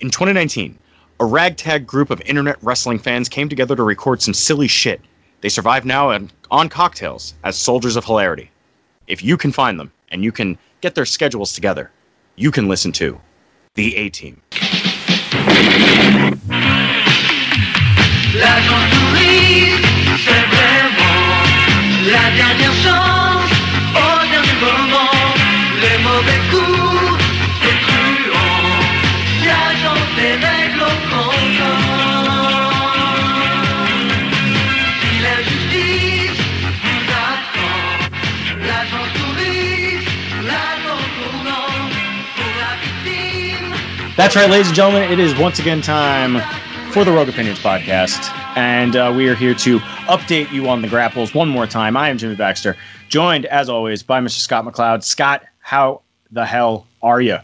In 2019, a ragtag group of internet wrestling fans came together to record some silly shit. They survive now and on cocktails as soldiers of hilarity. If you can find them and you can get their schedules together, you can listen to The A Team. That's right, ladies and gentlemen. It is once again time for the Rogue Opinions podcast, and uh, we are here to update you on the grapples one more time. I am Jimmy Baxter, joined as always by Mr. Scott McLeod. Scott, how the hell are you?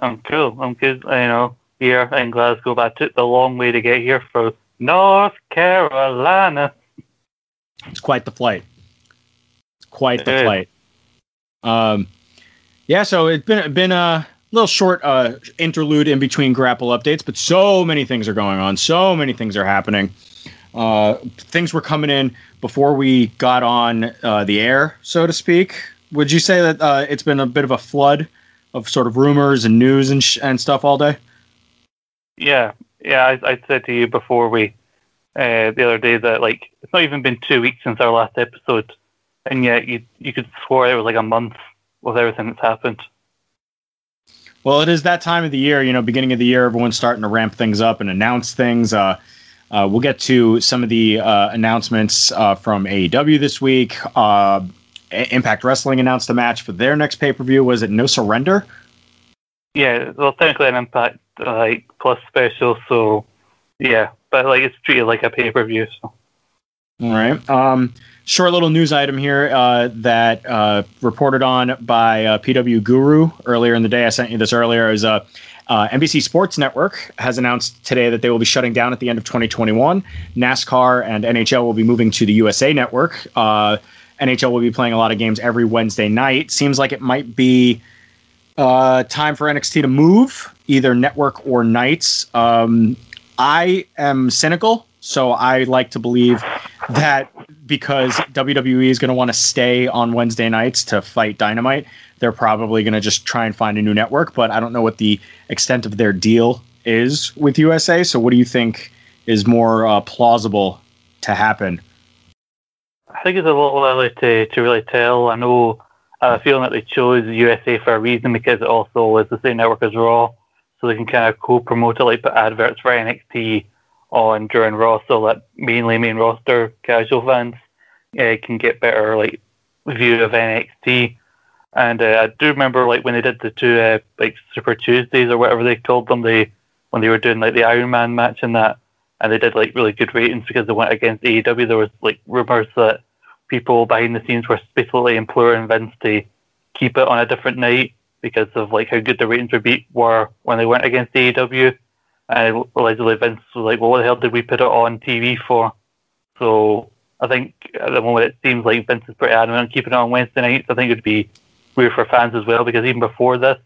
I'm cool. I'm good. You know, here in Glasgow, but I took the long way to get here from North Carolina. It's quite the flight. It's quite the flight. Um, yeah. So it's been been a little short uh, interlude in between grapple updates, but so many things are going on. So many things are happening. Uh, things were coming in before we got on uh, the air, so to speak. Would you say that uh, it's been a bit of a flood of sort of rumors and news and sh- and stuff all day? Yeah, yeah. I, I said to you before we uh, the other day that like it's not even been two weeks since our last episode, and yet you you could swear it was like a month with everything that's happened. Well, it is that time of the year, you know, beginning of the year, everyone's starting to ramp things up and announce things. Uh, uh, we'll get to some of the uh, announcements uh, from AEW this week. Uh, Impact Wrestling announced a match for their next pay per view. Was it No Surrender? Yeah, well, technically an Impact like plus special, so yeah, but like it's treated like a pay per view. So All right. Um, short little news item here uh, that uh, reported on by uh, PW Guru earlier in the day. I sent you this earlier. Is uh, uh, NBC Sports Network has announced today that they will be shutting down at the end of 2021. NASCAR and NHL will be moving to the USA Network. Uh, NHL will be playing a lot of games every Wednesday night. Seems like it might be uh, time for NXT to move either network or nights. Um, I am cynical, so I like to believe that because WWE is going to want to stay on Wednesday nights to fight Dynamite, they're probably going to just try and find a new network. But I don't know what the extent of their deal is with USA. So, what do you think is more uh, plausible to happen? I think it's a little early to, to really tell. I know I have a feeling that they chose USA for a reason because it also is the same network as Raw, so they can kind of co-promote it, like put adverts for NXT on during Raw, so that mainly main roster casual fans uh, can get better like view of NXT. And uh, I do remember like when they did the two uh, like Super Tuesdays or whatever they called them, they when they were doing like the Iron Man match and that, and they did like really good ratings because they went against AEW. There was like rumors that people behind the scenes were basically imploring Vince to keep it on a different night because of like how good the ratings would be were when they went against AEW. And allegedly Vince was like, "Well, what the hell did we put it on TV for?" So I think at the moment it seems like Vince is pretty adamant on keeping it on Wednesday nights. I think it would be weird for fans as well because even before this,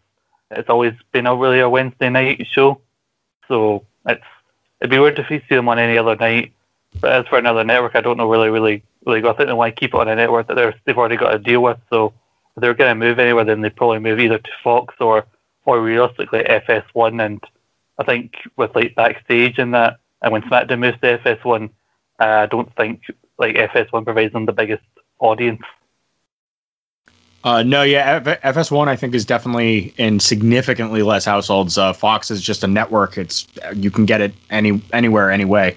it's always been a really a Wednesday night show. So it's it'd be weird if we see them on any other night. But as for another network, I don't know really, really, really. I think they want to keep it on a network that they're, they've already got to deal with. So if they're going to move anywhere, then they probably move either to Fox or, or realistically FS1. And I think with like backstage and that, and when SmackDown moves to FS1, uh, I don't think like FS1 provides them the biggest audience. Uh, no, yeah, F- FS1 I think is definitely in significantly less households. Uh, Fox is just a network; it's you can get it any anywhere, anyway.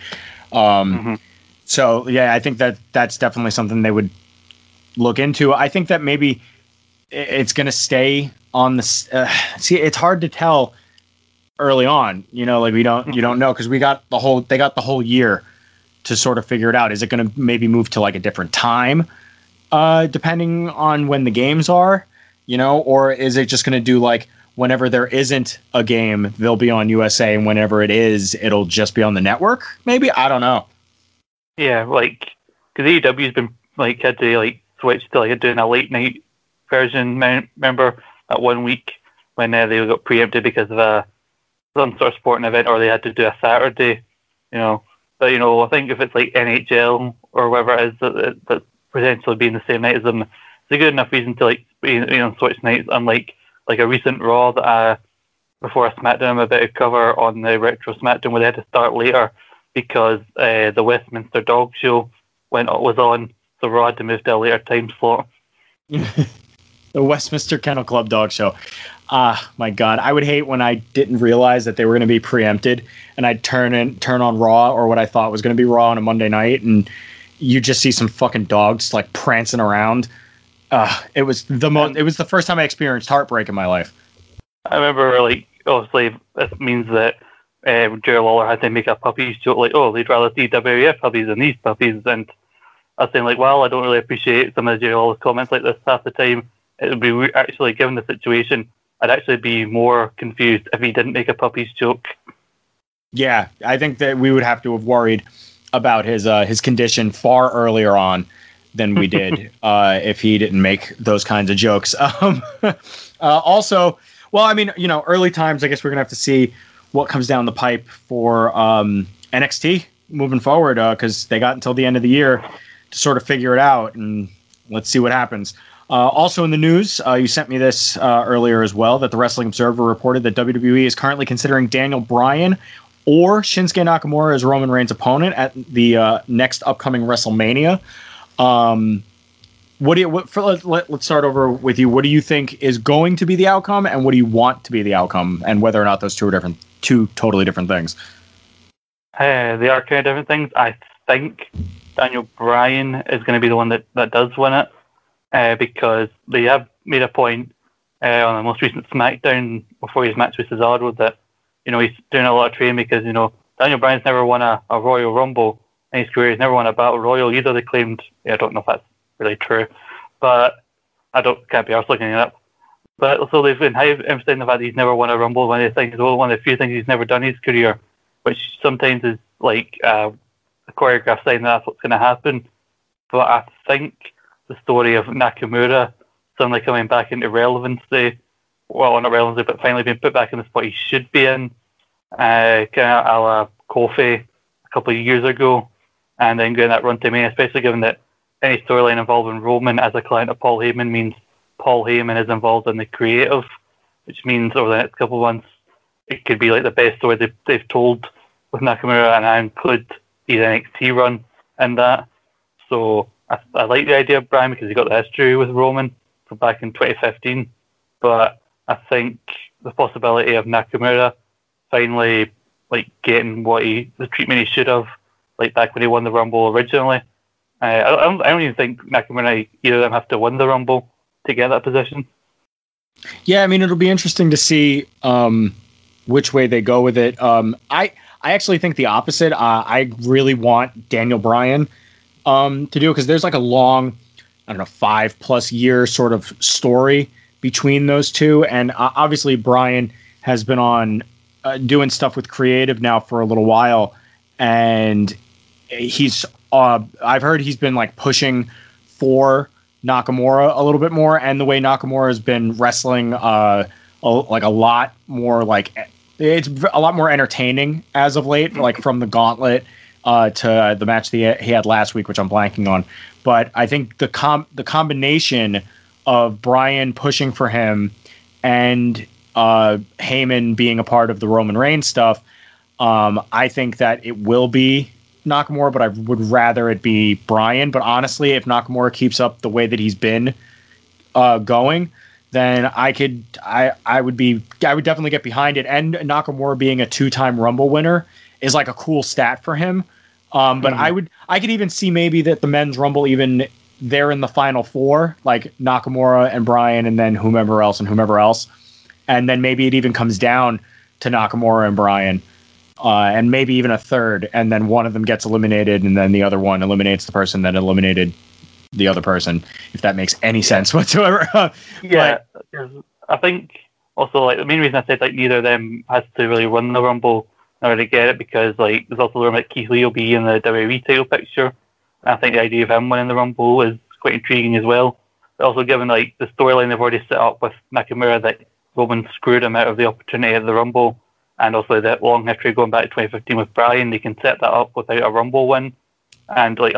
Um, Mhm. So yeah, I think that that's definitely something they would look into. I think that maybe it's going to stay on the. Uh, see, it's hard to tell early on. You know, like we don't you don't know because we got the whole they got the whole year to sort of figure it out. Is it going to maybe move to like a different time? uh, depending on when the games are, you know, or is it just going to do like whenever there isn't a game, they'll be on USA, and whenever it is, it'll just be on the network? Maybe I don't know. Yeah, like because AEW's been like had to like switch to like doing a late night version. Remember that one week when uh, they got preempted because of a some sort of sporting event, or they had to do a Saturday, you know. But you know, I think if it's like NHL or whatever it is that that potentially being the same night as them, it's a good enough reason to like you know switch nights. Unlike like a recent Raw that I before a SmackDown I'm about to cover on the retro SmackDown where they had to start later because uh, the Westminster Dog Show went was on, so Raw had to move to a later time slot. the Westminster Kennel Club Dog Show. Ah, my God, I would hate when I didn't realize that they were going to be preempted, and I'd turn in turn on Raw or what I thought was going to be Raw on a Monday night, and you just see some fucking dogs like prancing around. Uh, it was the most. It was the first time I experienced heartbreak in my life. I remember, like, obviously, this means that uh, Jerry Lawler had to make a puppies joke, like, oh, they'd rather see WWF puppies than these puppies. And I was saying, like, well, I don't really appreciate some of Jerry Lawler's comments like this half the time. It would be actually, given the situation, I'd actually be more confused if he didn't make a puppies joke. Yeah, I think that we would have to have worried about his uh, his condition far earlier on than we did uh, if he didn't make those kinds of jokes. Um, uh, also, well, I mean, you know, early times. I guess we're gonna have to see what comes down the pipe for um, NXT moving forward because uh, they got until the end of the year to sort of figure it out, and let's see what happens. Uh, also in the news, uh, you sent me this uh, earlier as well that the Wrestling Observer reported that WWE is currently considering Daniel Bryan or Shinsuke Nakamura as Roman Reigns' opponent at the uh, next upcoming WrestleMania. Um, what do you? What, for, let, let, us start over with you. What do you think is going to be the outcome, and what do you want to be the outcome, and whether or not those two are different, two totally different things? Uh, they are of different things. I think Daniel Bryan is going to be the one that, that does win it uh, because they have made a point uh, on the most recent SmackDown before his match with Cesaro that you know he's doing a lot of training because you know Daniel Bryan's never won a, a Royal Rumble in his career. He's never won a Battle Royal either. They claimed yeah, I don't know if that's really true, but I don't can't be arsed looking it up. But so they've been high emphasizing the fact that he's never won a Rumble. One of the things, one of the few things he's never done in his career, which sometimes is like uh, a choreographed sign that that's what's going to happen. But I think the story of Nakamura suddenly coming back into relevancy. Well, not relevancy, but finally being put back in the spot he should be in. Uh, kind of a la Kofi a couple of years ago, and then going that run to me, especially given that any storyline involving Roman as a client of Paul Heyman means Paul Heyman is involved in the creative, which means over the next couple of months it could be like the best story they've, they've told with Nakamura, and I include his NXT run in that. So I, I like the idea of Bryan because he got the history with Roman from back in 2015, but I think the possibility of Nakamura finally like getting what he the treatment he should have, like back when he won the Rumble originally. Uh, I, don't, I don't even think Nakamura either of them have to win the Rumble to get that position. Yeah, I mean it'll be interesting to see um, which way they go with it. Um, I I actually think the opposite. Uh, I really want Daniel Bryan um, to do because there's like a long, I don't know, five plus year sort of story between those two, and uh, obviously Bryan has been on uh, doing stuff with creative now for a little while, and he's uh, I've heard he's been like pushing for Nakamura a little bit more, and the way Nakamura has been wrestling, uh, a, like a lot more like it's a lot more entertaining as of late, like from the Gauntlet uh, to the match he had last week, which I'm blanking on. But I think the com the combination of Bryan pushing for him and uh, Heyman being a part of the Roman Reigns stuff, um, I think that it will be Nakamura, but I would rather it be Bryan. But honestly, if Nakamura keeps up the way that he's been uh, going, then I could I I would be I would definitely get behind it. And Nakamura being a two time Rumble winner is like a cool stat for him. Um, but mm. I would I could even see maybe that the men's rumble even they're in the final four, like Nakamura and Bryan, and then whomever else and whomever else, and then maybe it even comes down to Nakamura and Bryan, uh, and maybe even a third, and then one of them gets eliminated, and then the other one eliminates the person that eliminated the other person. If that makes any sense whatsoever. yeah, but, I think also like the main reason I said like neither of them has to really run the rumble I really get it because like there's also the rumor that Keith Lee will be in the WWE title picture. And I think the idea of him winning the Rumble is quite intriguing as well. But also given like the storyline they've already set up with Nakamura that Roman screwed him out of the opportunity at the Rumble, and also that long history going back to 2015 with Bryan, they can set that up without a Rumble win. And like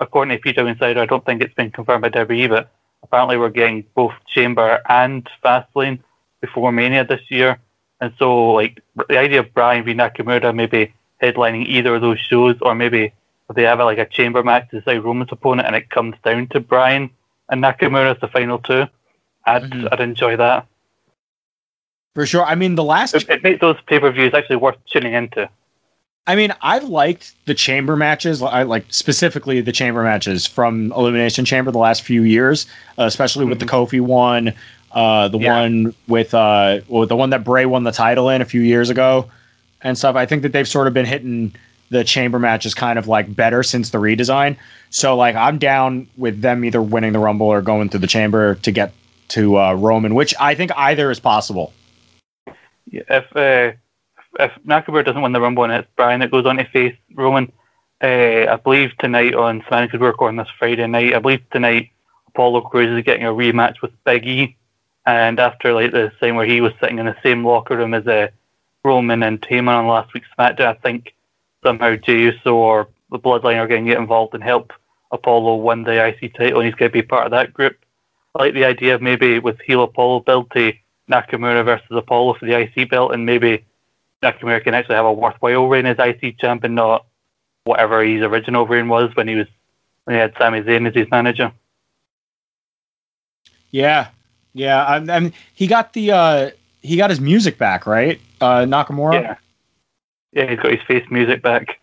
according to PW Insider, I don't think it's been confirmed by WWE, but apparently we're getting both Chamber and Fastlane before Mania this year. And so like the idea of Bryan v Nakamura maybe headlining either of those shows, or maybe if they have a, like a Chamber match to decide Roman's opponent, and it comes down to Bryan and Nakamura as the final two, I'd mm-hmm. I'd enjoy that. For sure. I mean, the last it, it makes those pay per views actually worth tuning into. I mean, I've liked the chamber matches, I like specifically the chamber matches from Elimination Chamber the last few years, uh, especially with mm-hmm. the Kofi one, uh, the yeah. one with uh, well, the one that Bray won the title in a few years ago, and stuff. I think that they've sort of been hitting the chamber matches kind of like better since the redesign. So like I'm down with them either winning the Rumble or going through the chamber to get to uh, Roman, which I think either is possible if uh, if Nakamura doesn't win the Rumble and it's Bryan that goes on to face Roman, uh, I believe tonight on because we're recording this Friday night, I believe tonight Apollo Crews is getting a rematch with Big E. And after like the thing where he was sitting in the same locker room as uh, Roman and Heyman on last week's SmackDown, I think somehow Jey Uso or the Bloodline are going to get involved and help Apollo win the IC title, and he's going to be part of that group. I like the idea of maybe with heel Apollo build to Nakamura versus Apollo for the IC belt, and maybe Nakamura can actually have a worthwhile reign as IC champ and not whatever his original reign was when he was when he had Sami Zayn as his manager. Yeah, yeah. I, I mean, he got the uh, he got his music back, right? Uh, Nakamura. Yeah, yeah. He's got his face music back.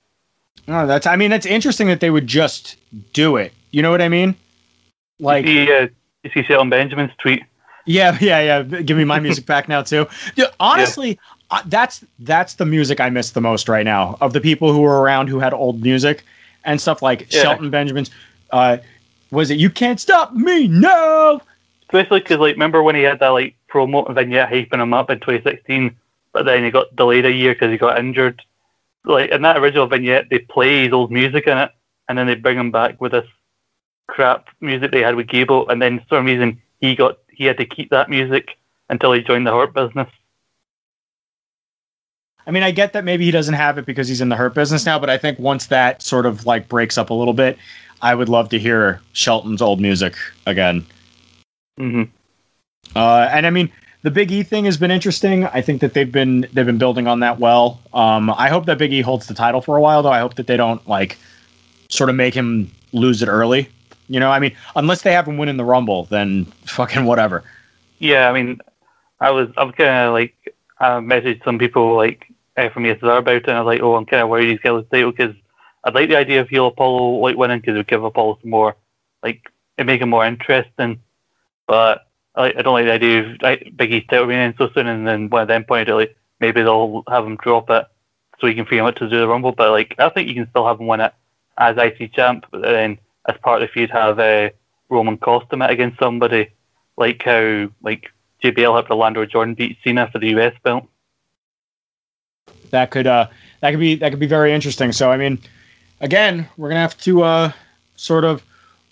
Oh, that's. I mean, it's interesting that they would just do it. You know what I mean? Like, you see, uh, you see Shelton Benjamin's tweet yeah, yeah, yeah. Give me my music back now too. Yeah, honestly, yeah. Uh, that's that's the music I miss the most right now. Of the people who were around who had old music and stuff like yeah. Shelton Benjamin's. Uh, was it "You Can't Stop Me"? No. Especially because, like, remember when he had that like promo vignette hyping him up in 2016, but then he got delayed a year because he got injured. Like in that original vignette, they play his old music in it, and then they bring him back with this crap music they had with Gable, and then for some reason he got he had to keep that music until he joined the Hurt business. I mean, I get that maybe he doesn't have it because he's in the Hurt business now, but I think once that sort of like breaks up a little bit, I would love to hear Shelton's old music again. Mm-hmm. Uh, and I mean, the Big E thing has been interesting. I think that they've been they've been building on that well. Um, I hope that Big E holds the title for a while, though. I hope that they don't like sort of make him lose it early. You know, I mean, unless they have him win in the Rumble, then fucking whatever. Yeah, I mean, I was I was kind of like I messaged some people like uh, from ESR about it, and I was like, oh, I'm kind of worried he's getting the title because I'd like the idea of heel Apollo like winning because it would give Apollo some more like it make him more interesting. But I, I don't like the idea of like, Big E's title being in so soon, and then one of them pointed out like maybe they'll have him drop it so he can free him up to do the Rumble. But like I think you can still have him win it as IC champ, but then as part of the feud have uh, Roman it against somebody, like how like JBL had Orlando Jordan beat Cena for the US belt. That could uh that could be that could be very interesting. So I mean, again, we're gonna have to uh sort of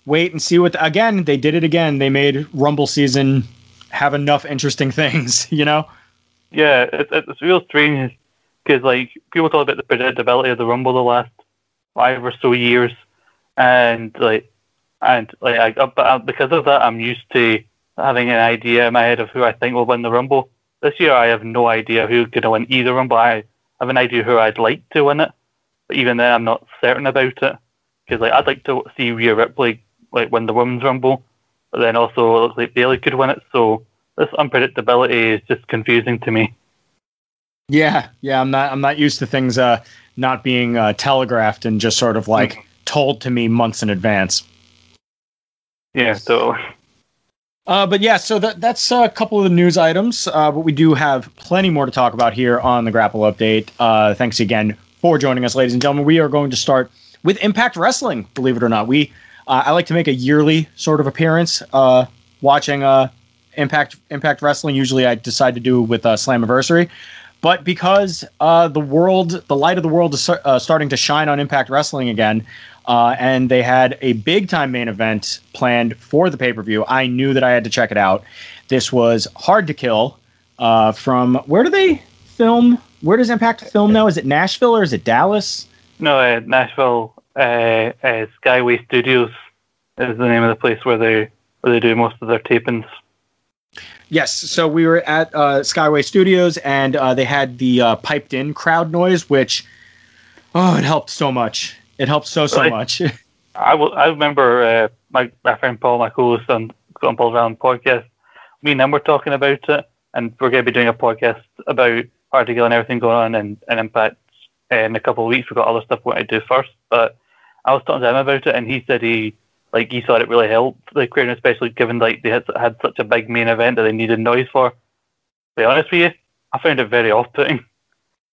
wait and see what. The, again, they did it again. They made Rumble season have enough interesting things, you know. Yeah, it's it's real strange because like people talk about the predictability of the Rumble the last five or so years, and like and like I, but uh, because of that, I'm used to having an idea in my head of who I think will win the Rumble. This year, I have no idea who's going to win either Rumble. I have an idea who I'd like to win it, but even then, I'm not certain about it because like I'd like to see Rhea Ripley like win the Women's Rumble, but then also it looks like Bayley could win it. So this unpredictability is just confusing to me. Yeah, yeah, I'm not I'm not used to things uh, not being uh, telegraphed and just sort of like. Mm told to me months in advance. Yeah, so. Uh, but yeah, so that, that's a couple of the news items. Uh, but we do have plenty more to talk about here on the Grapple Update. Uh, thanks again for joining us, ladies and gentlemen. We are going to start with Impact Wrestling. Believe it or not, we uh, I like to make a yearly sort of appearance uh, watching uh, Impact Impact Wrestling. Usually, I decide to do with Slammiversary. But because uh, the world, the light of the world is uh, starting to shine on Impact Wrestling again, uh, and they had a big time main event planned for the pay per view. I knew that I had to check it out. This was Hard to Kill uh, from where do they film? Where does Impact film now? Is it Nashville or is it Dallas? No, uh, Nashville uh, uh, Skyway Studios is the name of the place where they where they do most of their tapings. Yes. So we were at uh, Skyway Studios, and uh, they had the uh, piped-in crowd noise, which oh, it helped so much. It helped so so Right. much. I, w- I remember uh, my, my friend Paul, my co-host on on Paul's Round podcast. Me and him were talking about it, and we're going to be doing a podcast about Hard to Kill and everything going on and, in Impact uh, in a couple of weeks. We've got other stuff we want to do first, but I was talking to him about it, and he said he like he thought it really helped the crowd, especially given like they had, had such a big main event that they needed noise for. To be honest with you, I found it very off-putting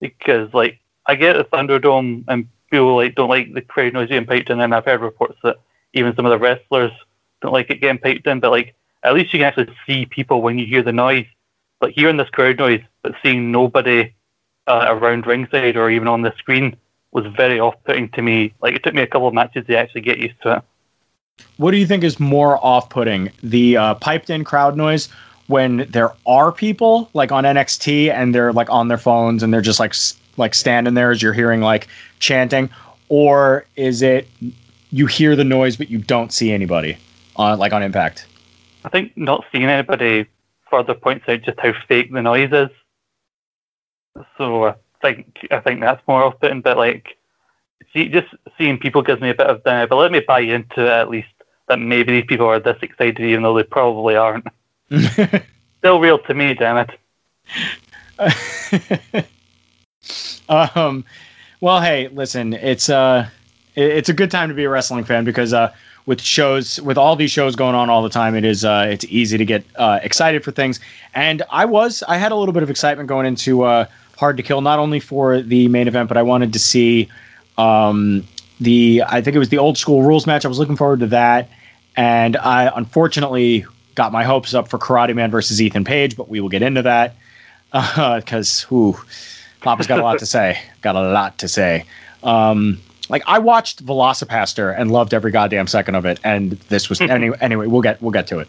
because like I get the Thunderdome and people like don't like the crowd noise getting piped in, and I've heard reports that even some of the wrestlers don't like it getting piped in. But like at least you can actually see people when you hear the noise. But hearing this crowd noise, but seeing nobody uh, around ringside or even on the screen was very off-putting to me. Like it took me a couple of matches to actually get used to it. What do you think is more off-putting, the uh, piped-in crowd noise when there are people like on NXT and they're like on their phones and they're just like like standing there as you're hearing like chanting, or is it you hear the noise but you don't see anybody on like on Impact? I think not seeing anybody further points out just how fake the noise is. So I think I think that's more off-putting. But like, see, just seeing people gives me a bit of uh, but let me buy into it at least that maybe these people are this excited, even though they probably aren't. Still real to me, damn it. um, well, hey, listen, it's uh, it's a good time to be a wrestling fan because uh, with shows, with all these shows going on all the time, it is uh, it's easy to get uh, excited for things. And I was, I had a little bit of excitement going into uh, Hard to Kill, not only for the main event, but I wanted to see um, the, I think it was the old school rules match. I was looking forward to that, and I unfortunately got my hopes up for Karate Man versus Ethan Page, but we will get into that because who Papa's got a lot to say. Got a lot to say. Um, like I watched VelociPastor and loved every goddamn second of it, and this was anyway. Anyway, we'll get we'll get to it.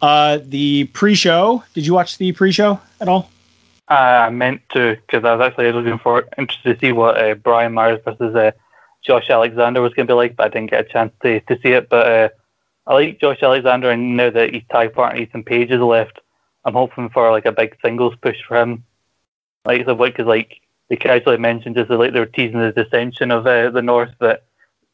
Uh, the pre-show. Did you watch the pre-show at all? Uh, I meant to because I was actually looking for interested to see what uh, Brian Myers versus uh, Josh Alexander was going to be like, but I didn't get a chance to, to see it. But uh, I like Josh Alexander, and now that his tag partner Ethan Page is left, I'm hoping for like a big singles push for him. Like so, because like they casually mentioned just like they were teasing the dissension of uh, the North, that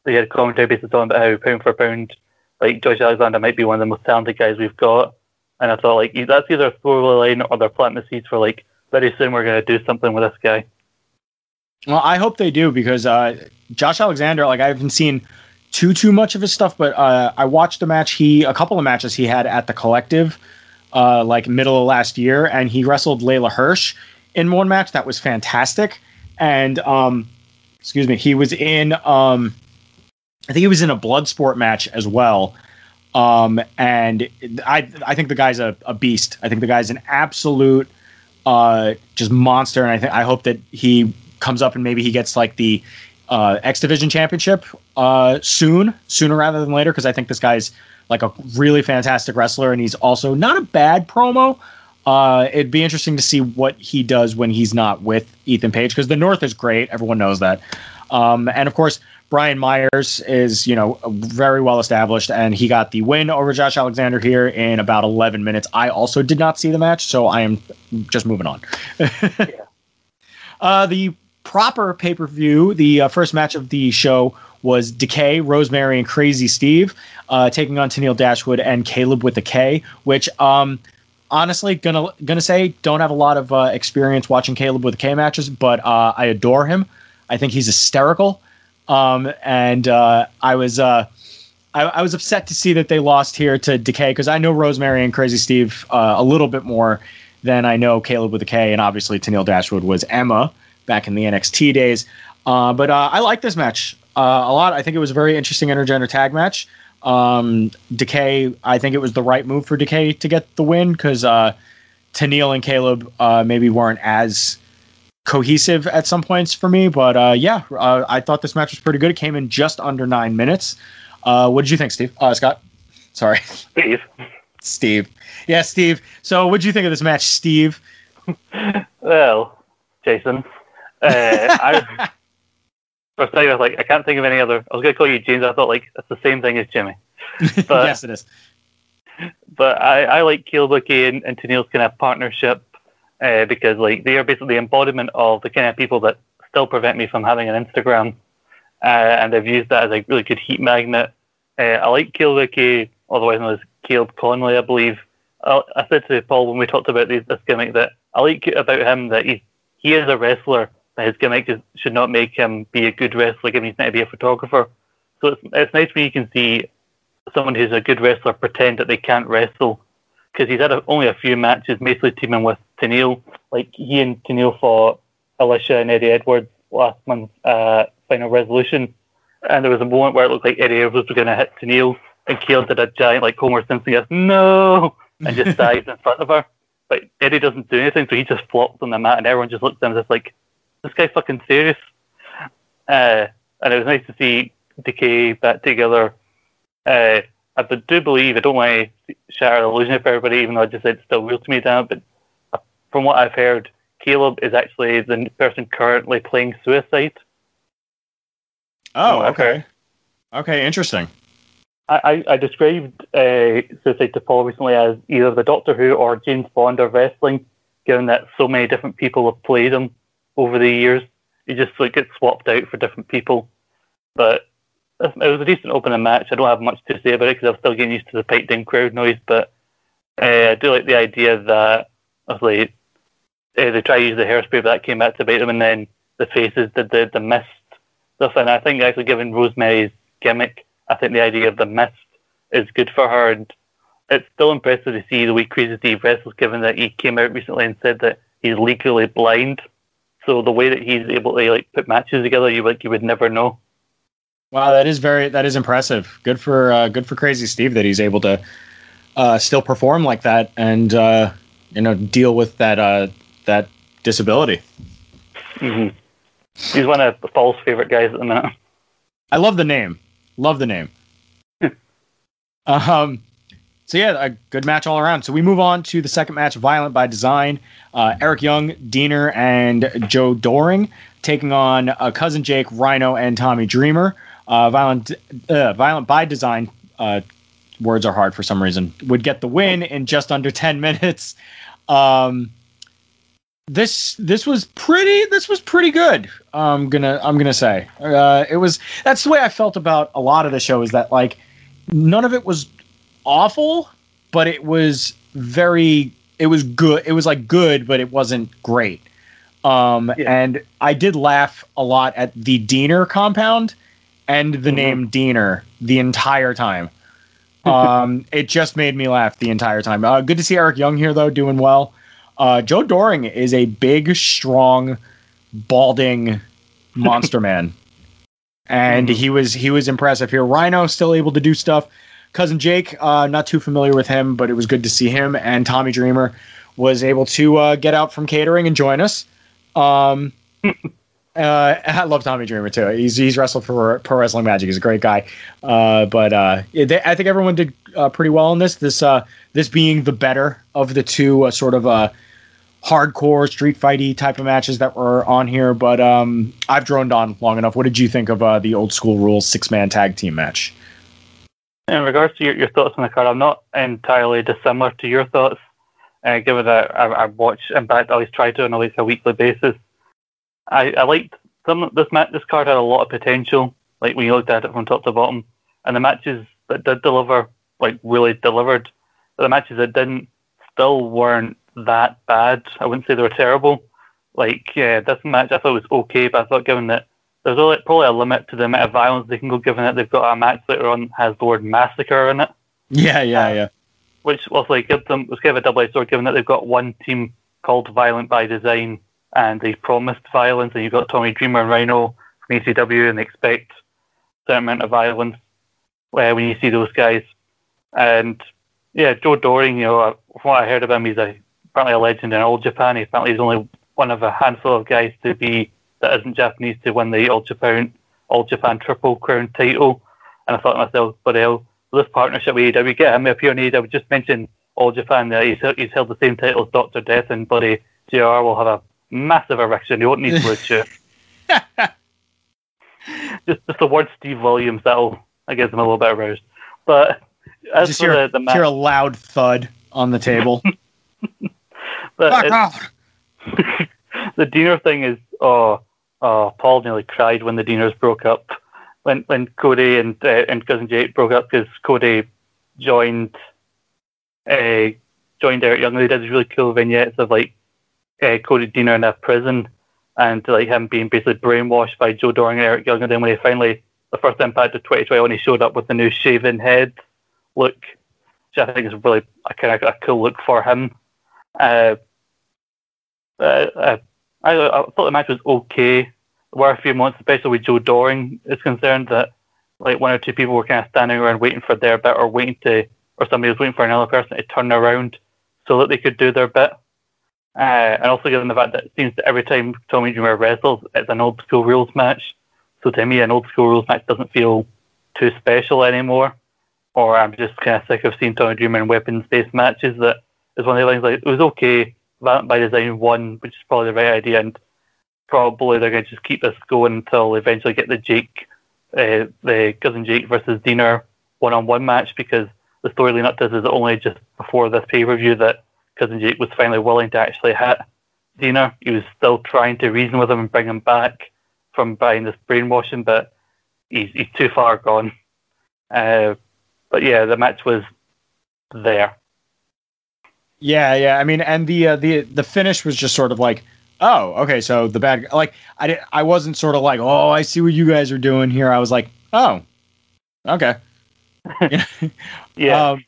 they had commentary basically talking about how pound for pound, like Josh Alexander might be one of the most talented guys we've got. And I thought like that's either a throwaway line or they're planting the seeds for like very soon we're going to do something with this guy. Well, I hope they do because uh, Josh Alexander, like I haven't seen too too much of his stuff, but uh, I watched a match he a couple of matches he had at the Collective, uh, like middle of last year, and he wrestled Leyla Hirsch in one match that was fantastic. And um, excuse me, he was in um, I think he was in a blood sport match as well. Um, and I I think the guy's a, a beast. I think the guy's an absolute uh, just monster, and I think I hope that he comes up and maybe he gets like the uh, X Division Championship uh, soon, sooner rather than later, because I think this guy's like a really fantastic wrestler, and he's also not a bad promo. Uh, it'd be interesting to see what he does when he's not with Ethan Page, because the North is great, everyone knows that, um, and of course Brian Myers is you know very well established, and he got the win over Josh Alexander here in about 11 minutes. I also did not see the match, so I am just moving on. Uh, the proper pay per view, the uh, first match of the show was Decay, Rosemary, and Crazy Steve uh, taking on Tennille Dashwood and Kaleb with the K, which um, honestly gonna gonna say don't have a lot of uh, experience watching Kaleb with K matches, but uh, I adore him. I think he's hysterical, um, and uh, I was. Uh, I, I was upset to see that they lost here to Decay because I know Rosemary and Crazy Steve uh, a little bit more than I know Kaleb with a K, and obviously Tennille Dashwood was Emma back in the NXT days. Uh, but uh, I like this match uh, a lot. I think it was a very interesting intergender tag match. Um, Decay, I think it was the right move for Decay to get the win because uh, Tennille and Kaleb maybe weren't as cohesive at some points for me. But uh, yeah, uh, I thought this match was pretty good. It came in just under nine minutes. Uh, what did you think, Steve? Uh, Scott? Sorry, Steve. Steve. Yeah, Steve. So, what did you think of this match, Steve? Well, Jason. Uh, I, first thing I was like, I can't think of any other. I was going to call you James. I thought like it's the same thing as Jimmy. But- yes, it is. But I, I like Wilkie and, and Tennille's kind of partnership uh, because like they are basically the embodiment of the kind of people that still prevent me from having an Instagram, uh, and they've used that as a really good heat magnet. Uh, I like Kaleb Wilkie, otherwise known as Kaleb Konley, I believe. I, I said to Paul when we talked about these, this gimmick that I like about him that he he is a wrestler, but his gimmick is, should not make him be a good wrestler, given he's meant to be a photographer. So it's it's nice when you can see someone who's a good wrestler pretend that they can't wrestle because he's had a, only a few matches, mostly teaming with Tennille. Like he and Tennille fought Alisha and Eddie Edwards last month's uh, final resolution, and there was a moment where it looked like Eddie Edwards was going to hit Tennille, and Kale did a giant like Homer Simpson, goes no, and just dives in front of her. But Eddie doesn't do anything, so he just flops on the mat, and everyone just looks at him just like, this guy's fucking serious. Uh, and it was nice to see Decay back together. Uh, I do believe, I don't want to shatter the illusion for everybody, even though I just said it's still real to me now, but uh, from what I've heard, Kaleb is actually the person currently playing Suicide. Oh, okay. Okay, interesting. I, I, I described uh, Suicide to Paul recently as either the Doctor Who or James Bond or wrestling, given that so many different people have played him over the years. He just like gets swapped out for different people. But it was a decent opening match. I don't have much to say about it because I'm still getting used to the piped in crowd noise. But uh, I do like the idea that obviously uh, they try to use the hairspray, but that came back to bite them, and then the faces did the the mist stuff. And I think actually, given Rosemary's gimmick, I think the idea of the mist is good for her, and it's still impressive to see the way Crazy Steve wrestles, given that he came out recently and said that he's legally blind. So the way that he's able to like put matches together, you like you would never know. Wow, that is very that is impressive. Good for uh, good for Crazy Steve that he's able to uh, still perform like that and uh, you know deal with that uh, that disability. hmm He's one of Paul's favorite guys at the minute. I love the name. Love the name. um, so yeah, a good match all around. So we move on to the second match, Violent by Design. Uh, Eric Young, Deaner, and Joe Doering taking on uh, cousin Jake, Rhino, and Tommy Dreamer. Uh, Violent, uh, Violent by Design. Uh, words are hard for some reason. Would get the win in just under ten minutes. Um, this this was pretty this was pretty good. I'm gonna I'm gonna say uh, it was. That's the way I felt about a lot of the show. Is that like none of it was awful, but it was very it was good. It was like good, but it wasn't great. Um, Yeah. And I did laugh a lot at the Deaner compound and the Mhm. name Deaner the entire time. Um, it just made me laugh the entire time. Uh, good to see Eric Young here, though, doing well. Uh, Joe Doering is a big, strong, balding monster man, and Mhm. he was he was impressive here. Rhino still able to do stuff. Cousin Jake, uh, not too familiar with him, but it was good to see him. And Tommy Dreamer was able to uh, get out from catering and join us. Um, uh, I love Tommy Dreamer too. He's he's wrestled for Pro Wrestling Magic. He's a great guy. Uh, but uh, they, I think everyone did uh, pretty well in this. This uh, this being the better of the two uh, sort of hardcore street fighty type of matches that were on here. But um, I've droned on long enough. What did you think of the old school rules six man tag team match? In regards to your, your thoughts on the card, I'm not entirely dissimilar to your thoughts, given that I, I watch, in fact, I always try to on at least a weekly basis. I, I liked some this match. This card had a lot of potential, like when you looked at it from top to bottom, and the matches that did deliver, like really delivered. But the matches that didn't, still weren't that bad. I wouldn't say they were terrible. Like yeah, this match I thought was okay, but I thought given that there's only, probably a limit to the amount of violence they can go, given that they've got a match later on has the word massacre in it, Yeah, yeah, uh, yeah. which was like give them was kind of a double-edged sword, given that they've got one team called Violent by Design and they promised violence, and you've got Tommy Dreamer and Rhino from ECW, and they expect a certain amount of violence uh, when you see those guys. And yeah, Joe Doering, you know, from what I heard about him, he's a, apparently a legend in All Japan. He apparently he's only one of a handful of guys to be that isn't Japanese to win the All Japan All Japan Triple Crown title. And I thought to myself, but hell, this partnership with AEW, get him to appear on AEW. Just mention All Japan that he's, he's held the same title as Doctor Death, and Buddy JR will have a massive erection. You won't need Bluetooth. just just the word Steve Williams that'll I guess I'm a little bit aroused. But as Just for hear, the, the match, hear a loud thud on the table. but the Deaner thing is oh oh Paul nearly cried when the Deaners broke up when when Cody and uh, and cousin Jake broke up because Cody joined uh, joined Eric Young. They did these really cool vignettes of like uh, Cody Deaner in a prison and like him being basically brainwashed by Joe Doering and Eric Young. And then when he finally the first impact of 2020 when he showed up with the new shaven head look, which I think is really a kind of a cool look for him. Uh, uh, uh, I, I thought the match was okay. There were a few moments, especially with Joe Doering is concerned, that like one or two people were kind of standing around waiting for their bit or waiting to, or somebody was waiting for another person to turn around so that they could do their bit. Uh, and also given the fact that it seems that every time Tommy Dreamer wrestles, it's an old school rules match. So to me, an old school rules match doesn't feel too special anymore. Or I'm just kind of sick of seeing Tommy Dreamer in weapons-based matches. That is one of the things. Like it was okay. Violent by Design won, which is probably the right idea, and probably they're going to just keep this going until they eventually get the Jake, uh, the cousin Jake versus Deaner one-on-one match because the story leading up to this is only just before this pay-per-view that cousin Jake was finally willing to actually hit Deaner. He was still trying to reason with him and bring him back from buying this brainwashing, but he's he's too far gone. Uh, but yeah, the match was there. Yeah, yeah. I mean, and the uh, the the finish was just sort of like, oh, okay. So the bad like I did, I wasn't sort of like, oh, I see what you guys are doing here. I was like, oh, okay. Yeah, Um,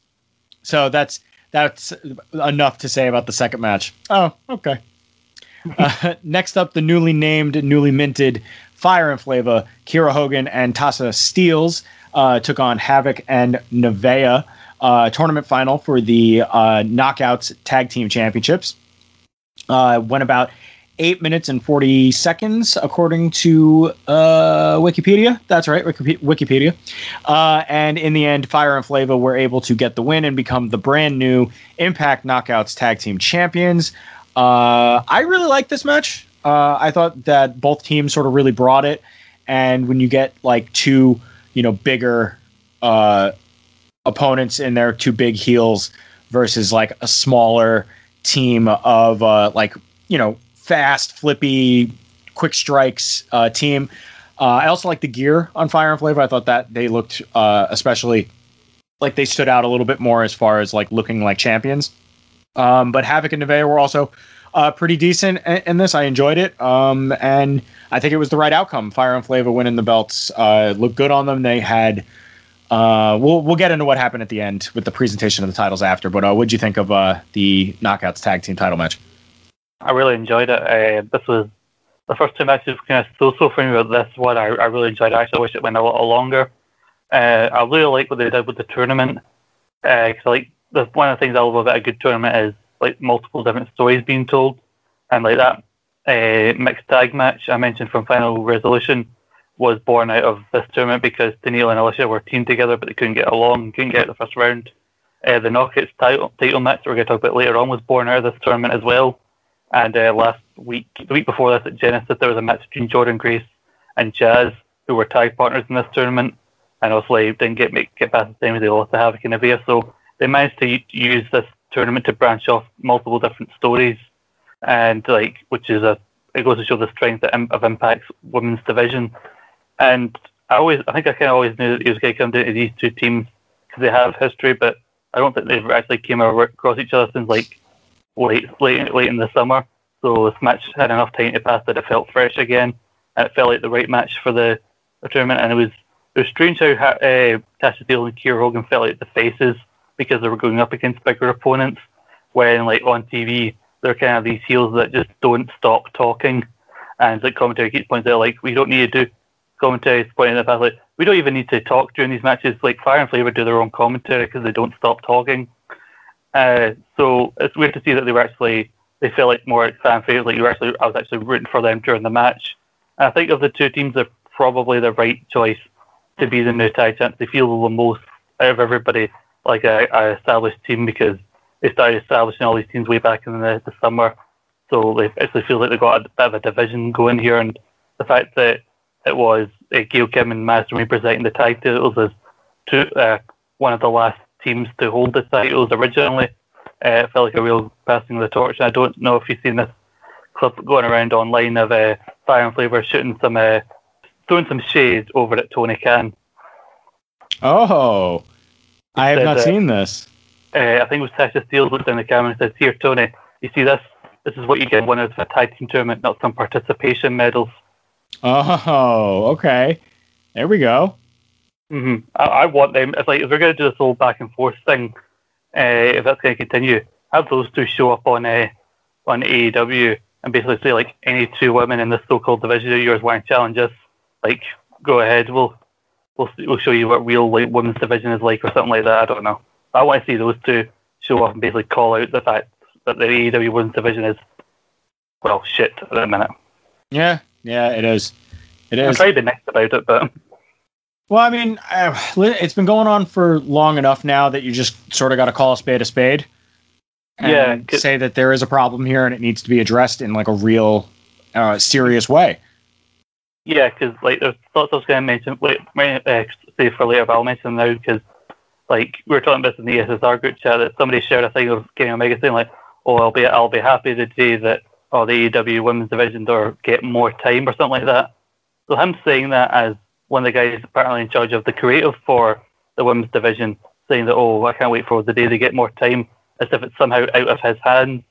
so that's that's enough to say about the second match. Oh, okay. uh, next up, the newly named, newly minted Fire and Flava, Kiera Hogan and Tasha Steelz uh, took on Havok and Nevaeh. Uh, tournament final for the uh, Knockouts Tag Team Championships. Uh, went about eight minutes and 40 seconds, according to uh, Wikipedia. That's right, Wiki- Wikipedia. Uh, and in the end, Fire and Flava were able to get the win and become the brand new Impact Knockouts Tag Team Champions. Uh, I really like this match. Uh, I thought that both teams sort of really brought it. And when you get like two, you know, bigger uh, opponents in there, two big heels versus like a smaller team of uh, like, you know, fast, flippy, quick strikes uh, team. Uh, I also like the gear on Fire and Flavor. I thought that they looked uh, especially like they stood out a little bit more as far as like looking like champions. Um, but Havok and Nevaeh were also uh, pretty decent in, in this. I enjoyed it, um, and I think it was the right outcome. Fire and Flavor winning the belts uh, looked good on them. They had. Uh, we'll we'll get into what happened at the end with the presentation of the titles after. But uh, what'd you think of uh, the Knockouts tag team title match? I really enjoyed it. Uh, this was the first two matches kind of so-so for me, but this one I, I really enjoyed. I actually wish it went a little longer. Uh, I really like what they did with the tournament. Because like the, one of the things I love about a good tournament is like multiple different stories being told, and like that uh, mixed tag match I mentioned from Final Resolution was born out of this tournament because Tennille and Alisha were teamed together, but they couldn't get along, couldn't get the first round. Uh, the Knockouts title title match that we're going to talk about later on was born out of this tournament as well. And uh, last week, the week before this at Genesis, there was a match between Jordynne Grace and Jazz, who were tag partners in this tournament, and obviously didn't get make, get past the same as they lost to Havok and Avia. So they managed to use this tournament to branch off multiple different stories, and like which is a it goes to show the strength of, Impact's women's division. And I always, I think I kind of always knew that it was going to come down to these two teams because they have history, but I don't think they've actually came across each other since like late, late, late in the summer. So this match had enough time to pass that it felt fresh again, and it felt like the right match for the, the tournament. And it was it was strange how uh, Tasha Steelz and Kiera Hogan felt like the faces because they were going up against bigger opponents. When like on TV, they're kind of these heels that just don't stop talking, and like commentary keeps pointing out like we don't need to do commentary pointing the fact like we don't even need to talk during these matches. Like Fire and Flavor do their own commentary because they don't stop talking. Uh, so it's weird to see that they were actually they felt like more fan favorites. Like you were actually I was actually rooting for them during the match. And I think of the two teams, they're probably the right choice to be the new tag champs. They feel the most out of everybody like a, a established team because they started establishing all these teams way back in the, the summer. So they actually feel like they've got a bit of a division going here, and the fact that it was uh, Gail Kim and Madison Rayne presenting the tag titles as two, uh, one of the last teams to hold the titles originally. Uh, it felt like a real passing of the torch. I don't know if you've seen this clip going around online of uh, Fire and Flavor shooting some, uh, throwing some shade over at Tony Khan. Oh, I have said not that- seen this. Uh, I think it was Tasha Steelz looked down the camera and said, "Here, Tony, you see this? This is what you get when it's a tag team tournament, not some participation medals." Oh, okay. There we go. Hmm I, I want them. It's like if we're going to do this whole back and forth thing, uh, if that's going to continue, have those two show up on uh, on AEW and basically say like any two women in this so-called division of yours want to challenge us, like go ahead. We'll we'll see- we'll show you what real like women's division is like or something like that. I don't know. I want to see those two show up and basically call out the fact that the AEW women's division is well shit at the minute. Yeah, yeah, it is. It is. I'm trying to be nice about it, but Well, I mean, uh, it's been going on for long enough now that you just sort of got to call a spade a spade. And Yeah, say that there is a problem here and it needs to be addressed in like a real, uh, serious way. Yeah, because like there's thoughts I was going to mention, may- uh, say for later, but I'll mention them now because like we were talking about this in the SSR group chat that somebody shared a thing of Kenny Omega saying like, "Oh, I'll be I'll be happy the day that oh the AEW women's division or get more time or something like that." So him saying that as one of the guys apparently in charge of the creative for the women's division, saying that oh I can't wait for the day they get more time, as if it's somehow out of his hands.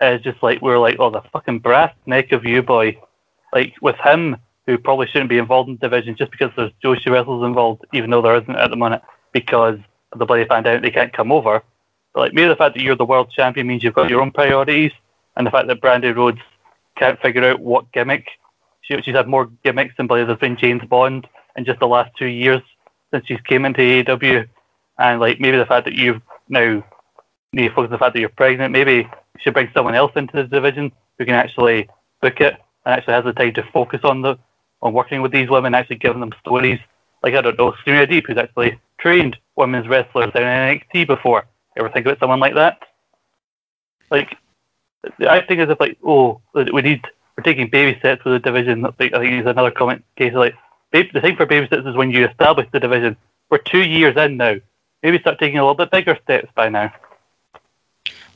It's just like we're like, oh the fucking brass neck of you, boy like with him, who probably shouldn't be involved in the division just because there's Joshi wrestlers involved, even though there isn't at the moment, because the bloody pandemic, they can't come over. But like maybe the fact that you're the world champion means you've got your own priorities, and the fact that Brandi Rhodes can't figure out what gimmick. She, she's had more gimmicks than bloody there's been James Bond in just the last two years since she's came into AEW, and like maybe the fact that you've now to focus on the fact that you're pregnant. Maybe you should bring someone else into the division who can actually book it and actually has the time to focus on the on working with these women, actually giving them stories. Like I don't know, Serena Deeb, who's actually trained women's wrestlers down in NXT before. Ever think about someone like that? Like, I think as if like, oh, we need we're taking baby steps with the division. Like, I think it's another comment case like, the thing for baby steps is when you establish the division. We're two years in now. Maybe start taking a little bit bigger steps by now.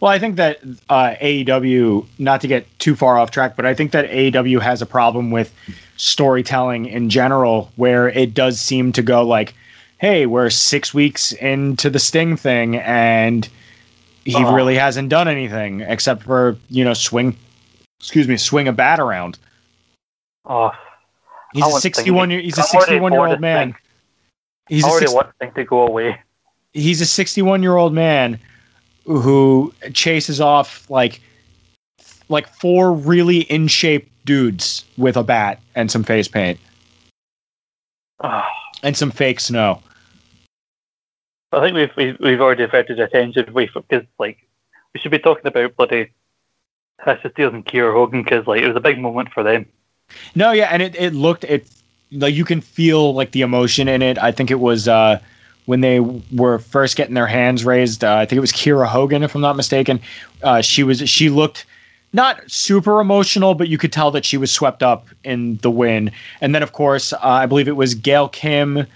Well, I think that uh, AEW, not to get too far off track, but I think that AEW has a problem with storytelling in general, where it does seem to go like, "Hey, we're six weeks into the Sting thing, and he Oh. really hasn't done anything except for you know swing, excuse me, swing a bat around." Oh, He's I a want Sting to sixty-one year. He's a I'm already sixty-one year bored old man. He's I already 60 want things to go away. he's a 61 year old man who chases off like like four really in shape dudes with a bat and some face paint Oh. and some fake snow. I think we've we've, we've already diverted attention away from because like we should be talking about bloody Tasha Steelz and Kiera Hogan because like it was a big moment for them. No, yeah, and it, it looked it like you can feel like the emotion in it. I think it was uh when they were first getting their hands raised. Uh, I think it was Kiera Hogan, if I'm not mistaken. Uh, she was she looked not super emotional, but you could tell that she was swept up in the win. And then, of course, uh, I believe it was Gail Kim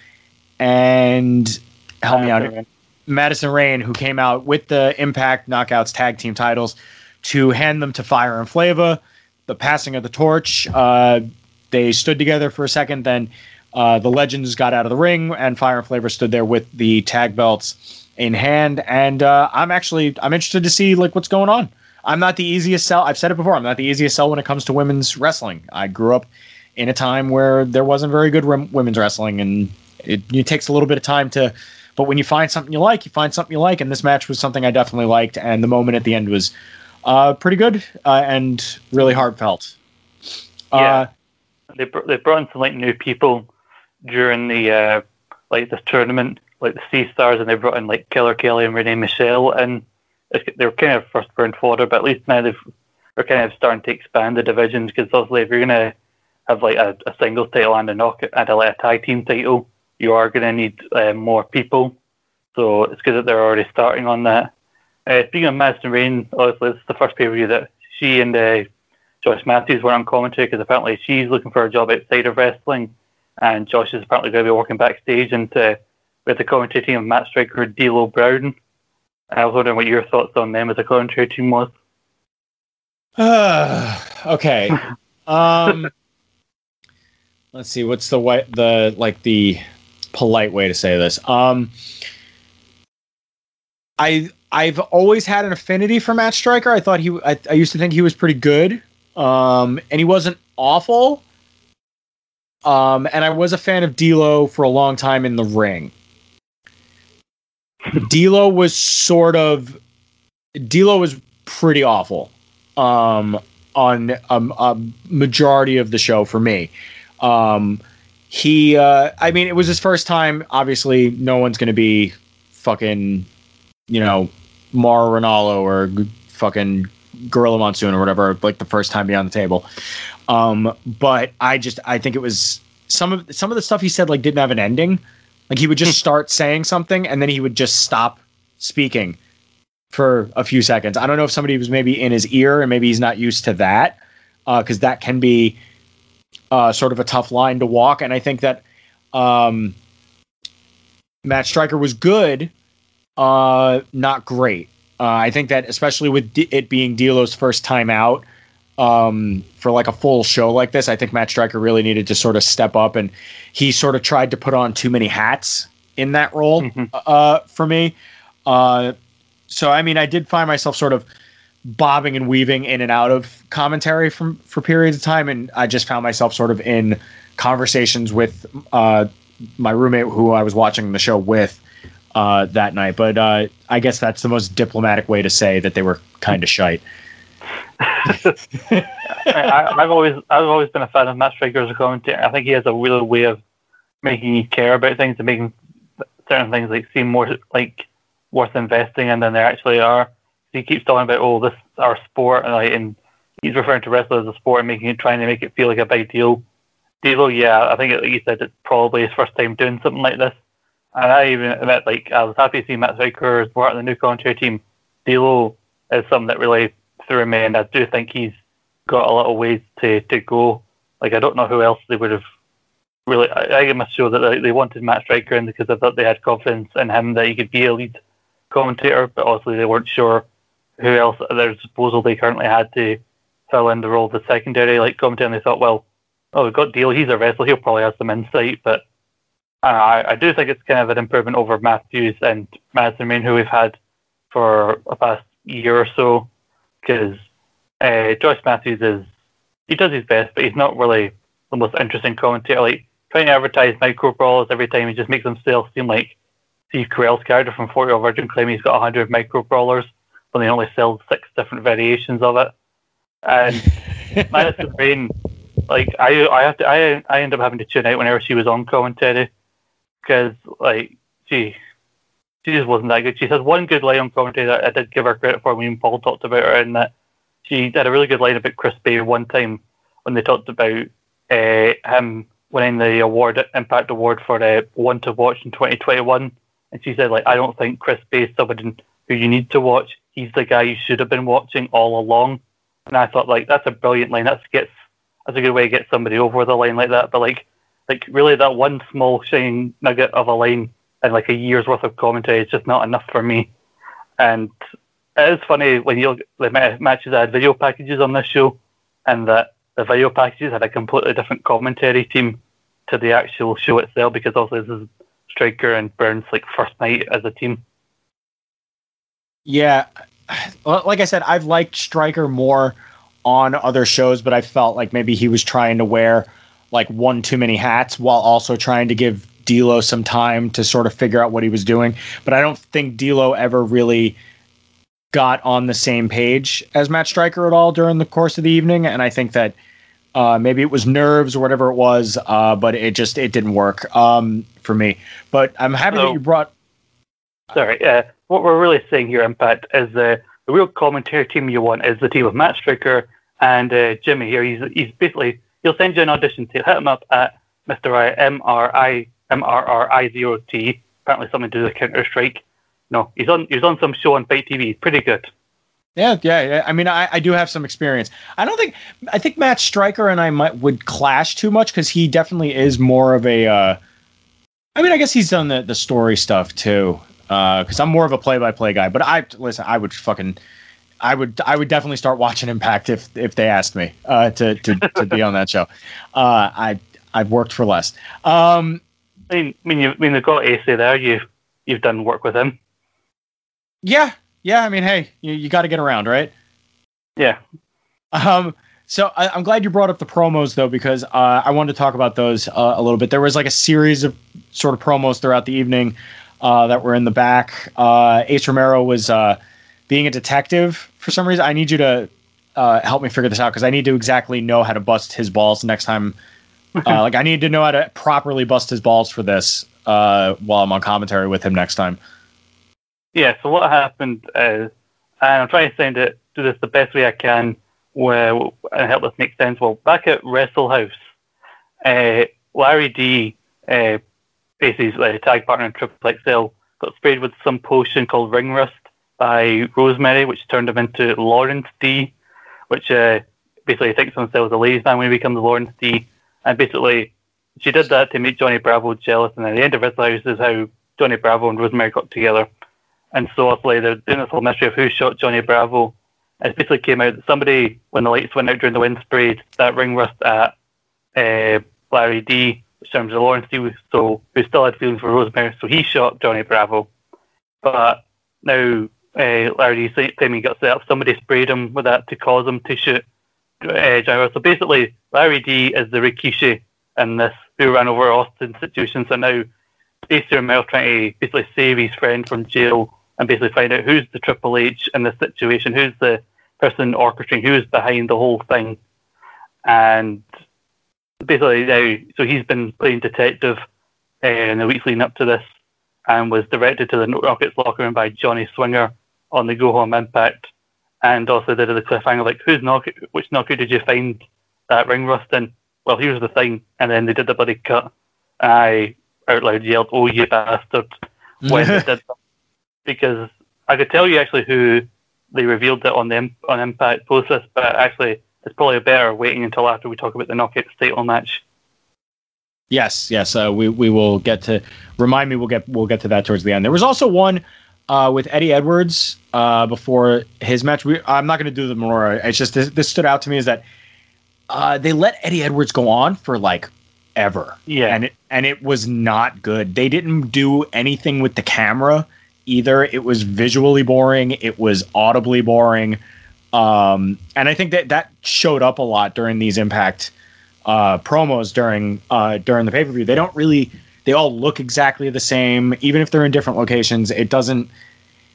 and help me out, Madison Rayne, who came out with the Impact Knockouts tag team titles to hand them to Fire and Flava. The passing of the torch. Uh, they stood together for a second. Then uh, the Legends got out of the ring, and Fire and Flavor stood there with the tag belts in hand. And uh, I'm actually I'm interested to see like what's going on. I'm not the easiest sell. I've said it before. I'm not the easiest sell when it comes to women's wrestling. I grew up in a time where there wasn't very good rem- women's wrestling, and it, it takes a little bit of time to. But when you find something you like, you find something you like, and this match was something I definitely liked. And the moment at the end was uh, pretty good uh, and really heartfelt. Uh, Yeah. They br- they brought in some like new people during the uh, like the tournament, like the Sea Stars, and they brought in like Killer Kelly and Renee Michelle, and it's- they were kind of first round fodder, but at least now they've they're kind of starting to expand the divisions because obviously if you're gonna have like a, a singles title and a knock and a, like, a tag team title, you are gonna need uh, more people. So it's good that they're already starting on that. Uh, speaking of Madison Rayne, obviously this is the first pay per view that she and uh, Josh Matthews were on commentary because apparently she's looking for a job outside of wrestling, and Josh is apparently going to be working backstage and uh, with the commentary team of Matt Striker, and D'Lo Brown. I was wondering what your thoughts on them as a commentary team was. okay. Um, let's see. What's the way, the like the polite way to say this? Um, I I've always had an affinity for Matt Striker. I thought he I, I used to think he was pretty good. Um, and he wasn't awful. Um, and I was a fan of D'Lo for a long time in the ring. D'Lo was sort of D'Lo was pretty awful um, on a majority of the show for me. Um, he, uh, I mean, it was his first time. Obviously, no one's going to be fucking, you know, Mauro Ranallo or fucking Gorilla Monsoon or whatever, like the first time beyond the table. Um, but I just, I think it was some of some of the stuff he said like didn't have an ending. Like he would just start saying something and then he would just stop speaking for a few seconds. I don't know if somebody was maybe in his ear and maybe he's not used to that because uh, that can be uh, sort of a tough line to walk. And I think that um, Matt Striker was good, uh, not great. Uh, I think that especially with D- it being D'Lo's first time out um, for like a full show like this, I think Matt Striker really needed to sort of step up, and he sort of tried to put on too many hats in that role Mhm. uh, for me. Uh, so I mean, I did find myself sort of bobbing and weaving in and out of commentary from for periods of time, and I just found myself sort of in conversations with uh, my roommate who I was watching the show with uh, that night. But uh, I guess that's the most diplomatic way to say that they were kind of shite. I, I've always I've always been a fan of Matt Striker as a commentator. I think he has a real way of making you care about things and making certain things like seem more like worth investing in than they actually are. He keeps talking about oh this is our sport and like and he's referring to wrestling as a sport and making trying to make it feel like a big deal. D'Lo, yeah, I think like you said it's probably his first time doing something like this. And I even admit like I was happy to see Matt as part of the new commentary team. D'Lo is something that really threw me and I do think he's got a of ways to, to go. Like I don't know who else they would have really. I, I must show that they, they wanted Matt Striker in because I thought they had confidence in him that he could be a lead commentator, but obviously they weren't sure who else at their disposal they currently had to fill in the role of the secondary like commentator. And they thought, well, oh, we've got Deal. He's a wrestler. He'll probably have some insight, but. I, I do think it's kind of an improvement over Matthews and Madison Rayne, who we've had for the past year or so, because uh, Josh Matthews is he does his best, but he's not really the most interesting commentator. Like trying to advertise micro brawlers every time, he just makes himself seem like Steve Carell's character from 40 Year Virgin claiming he's got 100 micro brawlers, but they only sell six different variations of it. And Madison Rayne, like I, I have to, I, I end up having to tune out whenever she was on commentary because like she, she just wasn't that good. She has one good line on commentary that I did give her credit for. And Paul talked about her, and that she had a really good line about Chris Bay one time when they talked about uh, him winning the award, Impact Award for uh, One to Watch in 2021. And she said, like, I don't think Chris Bay is somebody who you need to watch. He's the guy you should have been watching all along. And I thought, like, that's a brilliant line. That's gets that's a good way to get somebody over the line like that. But like, like really, that one small shining nugget of a line and like a year's worth of commentary is just not enough for me. And it is funny when you look at the matches that had video packages on this show, and that the video packages had a completely different commentary team to the actual show itself because also this is Striker and Burns like first night as a team. Yeah, like I said, I've liked Striker more on other shows, but I felt like maybe he was trying to wear like one too many hats while also trying to give D'Lo some time to sort of figure out what he was doing. But I don't think D'Lo ever really got on the same page as Matt Striker at all during the course of the evening, and I think that uh, maybe it was nerves or whatever it was, uh, but it just it didn't work um, for me. But I'm happy that you brought. Sorry, uh, what we're really saying here, Impact, is uh, the real commentary team you want is the team of Matt Striker and uh, Jimmy here. He's he's basically he'll send you an audition tape. Hit him up at Mr. I M R I M R R I zero T. Apparently something to do with Counter Strike. No, he's on he's on some show on Fight TV. Pretty good. Yeah, yeah. I mean, I, I do have some experience. I don't think I think Matt Striker and I might would clash too much because he definitely is more of a. Uh, I mean, I guess he's done the the story stuff too. Because I'm more of a play by play guy. But I listen. I would fucking. I would I would definitely start watching Impact if if they asked me uh, to to to be on that show. Uh, I I've worked for less. Um, I mean, I mean, you, I mean, they've got Ace there. You've you've done work with him. yeah, yeah. I mean, hey, you, you got to get around, right? Yeah. Um, so I, I'm glad you brought up the promos though, because uh, I wanted to talk about those uh, a little bit. There was like a series of sort of promos throughout the evening uh, that were in the back. Uh, Ace Romero was uh, being a detective for some reason. I need you to uh, help me figure this out because I need to exactly know how to bust his balls next time. Uh, like I need to know how to properly bust his balls for this uh, while I'm on commentary with him next time. Yeah, so what happened is, and I'm trying to sound it, do this the best way I can, where and help this make sense. Well, back at Wrestle House, uh, Larry D, uh, basically his tag partner in Triple XL, got sprayed with some potion called Ring Rust by Rosemary, which turned him into Lawrence D, which uh, basically thinks of himself as a ladies' man when he becomes Lawrence D. And basically, she did that to make Johnny Bravo jealous. And at the end of Wrestle House is how Johnny Bravo and Rosemary got together. And so obviously they're doing this whole mystery of who shot Johnny Bravo. It basically came out that somebody, when the lights went out during the wind, sprayed that ring rust at uh, Larry D, which terms of Lawrence D, so who still had feelings for Rosemary, so he shot Johnny Bravo. But now uh, Larry D say- he got set up, somebody sprayed him with that to cause him to shoot uh, Bravo. So basically, Larry D is the Rikishi in this who ran over Austin situation. So now Stacey Romero trying to basically save his friend from jail and basically find out who's the Triple H in this situation, who's the person orchestrating, who's behind the whole thing. And basically now, so he's been playing detective uh, in the weeks leading up to this and was directed to the Rockets locker room by Johnny Swinger on the Go Home Impact. And also did the cliffhanger, like, who's knockout, which knockout did you find that ring rust in? Well, here's the thing. And then they did the bloody cut. I out loud yelled, "Oh, you bastard!" when they did that. Because I could tell you actually who they revealed it on the on Impact post this, but actually it's probably better waiting until after we talk about the Knockout title match. Yes, yes. Uh, we we will get to remind me. We'll get we'll get to that towards the end. There was also one uh, with Eddie Edwards uh, before his match. We, I'm not going to do the more. It's just this, this stood out to me is that uh, they let Eddie Edwards go on for like ever. Yeah. and it and it was not good. They didn't do anything with the camera either. It was visually boring. It was audibly boring. Um, and I think that that showed up a lot during these Impact uh, promos during uh, during the pay per view. They don't really. They all look exactly the same, even if they're in different locations. It doesn't.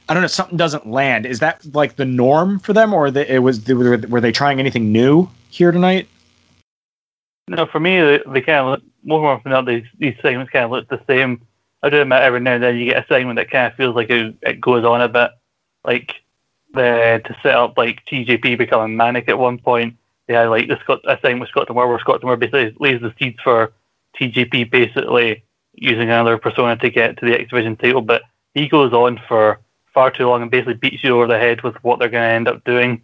I don't know. Something doesn't land. Is that like the norm for them, or the, it was were, they trying anything new here tonight? No, for me, they, they kind of look, more often than not, these, these segments kind of look the same. I do admit every now and then you get a segment that kind of feels like it, it goes on a bit. Like the to set up like TJP becoming manic at one point. Had like the Scott a segment with Scott D'Amore where Scott D'Amore basically lays the seeds for TJP basically using another persona to get to the X Division title, but he goes on for far too long and basically beats you over the head with what they're going to end up doing.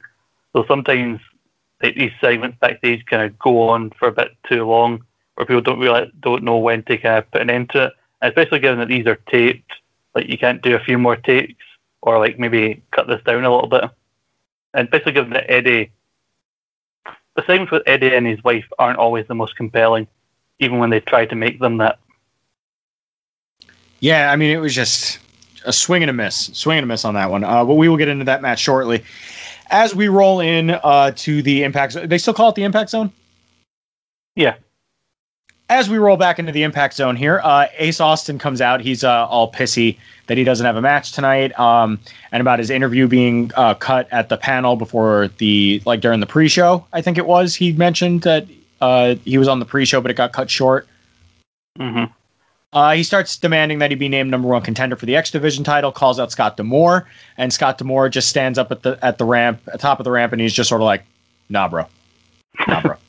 So sometimes like, these segments backstage kind of go on for a bit too long, where people don't really don't know when to kind of put an end to it. And especially given that these are taped, like you can't do a few more takes or like maybe cut this down a little bit. And especially given that Eddie, the segments with Eddie and his wife aren't always the most compelling, even when they try to make them that. Yeah, I mean, it was just a swing and a miss, swing and a miss on that one. Uh, but we will get into that match shortly. As we roll in uh, to the Impact Zone, they still call it the Impact Zone? Yeah. As we roll back into the Impact Zone here, uh, Ace Austin comes out. He's uh, all pissy that he doesn't have a match tonight, um, and about his interview being uh, cut at the panel before the like during the pre-show. I think it was he mentioned that uh, he was on the pre-show, but it got cut short. hmm Uh, he starts demanding that he be named number one contender for the X Division title. Calls out Scott D'Amore, and Scott D'Amore just stands up at the at the ramp, at top of the ramp, and he's just sort of like, "Nah, bro, nah, bro,"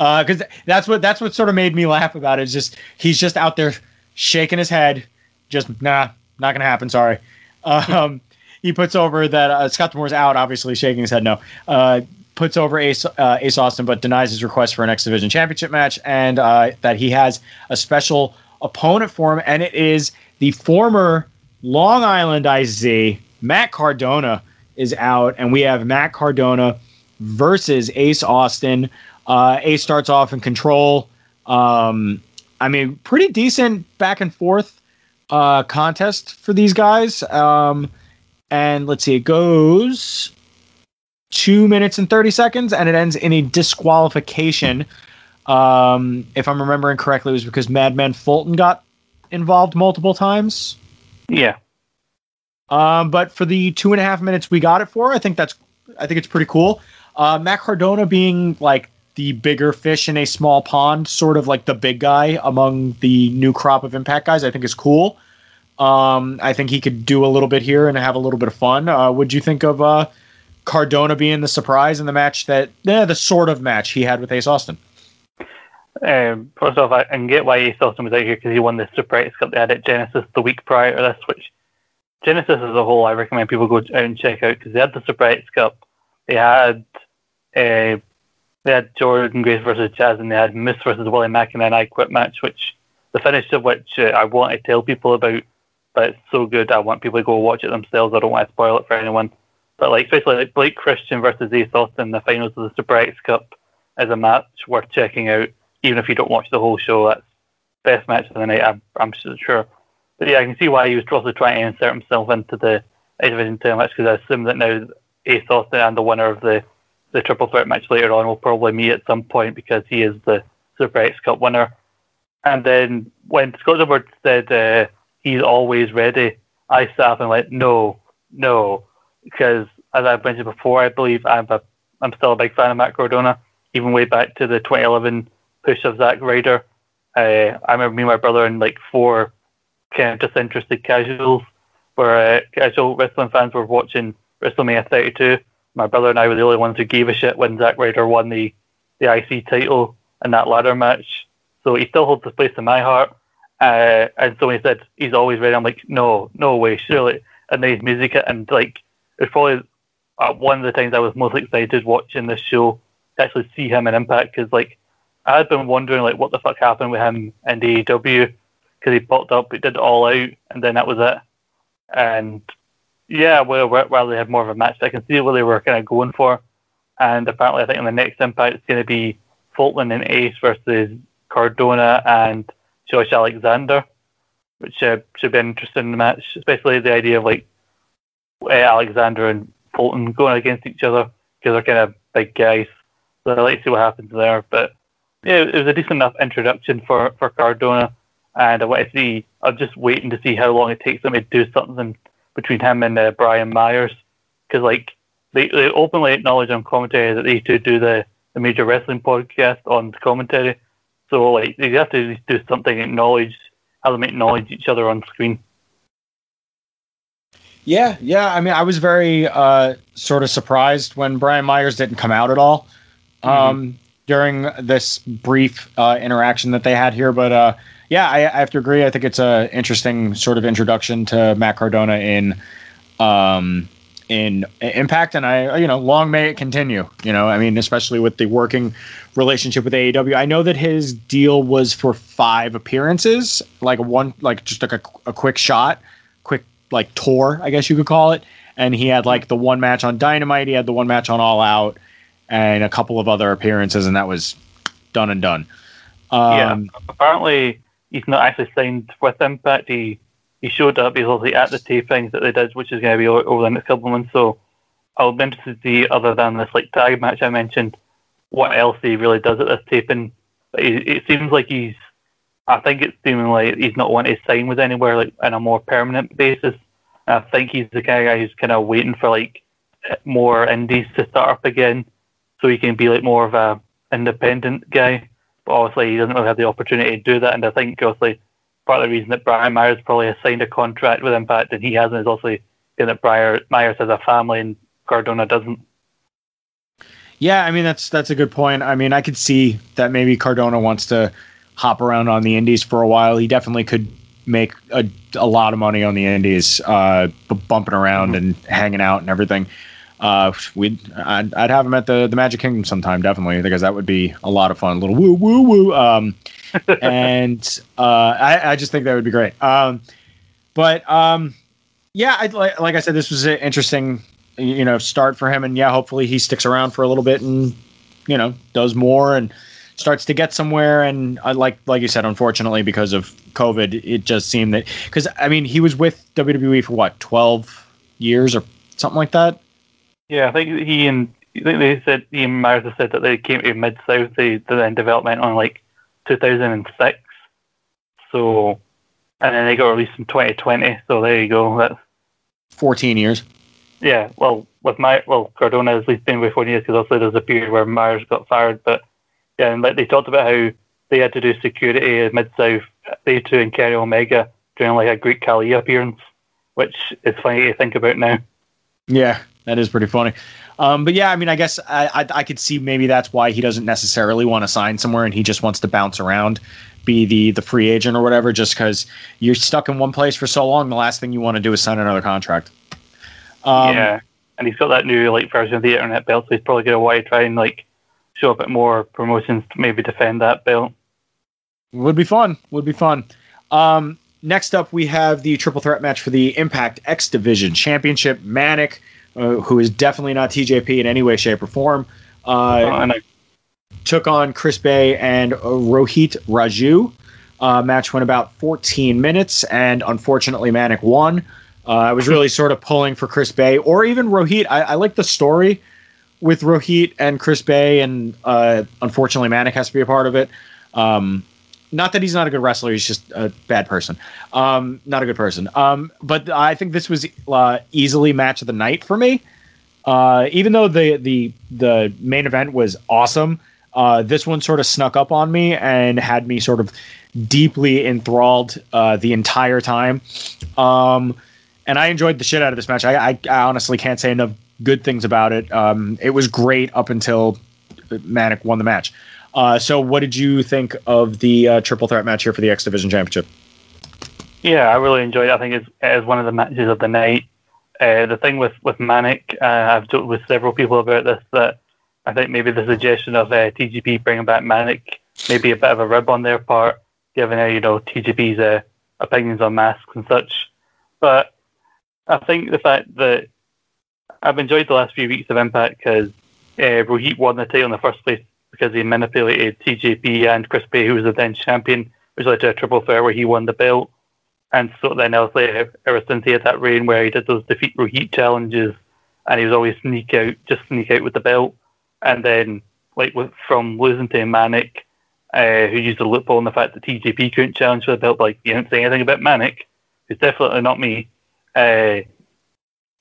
because that's what that's what sort of made me laugh about it. Is just he's just out there shaking his head, just nah, not gonna happen. Sorry. Um, he puts over that uh, Scott D'Amore's out, obviously shaking his head no. Uh, puts over Ace, uh, Ace Austin, but denies his request for an X Division Championship match, and uh, that he has a special opponent for him, and it is the former Long Island IZ Matt Cardona is out, and we have Matt Cardona versus Ace Austin. Uh, Ace starts off in control. Um, I mean, pretty decent back and forth uh, contest for these guys. Um, and let's see, it goes two minutes and 30 seconds, and it ends in a disqualification. Um, if I'm remembering correctly, it was because Madman Fulton got involved multiple times. Yeah. Um, but for the two and a half minutes we got it for, I think that's I think it's pretty cool. Uh, Matt Cardona being like the bigger fish in a small pond, sort of like the big guy among the new crop of Impact guys, I think is cool. Um, I think he could do a little bit here and have a little bit of fun. Uh, would you think of uh, Cardona being the surprise in the match that, yeah, the sort of match he had with Ace Austin? Um, first off, I can get why Ace Austin was out here because he won the Super X Cup they had at Genesis the week prior to this, which Genesis as a whole, I recommend people go out and check out because they had the Super X Cup, they had uh, they had Jordynne Grace versus Jazz, and they had Moose versus Willie Mack and then I Quit match, which the finish of which uh, I want to tell people about, but it's so good I want people to go watch it themselves. I don't want to spoil it for anyone. But like especially like Blake Christian versus Ace Austin, the finals of the Super X Cup, is a match worth checking out, even if you don't watch the whole show. That's best match of the night. I'm I'm sure. But yeah, I can see why he was also trying to insert himself into the X Division title match because I assume that now Ace Austin and the winner of the the triple threat match later on will probably meet at some point because he is the Super X Cup winner. And then when Scott Edwards said uh, he's always ready, I sat up and went, no, no, because as I've mentioned before, I believe I'm a, I'm still a big fan of Matt Cardona, even way back to the 2011 push of Zack Ryder. Uh, I remember me and my brother and like four kind of disinterested casuals, where uh, casual wrestling fans were watching WrestleMania 32. My brother and I were the only ones who gave a shit when Zack Ryder won the, the IC title in that ladder match. So he still holds a place in my heart. Uh, and so when he said he's always ready, I'm like, no, no way, surely. And then his music, and like, it was probably uh, one of the times I was most excited watching this show to actually see him in Impact because, like, I had been wondering, like, what the fuck happened with him in AEW because he popped up, he did it all out, and then that was it. And yeah, well, while they had more of a match, I can see what they were kind of going for. And apparently, I think in the next Impact, it's going to be Fulton and Ace versus Cardona and Josh Alexander, which uh, should be an interesting match, especially the idea of like uh, Alexander and Fulton going against each other because they're kind of big guys. So I'd like to see what happens there. But yeah, it was a decent enough introduction for, for Cardona. And I want to see, I'm just waiting to see how long it takes them to do something between him and uh, Brian Myers. Because, like, they, they openly acknowledge on commentary that they two do the, the major wrestling podcast on commentary. So, like, they have to do something, acknowledge how they acknowledge each other on screen. Yeah, yeah. I mean, I was very uh, sort of surprised when Brian Myers didn't come out at all um, during this brief uh, interaction that they had here. But uh, yeah, I, I have to agree. I think it's a interesting sort of introduction to Matt Cardona in um, in Impact, and I you know long may it continue. You know, I mean, especially with the working relationship with AEW. I know that his deal was for five appearances, like one, like just like a, a quick shot, quick like tour, I guess you could call it. And he had like the one match on Dynamite, he had the one match on All Out, and a couple of other appearances, and that was done and done. Um, yeah, apparently he's not actually signed with Impact. He he showed up. He's obviously at the tapings that they did, which is going to be over, the next couple of months. So I'll be interested to see, other than this like tag match I mentioned, what else he really does at this taping. But he, it seems like he's. I think it's seeming like he's not wanting to sign with anywhere like on a more permanent basis. And I think he's the kind of guy who's kind of waiting for like more indies to start up again, so he can be like more of a independent guy. But obviously, he doesn't really have the opportunity to do that. And I think obviously part of the reason that Brian Myers probably has signed a contract with Impact and he hasn't is also that Brian Myers has a family and Cardona doesn't. Yeah, I mean that's that's a good point. I mean, I could see that maybe Cardona wants to hop around on the Indies for a while. He definitely could make a, a lot of money on the Indies, uh, b- bumping around and hanging out and everything. Uh, we'd I'd, I'd have him at the the Magic Kingdom sometime, definitely, because that would be a lot of fun. A little woo woo woo. Um, and uh, I, I just think that would be great. Um, but um, yeah, I, like, like I said, this was an interesting, you know, start for him, and yeah, hopefully he sticks around for a little bit and you know does more and starts to get somewhere. And I like like you said, unfortunately, because of COVID, it just seemed that because I mean he was with WWE for what twelve years or something like that. Yeah, I think he and I think they said he and Myers have said that they came to Mid South. They in development on like 2006. So, and then they got released in 2020. So there you go. That's Fourteen years. yeah. Well, with my well, Cardona has at least been with 40 years because also there's a period where Myers got fired. But yeah, and like they talked about how they had to do security at Mid South. They two and Kenny Omega during like a Great Khali appearance, which is funny to think about now. Yeah, that is pretty funny. Um, but yeah, I mean, I guess I, I I could see maybe that's why he doesn't necessarily want to sign somewhere and he just wants to bounce around, be the the free agent or whatever. Just because you're stuck in one place for so long, the last thing you want to do is sign another contract. Um, yeah, and he's got that new like version of the internet belt, so he's probably going to want to try and like show up at more promotions to maybe defend that belt. Would be fun. Would be fun. Um, next up, we have the triple threat match for the Impact X Division Championship. Manic, uh, who is definitely not TJP in any way, shape, or form, uh, Oh, and I, took on Chris Bay and uh, Rohit Raju. Uh, match went about 14 minutes, and unfortunately, Manic won. Uh, I was really sort of pulling for Chris Bay or even Rohit. I, I like the story with Rohit and Chris Bay, and uh, unfortunately, Manic has to be a part of it. Um, not that he's not a good wrestler; he's just a bad person. Um, not a good person. Um, but I think this was uh, easily match of the night for me. Uh, even though the the the main event was awesome, uh, this one sort of snuck up on me and had me sort of deeply enthralled uh, the entire time. Um, and I enjoyed the shit out of this match. I, I, I honestly can't say enough good things about it. Um, it was great up until Manic won the match. Uh, so, what did you think of the uh, triple threat match here for the X Division Championship? yeah, I really enjoyed it. I think it's, it is one of the matches of the night. Uh, the thing with with Manic, uh, I've talked with several people about this that I think maybe the suggestion of uh, TJP bringing back Manic maybe a bit of a rib on their part, given how you know TJP's uh, opinions on masks and such. But I think the fact that I've enjoyed the last few weeks of Impact because uh, Rohit won the title in the first place because he manipulated TJP and Chris Bay, who was the then champion, which led to a triple threat where he won the belt. And so then obviously ever since he had that reign where he did those defeat Rohit challenges and he was always sneak out, just sneak out with the belt. And then like with, from losing to Manic, uh, who used the loophole in the fact that TJP couldn't challenge for the belt, like you didn't say anything about Manic, who's definitely not me. Uh,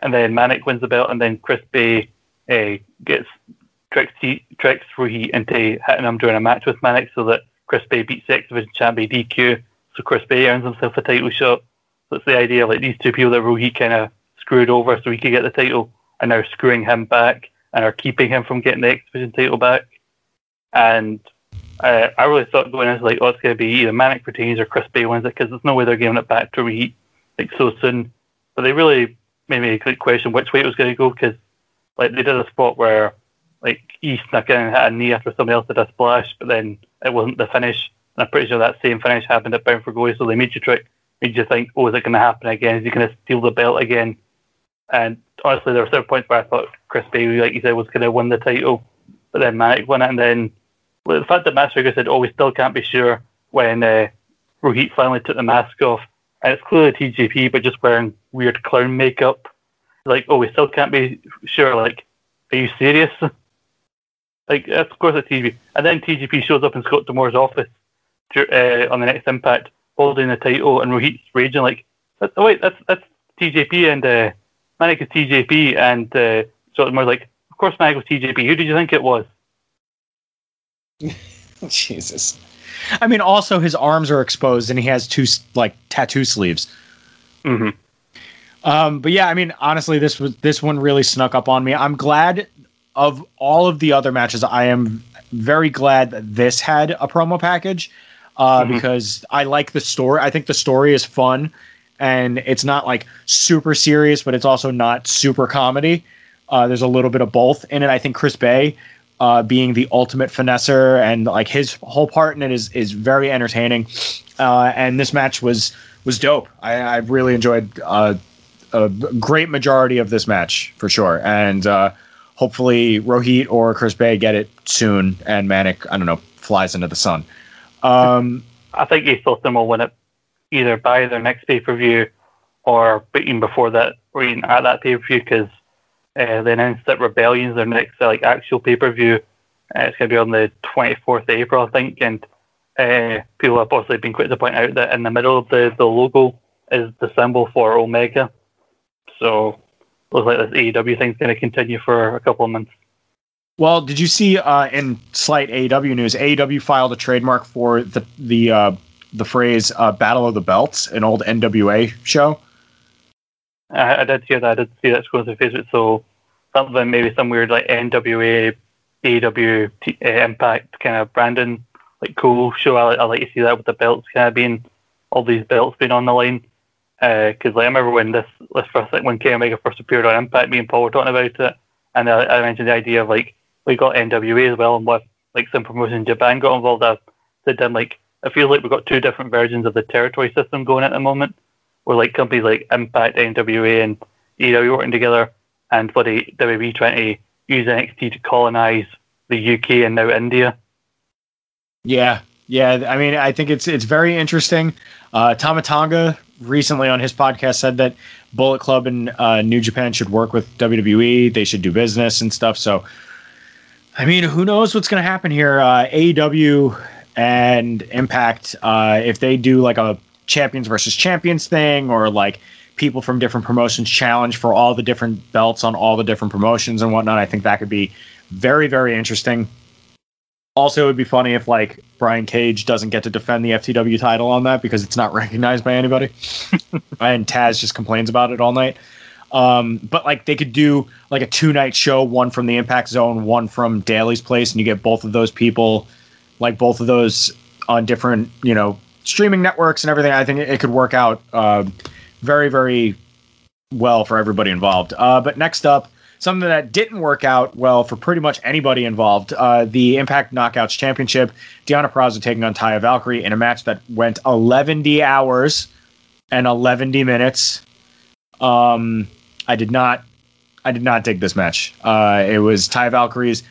and then Manic wins the belt, and then Chris Bay uh, gets tricks he, tricks Rohit into hitting him during a match with Manic, so that Chris Bay beats the X Division champion DQ. So Chris Bay earns himself a title shot. So it's the idea like these two people that Rohit kind of screwed over so he could get the title, and now screwing him back and are keeping him from getting the X Division title back. And uh, I really thought going into like, oh, it's going to be either Manic retains or Chris Bay wins it because there's no way they're giving it back to Rohit like so soon. But they really made me question which way it was going to go because like they did a spot where like he snuck in hit a knee after somebody else did a splash, but then it wasn't the finish. And I'm pretty sure that same finish happened at Bound for Glory, so they made you try, made you think, oh, is it going to happen again? Is he going to steal the belt again? And honestly, there were certain points where I thought Chris Bay, like you said, was going to win the title, but then Manic won it, and then the fact that Matt Striker said, "Oh, we still can't be sure," when uh, Rohit finally took the mask off, and it's clearly TJP, but just wearing weird clown makeup. Like, oh, we still can't be sure. Like, are you serious? like, of course it's TJP. And then TJP shows up in Scott D'Amore's office uh, on the next Impact, holding the title, and Rohit's raging like, "Oh wait, that's that's TJP and uh, Manic is TJP," and uh, Scott D'Amore's like, "Of course, Manic was TJP. Who did you think it was?" Jesus. I mean, also his arms are exposed and he has two like tattoo sleeves. Mm-hmm. Um, but yeah, I mean, honestly, this was this one really snuck up on me. I'm glad of all of the other matches. I am very glad that this had a promo package. uh, Mhm. because I like the story. I think the story is fun, and it's not like super serious, but it's also not super comedy. Uh, there's a little bit of both in it. I think Chris Bay, uh, being the ultimate finesser, and like his whole part in it is is very entertaining. Uh, and this match was was dope. I, I really enjoyed uh, a great majority of this match for sure, and uh, hopefully Rohit or Chris Bay get it soon, and Manic I don't know flies into the sun. Um, I think Austin will win it either by their next pay per view or even before that, or even at that pay per view, because uh, they announced that Rebellion's their next uh, like actual pay per view. Uh, it's going to be on the 24th of April, I think, and uh, people have obviously been quick to point out that in the middle of the, the logo is the symbol for Omega. So looks like this AEW thing's going to continue for a couple of months. Well, did you see uh, in slight AEW news? AEW filed a trademark for the the uh, the phrase uh, "Battle of the Belts," an old NWA show. I, I did hear that. I did see that going through Facebook. So something maybe some weird like NWA, AEW, T, uh, Impact kind of branding, like cool show. I, I like to see that with the belts kind of being all these belts being on the line. Uh, because like I remember when this, this first like when Kenny Omega first appeared on Impact, me and Paul were talking about it, and I, I mentioned the idea of like we got NWA as well, and what like some promotion in Japan got involved. I said him like I feel like we've got two different versions of the territory system going at the moment where like companies like Impact, NWA, and AEW working together, and the WWE trying to use NXT to colonize the UK and now India. Yeah, yeah. I mean, I think it's it's very interesting. Uh, Tama Tonga recently on his podcast said that Bullet Club and uh, New Japan should work with WWE. They should do business and stuff. So, I mean, who knows what's going to happen here? Uh, AEW and Impact, uh, if they do like a champions versus champions thing, or like people from different promotions challenge for all the different belts on all the different promotions and whatnot, I think that could be very, very interesting. Also, it would be funny if like Brian Cage doesn't get to defend the FTW title on that because it's not recognized by anybody, and Taz just complains about it all night. Um, but like they could do like a two night show, one from the Impact Zone, one from Daily's Place, and you get both of those people, like both of those on different you know streaming networks and everything. I think it, it could work out uh, very very well for everybody involved. Uh, but next up, something that didn't work out well for pretty much anybody involved. Uh, the Impact Knockouts Championship, Deonna Purrazzo taking on Taya Valkyrie in a match that went 11 hours and 11 minutes. Um, I did not, I did not dig this match. Uh, it was Taya Valkyrie's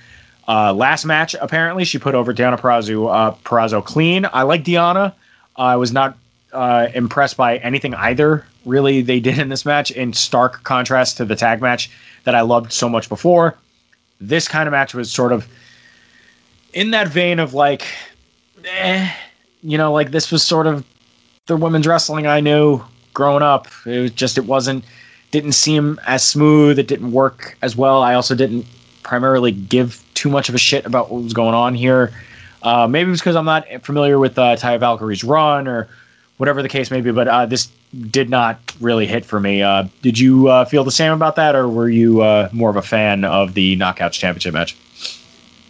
uh, last match. Apparently, she put over Deonna Purrazzo, uh, clean. I like Deanna. I was not uh, impressed by anything either. Really, they did in this match. In stark contrast to the tag match that I loved so much before, this kind of match was sort of in that vein of like, eh, you know, like this was sort of the women's wrestling I knew growing up. It was just it wasn't didn't seem as smooth. It didn't work as well. I also didn't primarily give too much of a shit about what was going on here. Uh, maybe it was because I'm not familiar with uh, Taya Valkyrie's run or whatever the case may be, but uh, this did not really hit for me. Uh, did you uh, feel the same about that, or were you uh, more of a fan of the Knockouts Championship match?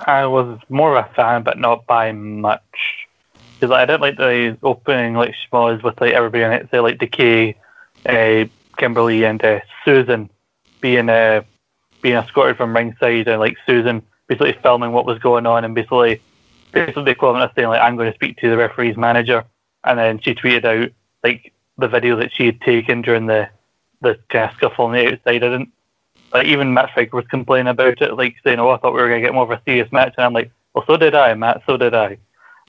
I was more of a fan, but not by much. Because I didn't like the opening like schmoz with like everybody in it, say like Decay, uh, Kimber Lee, and uh, Susan being uh, being escorted from ringside, and like Susan basically filming what was going on, and basically basically the equivalent of saying like I'm going to speak to the referee's manager, and then she tweeted out like the video that she had taken during the the kind scuffle on the outside. I didn't like even Matt Striker was complaining about it, like saying, "Oh, I thought we were going to get more of a serious match," and I'm like, "Well, so did I, Matt. So did I."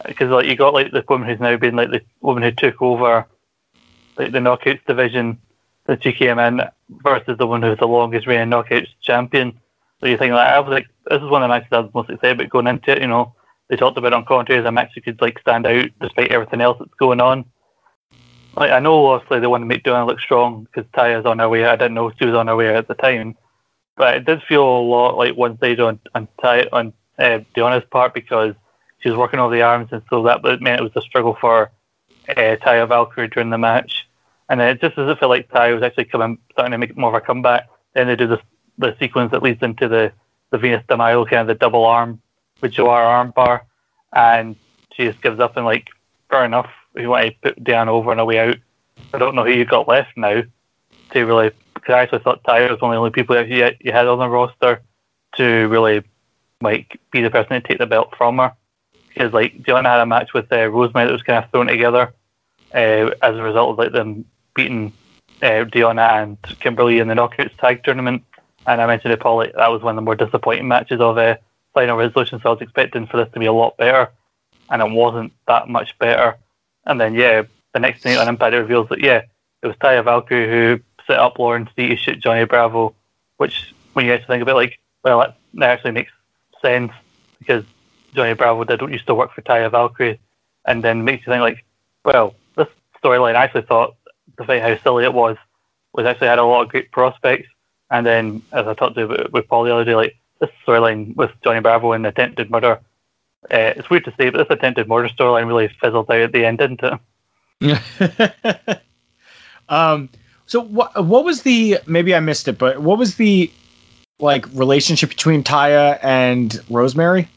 Because like you got like the woman who's now been like the woman who took over like the knockouts division that she came in versus the one who's the longest reigning knockouts champion. So you think like I was like, this is one of the matches I was most excited about going into it. You know, they talked about on commentary as a match that could like stand out despite everything else that's going on. Like I know obviously they want to make Deonna look strong because Taya's on her way. I didn't know she was on her way at the time, but it did feel a lot like one sided on on Ty on uh, Deonna's part because she was working all the arms and so that meant it was a struggle for uh, Taya Valkyrie during the match. And then just as if it like Taya was actually coming starting to make more of a comeback, then they do this the sequence that leads into the the Venus de kind of the double arm with arm bar, and she just gives up and like fair enough. You want to put Dan over on a way out, I don't know who you got left now to really. Because I actually thought Taya was one of the only people that you, you had on the roster to really like be the person to take the belt from her. Because like Deonna had a match with uh, Rosemary that was kind of thrown together uh, as a result of like them beating uh, Deonna and Kimber Lee in the Knockouts tag tournament. And I mentioned it, Paul, that was one of the more disappointing matches of uh, Final Resolution. So I was expecting for this to be a lot better, and it wasn't that much better. And then yeah, the next night on Impact it reveals that yeah, it was Taya Valkyrie who set up Larry D to shoot Johnny Bravo, which when you actually think about it, like, well, that, that actually makes sense because Johnny Bravo did used to work for Taya Valkyrie, and then makes you think like, well, this storyline I actually thought, despite how silly it was, was actually had a lot of great prospects. And then, as I talked to with, Paul the other day, like this storyline with Johnny Bravo and the attempted murder, uh, it's weird to say, but this attempted murder storyline really fizzled out at the end, didn't it? um. So what? What was the? Maybe I missed it, but what was the like relationship between Taya and Rosemary?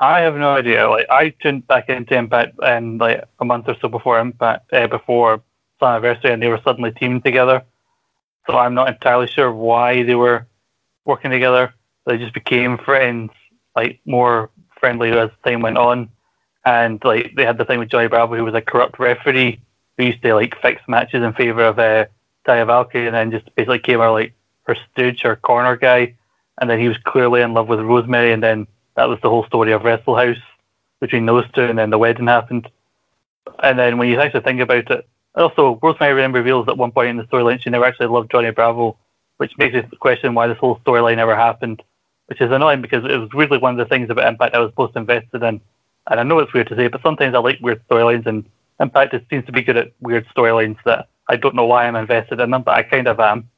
I have no idea. Like I tuned back into Impact and like a month or so before Impact, uh, before Slammiversary, and they were suddenly teamed together. So I'm not entirely sure why they were working together. They just became friends, like more friendly as time went on. And like they had the thing with Johnny Bravo, who was a corrupt referee who used to like fix matches in favor of uh, Taya Valkyrie, and then just basically came out like her stooge or corner guy. And then he was clearly in love with Rosemary, and then that was the whole story of Wrestle House between those two, and then the wedding happened. And then when you actually think about it, also Rosemary then reveals at one point in the storyline she never actually loved Johnny Bravo, which makes you question why this whole storyline ever happened, which is annoying because it was really one of the things about Impact I was most invested in. And I know it's weird to say, but sometimes I like weird storylines, and Impact it seems to be good at weird storylines that I don't know why I'm invested in them, but I kind of am.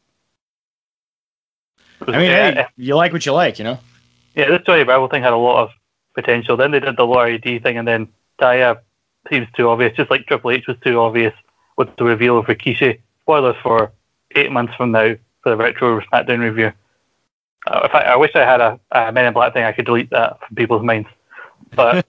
I mean, hey, you like what you like, you know yeah, this Johnny Bravo thing had a lot of potential. Then they did the Larry D thing, and then Taya seems too obvious, just like Triple H was too obvious with the reveal of Rikishi. Spoilers for eight months from now for the Retro SmackDown review. Uh, fact, I wish I had a, a Men in Black thing. I could delete that from people's minds. But,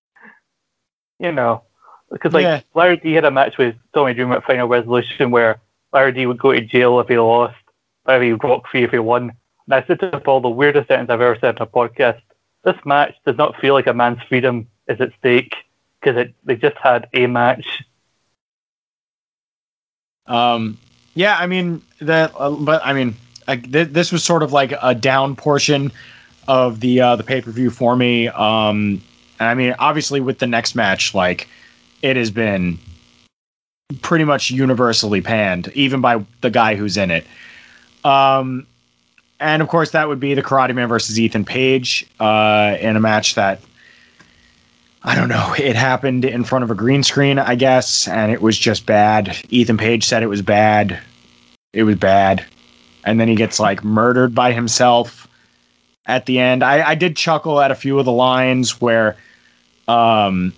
you know, because like yeah. Larry D had a match with Tommy Dreamer at Final Resolution where Larry D would go to jail if he lost, but he would walk free if he won. And I said to Paul, the weirdest sentence I've ever said in a podcast. This match does not feel like a man's freedom is at stake because they just had a match. Um, yeah, I mean that, uh, but I mean, Th- this was sort of like a down portion of the uh, the pay per view for me. Um, and I mean, obviously, with the next match, like it has been pretty much universally panned, even by the guy who's in it. Um, and of course, that would be the Karate Man versus Ethan Page uh, in a match that I don't know. It happened in front of a green screen, I guess, and it was just bad. Ethan Page said it was bad. It was bad, and then he gets like murdered by himself at the end. I, I did chuckle at a few of the lines where, um,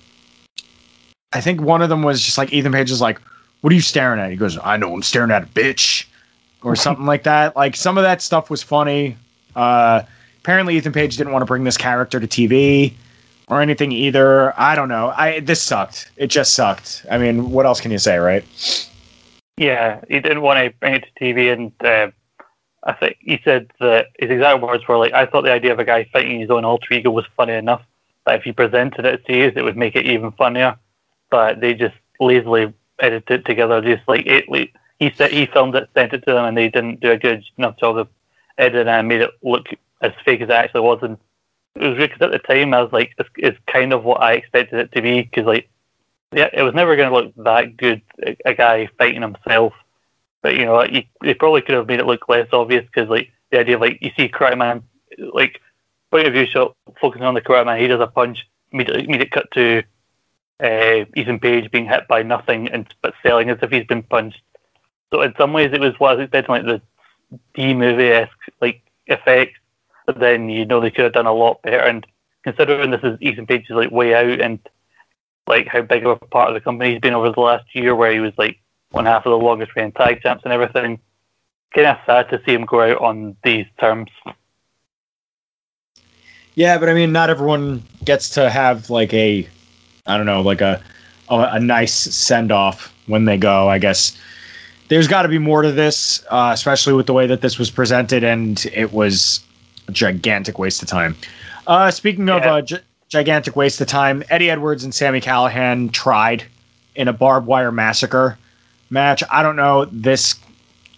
I think one of them was just like Ethan Page is like, "What are you staring at?" He goes, "I know I'm staring at a bitch." or something like that. Like some of that stuff was funny. Uh, apparently, Ethan Page didn't want to bring this character to TV or anything either. I don't know. I this sucked. It just sucked. I mean, what else can you say, right? Yeah, he didn't want to bring it to TV, and uh, I think he said that his exact words were like, "I thought the idea of a guy fighting his own alter ego was funny enough, that if he presented it to you, it would make it even funnier." But they just lazily edited it together, just like it, he said he filmed it, sent it to them, and they didn't do a good enough job of editing and made it look as fake as it actually was. And it was weird because at the time I was like, it's, it's kind of what I expected it to be because like, yeah, it was never going to look that good. A, a, guy fighting himself, but you know, like, they probably could have made it look less obvious because like the idea of like you see Karate Man, like point of view shot focusing on the Karate Man, he does a punch, immediately immediate cut to uh, Ethan Page being hit by nothing and but selling as if he's been punched so in some ways, it was what I was expecting, like the D movie esque like effects. But then you know they could have done a lot better. And considering this is Ethan Page's like way out and like how big of a part of the company he's been over the last year, where he was like one half of the longest reigning tag champs and everything, kind of sad to see him go out on these terms. Yeah, but I mean, not everyone gets to have like a I don't know, like a a, a nice send off when they go. I guess there's got to be more to this, uh, especially with the way that this was presented, and it was a gigantic waste of time. Uh, speaking of Yeah. uh, gi- gigantic waste of time, Eddie Edwards and Sami Callihan tried in a barbed wire massacre match. I don't know this.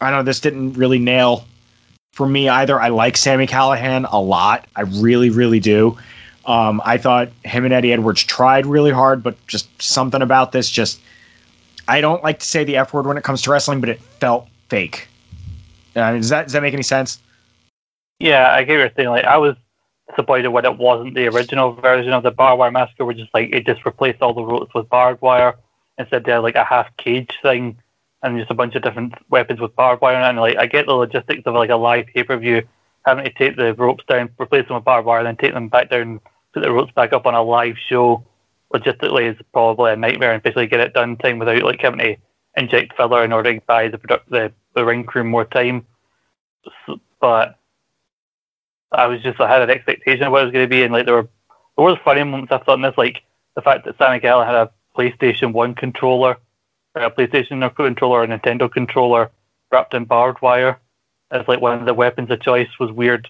I know this didn't really nail for me either. I like Sami Callihan a lot. I really, really do. Um, I thought him and Eddie Edwards tried really hard, but just something about this just. I don't like to say the F word when it comes to wrestling, but it felt fake. Uh, does that does that make any sense? Yeah, I get you're saying. Like, I was disappointed when it wasn't the original version of the barbed wire massacre, where just like it just replaced all the ropes with barbed wire. Instead, they had like a half cage thing and just a bunch of different weapons with barbed wire. on it. And like, I get the logistics of like a live pay per view, having to take the ropes down, replace them with barbed wire, then take them back down, put the ropes back up on a live show. Logistically, is probably a nightmare, and basically get it done time without like having to inject filler in order to buy the product, the, the ring crew more time. S but I was just I had an expectation of what it was going to be, and like there were there was funny moments I thought in this, like the fact that Sami Callihan had a PlayStation One controller, a PlayStation controller, or a Nintendo controller wrapped in barbed wire as like one of the weapons of choice was weird.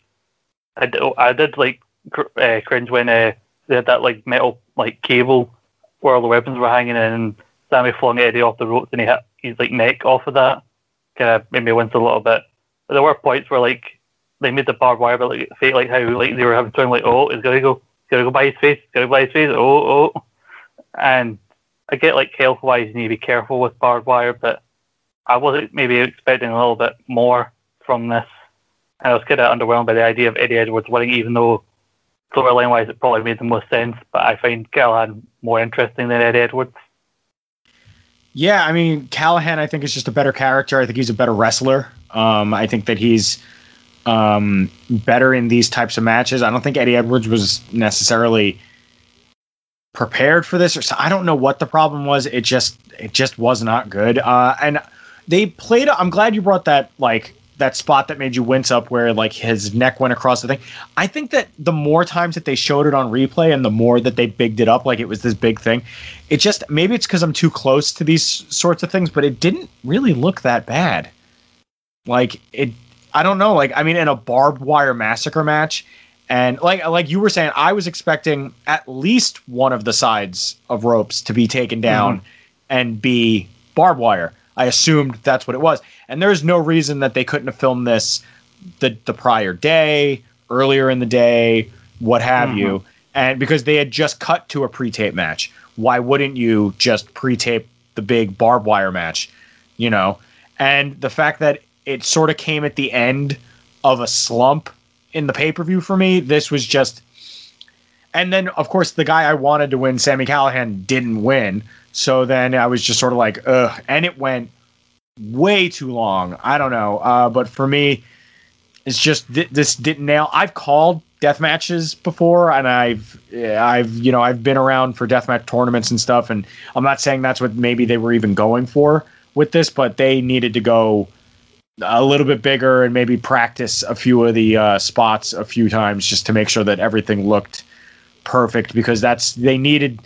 I did, I did like cr- uh, cringe when uh, they had that like metal like cable where all the weapons were hanging in, and Sami flung Eddie off the ropes, and he hit his like neck off of that. Kind of made me wince a little bit. But there were points where like they made the barbed wire but like fake like how like they were having time like oh it's gonna go it's gonna go by his face it's gonna go by his face oh oh and I get like health wise you need to be careful with barbed wire but I wasn't maybe expecting a little bit more from this and I was kind of underwhelmed by the idea of Eddie Edwards winning even though storyline wise it probably made the most sense but I find Callihan more interesting than Eddie Edwards Yeah, I mean Callihan, I think is just a better character. I think he's a better wrestler. Um, I think that he's um, better in these types of matches. I don't think Eddie Edwards was necessarily prepared for this, or so, I don't know what the problem was. It just it just was not good. Uh, and they played. I'm glad you brought that like that spot that made you wince up where like his neck went across the thing. I think that the more times that they showed it on replay and the more that they bigged it up like it was this big thing, it just maybe it's because I'm too close to these sorts of things, but it didn't really look that bad. Like it, I don't know. Like I mean, in a barbed wire massacre match, and like like you were saying, I was expecting at least one of the sides of ropes to be taken down mm-hmm. and be barbed wire. I assumed that's what it was, and there's no reason that they couldn't have filmed this the the prior day, earlier in the day, what have mm-hmm. you, and because they had just cut to a pre-tape match. Why wouldn't you just pre-tape the big barbed wire match? You know, and the fact that it sort of came at the end of a slump in the pay-per-view for me, this was just and then of course the guy I wanted to win, Sami Callihan, didn't win. So then I was just sort of like, ugh. And it went way too long. I don't know. Uh, but for me, it's just th- this didn't nail. I've called death matches before, and I've I've you know I've been around for death match tournaments and stuff. And I'm not saying that's what maybe they were even going for with this, but they needed to go a little bit bigger and maybe practice a few of the uh, spots a few times just to make sure that everything looked perfect because that's they needed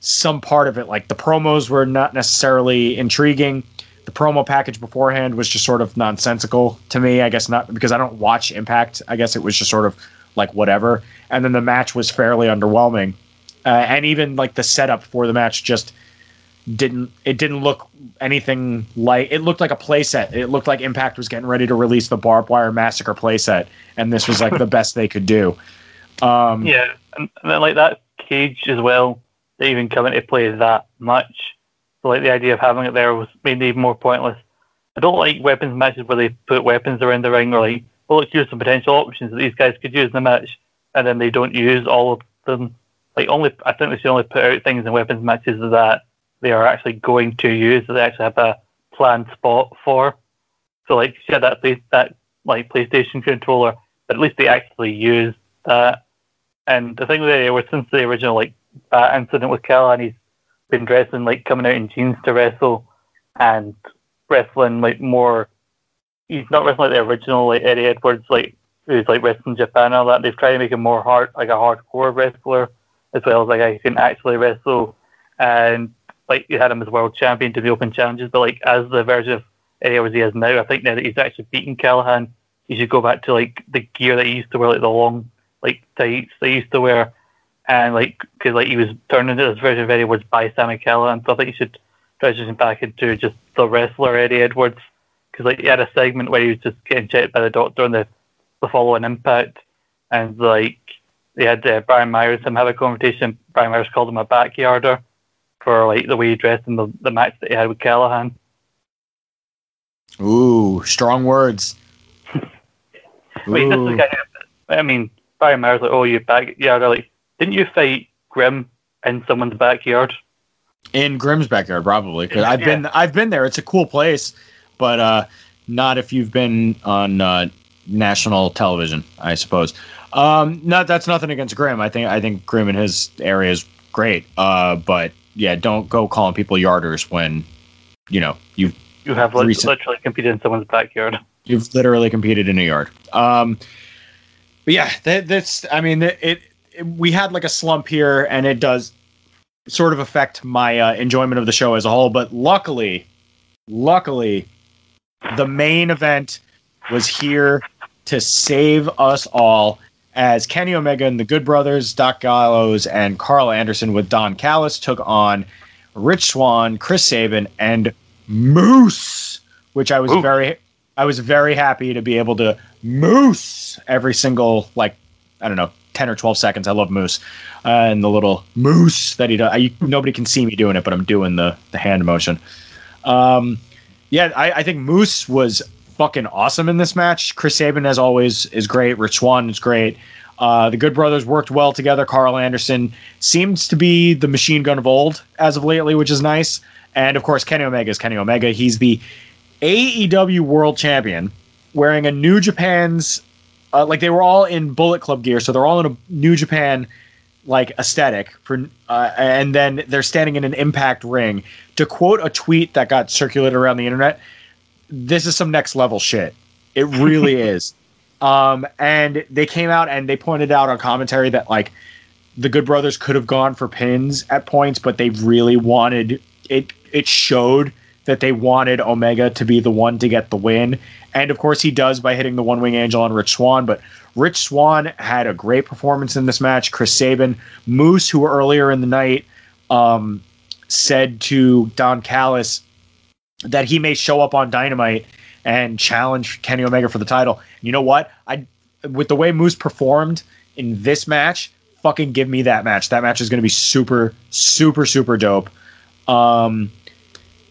some part of it. Like the promos were not necessarily intriguing. The promo package beforehand was just sort of nonsensical to me i guess not because i don't watch impact. I guess it was just sort of like whatever. And then the match was fairly underwhelming. Uh, and even like the setup for the match just didn't it didn't look anything like it looked like a playset it looked like impact was getting ready to release the barbed wire massacre playset and this was like the best they could do um Yeah, and, and then like that cage as well, they even come into play that much. So like the idea of having it there was made even more pointless. I don't like weapons matches where they put weapons around the ring or like, well, let's use some potential options that these guys could use in the match, and then they don't use all of them. Like only, I think they should only put out things in weapons matches that they are actually going to use, that they actually have a planned spot for. So like, had that that like PlayStation controller, but at least they actually used that. And the thing it was since the original like bat incident with Callihan, he's been dressing like coming out in jeans to wrestle and wrestling like more. He's not wrestling like the original like Eddie Edwards, like who's like wrestling Japan and all that. They've tried to make him more hard, like a hardcore wrestler, as well as like he can actually wrestle. and like you had him as world champion to the Open Challenges, but like as the version of Eddie Edwards he is now, I think now that he's actually beaten Callihan, he should go back to like the gear that he used to wear, like the long like tights he used to wear, and like because like he was turned into this version of Eddie Edwards by Sami Callihan, so I think he should transition back into just the wrestler Eddie Edwards, because like he had a segment where he was just getting checked by the doctor on the the following Impact, and like they had uh, Brian Myers him have a conversation. Brian Myers called him a backyarder for like the way he dressed in the, the match that he had with Callihan. Ooh, strong words. Wait, this is Ooh. the guy. I mean, Brian Myers like, oh, you backyarder. Like, didn't you fight Grim in someone's backyard? in Grimm's backyard, probably. 'cause I've Yeah. been I've been there. It's a cool place, but uh, not if you've been on uh, national television, I suppose. Um, not that's nothing against Grimm. I think I think Grimm in his area is great. Uh, but yeah, don't go calling people yarders when you know you've You have lit- Recent- literally competed in someone's backyard. you've literally competed in a yard. Um, but yeah, that, that's I mean it, it, We had like a slump here, and it does sort of affect my uh, enjoyment of the show as a whole. But luckily, luckily, the main event was here to save us all. As Kenny Omega and the Good Brothers, Doc Gallows, and Karl Anderson with Don Callis took on Rich Swann, Chris Sabin, and Moose, which I was Ooh. very I was very happy to be able to moose every single like I don't know ten or twelve seconds. I love moose uh, and the little moose that he does. I, nobody can see me doing it, but I'm doing the the hand motion. Um, yeah, I, I think Moose was fucking awesome in this match. Chris Sabin, as always, is great. Rich Swann is great. Uh, the Good Brothers worked well together. Karl Anderson seems to be the machine gun of old as of lately, which is nice. And of course, Kenny Omega is Kenny Omega. He's the AEW World Champion, wearing a New Japan's uh, like they were all in Bullet Club gear, so they're all in a New Japan like aesthetic for, uh, and then they're standing in an Impact ring. To quote a tweet that got circulated around the internet, this is some next level shit. It really is. Um, and they came out and they pointed out on commentary that like the Good Brothers could have gone for pins at points, but they really wanted it. It showed that they wanted Omega to be the one to get the win. And of course, he does by hitting the one wing angel on Rich Swann. But Rich Swann had a great performance in this match. Chris Sabin, Moose, who earlier in the night um, said to Don Callis that he may show up on Dynamite and challenge Kenny Omega for the title. You know what? I with the way Moose performed in this match, fucking give me that match. That match is going to be super, super, super dope. Um,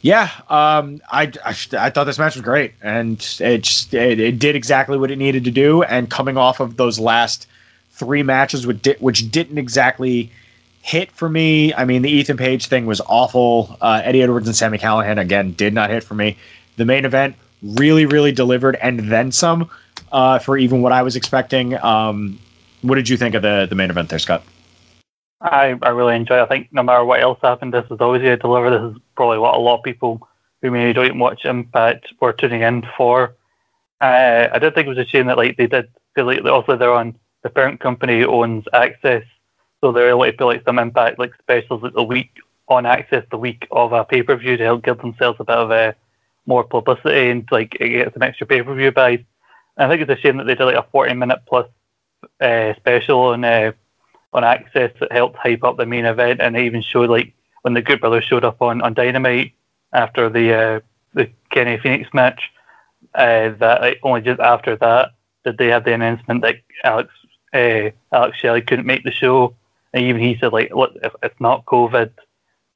yeah, um, I, I I thought this match was great, and it just it, it did exactly what it needed to do. And coming off of those last three matches, which di- which didn't exactly hit for me. I mean, the Ethan Page thing was awful. Uh, Eddie Edwards and Sami Callihan again did not hit for me. The main event really, really delivered, and then some uh, for even what I was expecting. Um, what did you think of the the main event there, Scott? I, I really enjoy it. I think no matter what else happened, this was always going to deliver. This is probably what a lot of people who maybe don't watch Impact were tuning in for. Uh, I did think it was a shame that like they did because like also they're on the parent company owns Access, so they're able to put like some Impact like specials like the week on Access the week of a pay per view to help give themselves a bit of uh, more publicity and like get some extra pay per view buys. And I think it's a shame that they did like a forty minute plus uh, special on uh, on Access that helped hype up the main event, and they even showed like when the Good Brothers showed up on, on Dynamite after the uh, the Kenny Fenix match. Uh, that like, only just after that did they have the announcement that Alex uh, Alex Shelley couldn't make the show, and even he said like, look, if it's not COVID,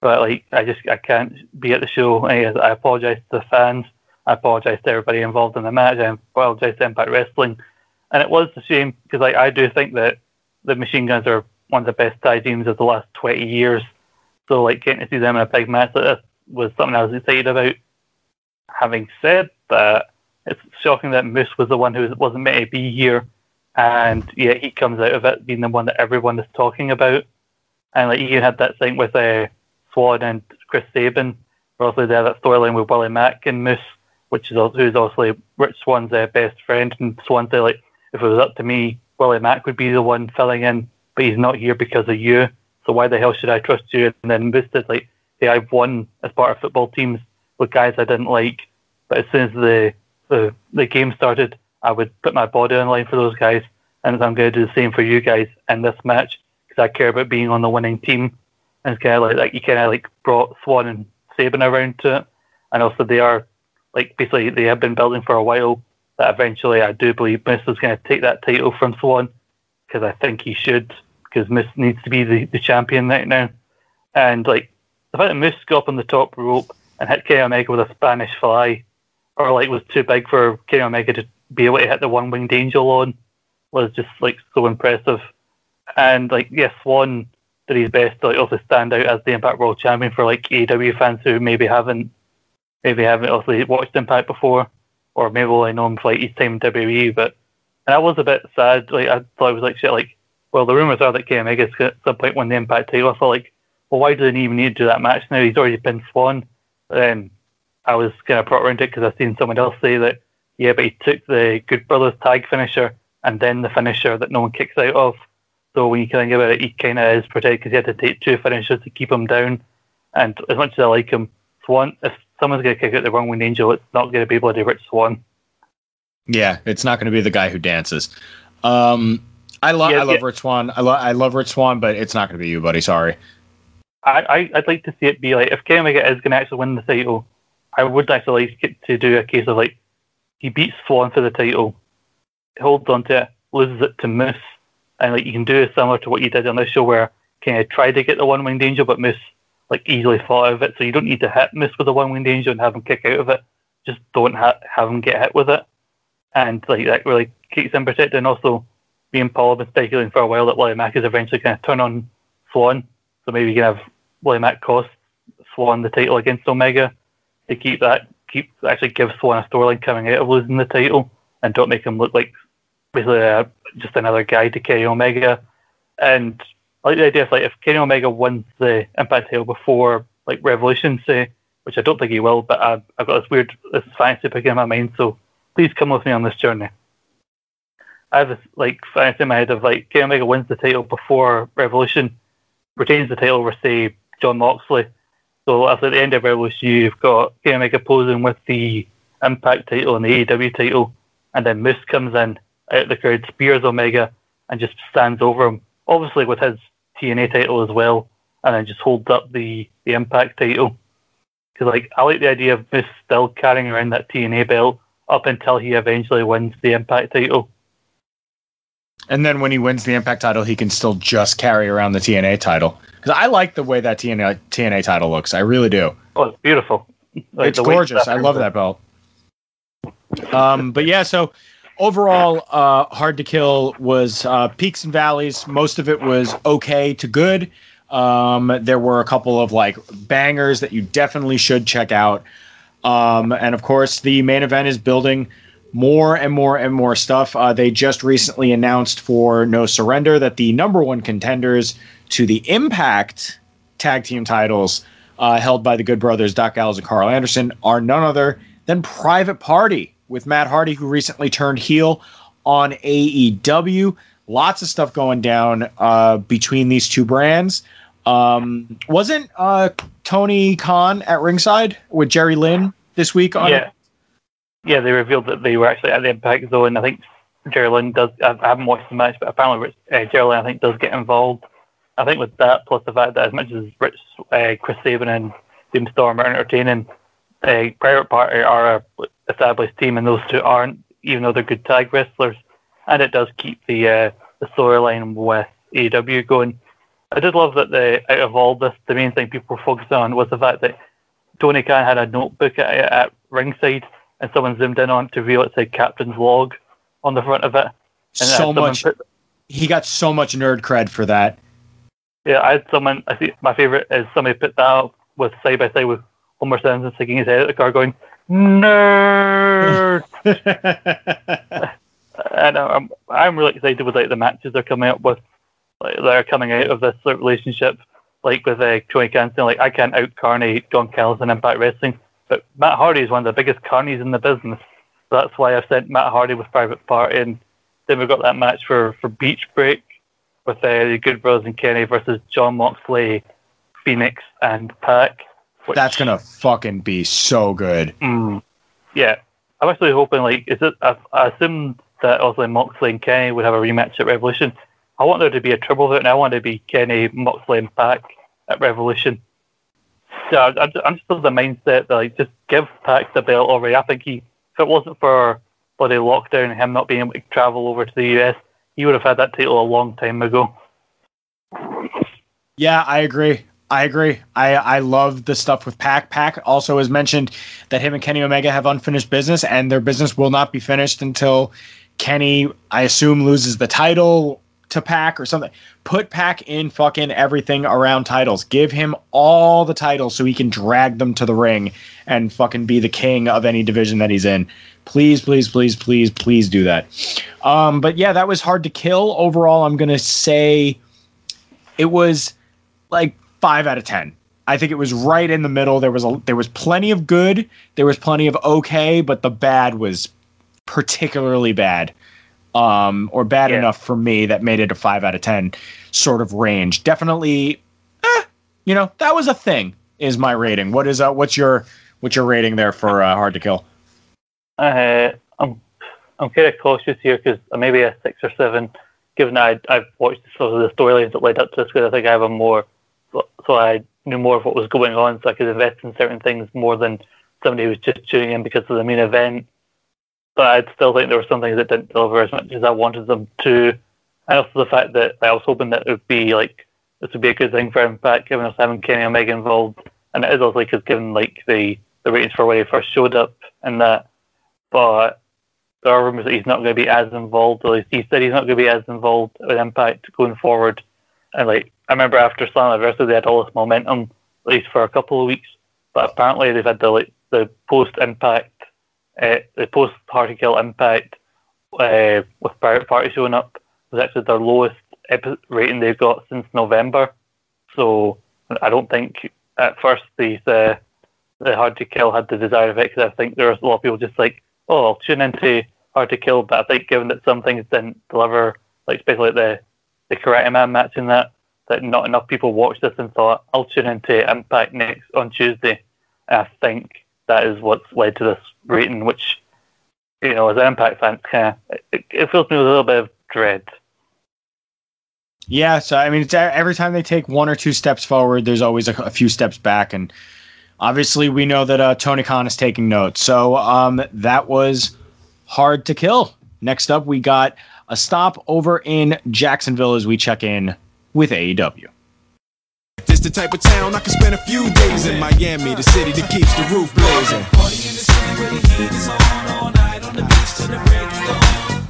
but like I just I can't be at the show. Goes, I apologize to the fans. I apologize to everybody involved in the match. I apologize to Impact Wrestling. And it was a shame because like I do think that the Machine Guns are one of the best tag teams of the last 20 years. So, like, getting to see them in a big match like this was something I was excited about. Having said that, it's shocking that Moose was the one who wasn't meant to be here. And yeah, he comes out of it being the one that everyone is talking about. And like, you had that thing with uh, Swann and Chris Sabin. where Also, had that storyline with Willie Mack and Moose, which is also, who's also Rich Swann's uh, best friend. And Swann said, like, if it was up to me, Willie Mack would be the one filling in, but he's not here because of you. So why the hell should I trust you? And then Moose did like, hey, I've won as part of football teams with guys I didn't like, but as soon as the the, the game started, I would put my body on the line for those guys, and I'm going to do the same for you guys in this match because I care about being on the winning team. And it's kind of like, like you kind of like brought Swann and Sabin around to it, and also they are like basically they have been building for a while. That eventually, I do believe Moose is going to take that title from Swann because I think he should because Moose needs to be the, the champion right now. And like the fact that Moose got up on the top rope and hit Kenny Omega with a Spanish fly, or like was too big for Kenny Omega to be able to hit the one winged angel on, was just like so impressive. And like yeah, Swann did his best to like also stand out as the Impact World Champion for like AEW fans who maybe haven't maybe haven't also watched Impact before, or maybe only know him for like his time in WWE. But and I was a bit sad. Like I thought it was like shit. Like well, the rumors are that Kenny Omega's at some point win the Impact title. I thought like, well, why do they even need to do that match now? He's already been Swann. Then I was kind of brought around it because I've seen someone else say that yeah, but he took the Good Brothers tag finisher and then the finisher that no one kicks out of. So when you think about it, he kind of is protected because he had to take two finishers to keep him down. And as much as I like him, Swann, if someone's going to kick out the wrong winged angel, it's not going to be bloody Rich Swann. Yeah, it's not going to be the guy who dances. Um, I love Yeah, I love yeah. Rich Swann. I love I love Rich Swann, but it's not going to be you, buddy. Sorry. I, I I'd like to see it be like if Kenny Omega is going to actually win the title, I would actually like to do a case of like he beats Swann for the title, holds on to it, loses it to Moose, and like you can do similar to what you did on this show where kind of try to get the one winged angel, but Moose like easily fought out of it. So you don't need to hit Moose with the one winged angel and have him kick out of it. Just don't ha- have him get hit with it, and like that really keeps him protected. And also, me and Paul have been speculating for a while that Willie Mack is eventually going to turn on Swann. So maybe you can have Willie Mack cost Swann the title against Omega to keep that actually give Swann a storyline coming out of losing the title and don't make him look like basically uh, just another guy to Kenny Omega. And I like the idea of like if Kenny Omega wins the Impact title before like Revolution, say, which I don't think he will, but I, I've got this weird this fantasy picking in my mind. So please come with me on this journey. I have this like fantasy in my head of like Kenny Omega wins the title before Revolution, retains the title over say Jon Moxley. So after the end of Revolution, you've got Kenny Omega posing with the Impact title and the AEW title, and then Moose comes in out the crowd, spears Omega, and just stands over him, obviously with his TNA title as well, and then just holds up the, the Impact title. Because like I like the idea of Moose still carrying around that TNA belt up until he eventually wins the Impact title. And then when he wins the Impact title, he can still just carry around the TNA title. Because I like the way that TNA TNA title looks. I really do. Oh, it's beautiful. Like, it's gorgeous. I love that belt. Um, but yeah, so overall, uh, Hard to Kill was uh, peaks and valleys. Most of it was okay to good. Um, there were a couple of like bangers that you definitely should check out. Um, and of course, the main event is building more and more and more stuff. Uh, they just recently announced for No Surrender that the number one contenders to the Impact tag team titles, uh, held by the Good Brothers, Doc Gallows and Karl Anderson, are none other than Private Party with Matt Hardy, who recently turned heel on AEW. Lots of stuff going down uh, between these two brands. Um, wasn't uh, Tony Khan at ringside with Jerry Lynn this week? On yeah, yeah. They revealed that they were actually at the Impact Zone. I think Lynn does. I haven't watched the match, but apparently uh, Lynn I think does get involved. I think with that plus the fact that as much as Rich, uh, Chris Sabin and Jim Storm are entertaining, uh, Private Party are a established team, and those two aren't, even though they're good tag wrestlers. And it does keep the uh, the storyline with AEW going. I did love that the out of all this, the main thing people were focused on was the fact that Tony Khan had a notebook at, at ringside, and someone zoomed in on it to reveal it said Captain's Log on the front of it. And so much. put- he got so much nerd cred for that. yeah, I had someone. I think my favorite is somebody put that up with side by side with Homer Simpson sticking his head out the car, going nerd. and I'm I'm really excited with like the matches they're coming up with, like they're coming out of this sort of relationship, like with uh, Tony Khan saying like I can't outcarnate Don Callis in Impact Wrestling, but Matt Hardy is one of the biggest carnies in the business. So that's why I've sent Matt Hardy with Private Party, and then we've got that match for for Beach Break, with uh, the Good Brothers and Kenny versus Jon Moxley, Fenix, and Pac. which- That's gonna fucking be so good. Mm, yeah, I'm actually hoping like is it? I, I assume that also Moxley and Kenny would have a rematch at Revolution. I want there to be a triple threat, and I want to be Kenny, Moxley, and Pac at Revolution. So I, I, I'm still the mindset that like just give Pac the belt already. I think he, if it wasn't for bloody lockdown and him not being able to travel over to the US, he would have had that title a long time ago. Yeah, I agree. I agree. I, I love the stuff with Pac. Pac also has mentioned that him and Kenny Omega have unfinished business, and their business will not be finished until Kenny, I assume, loses the title to Pac or something. Put Pac in fucking everything around titles. Give him all the titles so he can drag them to the ring and fucking be the king of any division that he's in. Please, please, please, please, please do that. Um, but yeah, that was hard to kill. Overall, I'm gonna say it was like five out of ten. I think it was right in the middle. There was a there was plenty of good, there was plenty of okay, but the bad was particularly bad, um, or bad Yeah. enough for me that made it a five out of ten sort of range. Definitely, eh, you know, that was a thing. Is my rating? What is uh, what's your what's your rating there for uh, Hard to Kill? Uh, I'm I'm kind of cautious here because maybe a six or seven, given I, I've watched sort of the storylines that led up to this. Because I think I have a more, so so I knew more of what was going on, so I could invest in certain things more than somebody who was just tuning in because of the main event. But I'd still think there were some things that didn't deliver as much as I wanted them to, and also the fact that I was hoping that it would be like this would be a good thing for Impact, given us having Kenny Omega involved, and it is also because given like the the ratings for when he first showed up and that but there are rumors that he's not going to be as involved. At least he said he's not going to be as involved with Impact going forward. And like I remember after Slammiversary, they had all this momentum, at least for a couple of weeks. But apparently they've had the like the post Impact, uh, the post Hard to Kill Impact uh, with Private Party showing up was actually their lowest epi- rating they've got since November. So I don't think at first these uh, the Hard to Kill had the desire desired effect. I think there was a lot of people just like, oh, I'll tune into Hard to Kill, but I think given that some things didn't deliver, like especially the the Karate Man match that, that not enough people watched this and thought, I'll tune into Impact next on Tuesday. And I think that is what's led to this rating, which, you know, as an Impact fan, kind of, it, it fills me with a little bit of dread. Yeah, so I mean, it's e- every time they take one or two steps forward, there's always a, a few steps back, and obviously we know that uh, Tony Khan is taking notes. So um, that was hard to kill. Next up, we got a stop over in Jacksonville as we check in with AEW. This the type of town I can spend a few days in Miami, the city that keeps the roof blazing.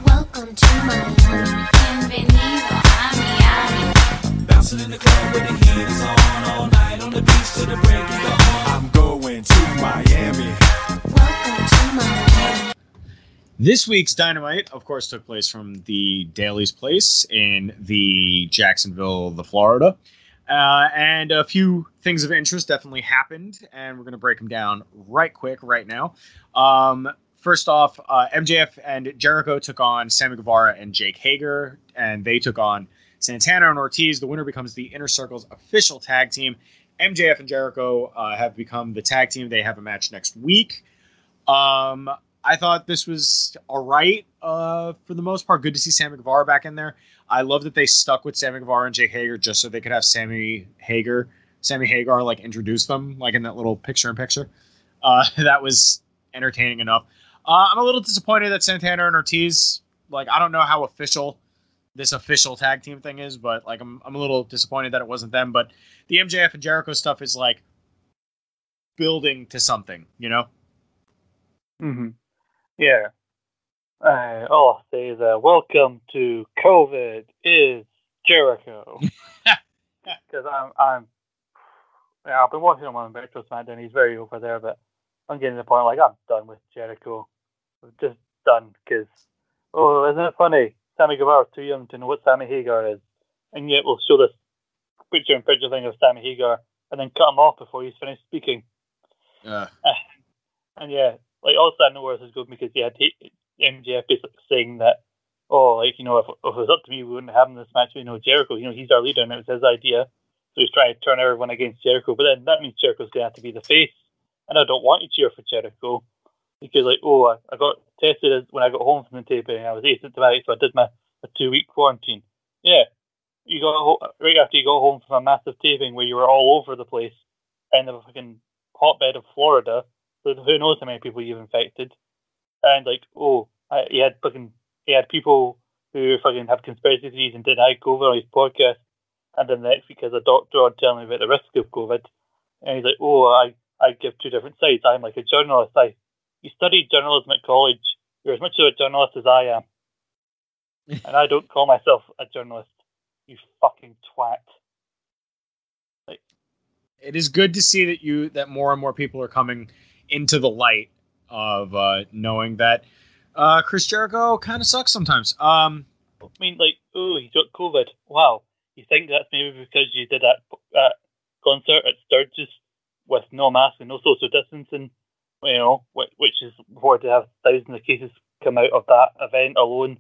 Welcome to Miami. Bienvenido a Miami. I'm going to Miami. Welcome to Miami. This week's Dynamite, of course, took place from the Daily's Place in the Jacksonville, the Florida. Uh, and a few things of interest definitely happened, and we're going to break them down right quick right now. Um, first off, uh, MJF and Jericho took on Sammy Guevara and Jake Hager, and they took on Santana and Ortiz. The winner becomes the Inner Circle's official tag team. MJF and Jericho uh, have become the tag team. They have a match next week. Um, I thought this was all right uh, for the most part. Good to see Sammy Guevara back in there. I love that they stuck with Sammy Guevara and Jake Hager just so they could have Sammy Hager, Sammy Hagar, like introduce them like in that little picture in picture. Uh, that was entertaining enough. Uh, I'm a little disappointed that Santana and Ortiz, like I don't know how official this official tag team thing is, but like I'm I'm a little disappointed that it wasn't them. But the MJF and Jericho stuff is like building to something, you know. Mm-hmm. Yeah. Uh, all I'll say is uh, welcome to COVID is Jericho. Because I'm, I'm, yeah, I've been watching him on Retro SmackDown. He's very over there, but I'm getting to the point like I'm done with Jericho. I'm just done because, oh, isn't it funny? Sammy Guevara's too young to know what Sammy Hagar is, and yet we'll show this picture and picture thing of Sammy Hagar and then cut him off before he's finished speaking. Uh, And yeah, like also I know where this is going because yeah, MJF basically saying that oh, like, you know, if, if it was up to me, we wouldn't have him this match. You know, Jericho, you know, he's our leader and it was his idea. So he's trying to turn everyone against Jericho. But then that means Jericho's going to have to be the face. And I don't want to cheer for Jericho because, like, oh, I, I got tested when I got home from the taping I was asymptomatic, so I did my, my two week quarantine. Yeah. You got right after you got home from a massive taping where you were all over the place in the fucking hotbed of Florida. So who knows how many people you've infected? And like, oh, I, he had fucking he had people who fucking have conspiracy theories and deny COVID on his podcast. And then the next week, as a doctor, on telling me about the risk of COVID, and he's like, "Oh, I I give two different sides. I'm like a journalist. I you studied journalism at college. You're as much of a journalist as I am, and I don't call myself a journalist. You fucking twat." Like, it is good to see that you that more and more people are coming into the light of uh, knowing that uh, Chris Jericho kind of sucks sometimes. Um, I mean, like, oh, he's got COVID. Wow. You think that's maybe because you did that uh, concert at Sturgis with no mask and no social distancing, you know, which, which is reported to have thousands of cases come out of that event alone.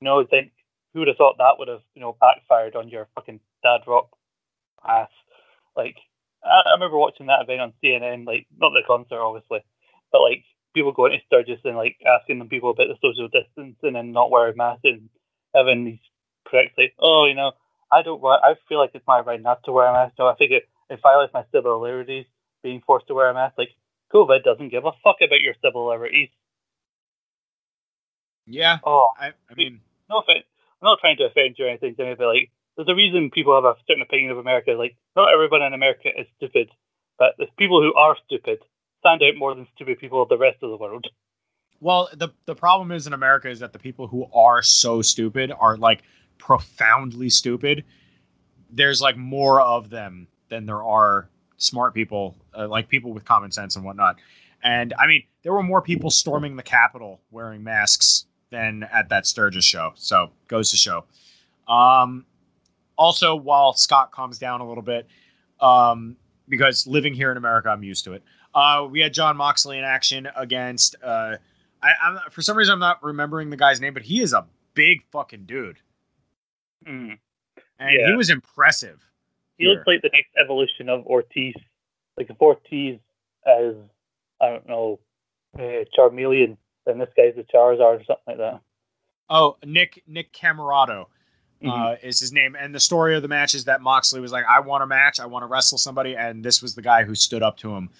You know, I think who would have thought that would have, you know, backfired on your fucking dad rock ass? Like, I, I remember watching that event on CNN, like, not the concert, obviously, but like people going to Sturgis and like asking them people about the social distancing and not wearing masks and having these correctly. Oh, you know, I don't. want, I feel like it's my right not to wear a mask. No, I think it, it violates my civil liberties being forced to wear a mask. Like COVID doesn't give a fuck about your civil liberties. yeah, Oh, I, I mean, no offense. I'm not trying to offend you or anything, Jimmy, but like, there's a reason people have a certain opinion of America. Like, not everyone in America is stupid, but there's people who are stupid stand out more than stupid people of the rest of the world. well, the the problem is in America is that the people who are so stupid are like profoundly stupid. There's like more of them than there are smart people, uh, like people with common sense and whatnot. And I mean, there were more people storming the Capitol wearing masks than at that Sturgis show. So goes to show. Um, also, while Scott calms down a little bit, um, because living here in America, I'm used to it. Uh, we had Jon Moxley in action against. Uh, I, I'm for some reason I'm not remembering the guy's name, but he is a big fucking dude, Mm. and he was impressive. He here. looks like the next evolution of Ortiz. Like if Ortiz is, I don't know, uh, Charmeleon, then this guy's the Charizard or something like that. Oh, Nick Nick Comoroto Mm-hmm. uh, is his name, and the story of the match is that Moxley was like, "I want a match, I want to wrestle somebody," and this was the guy who stood up to him.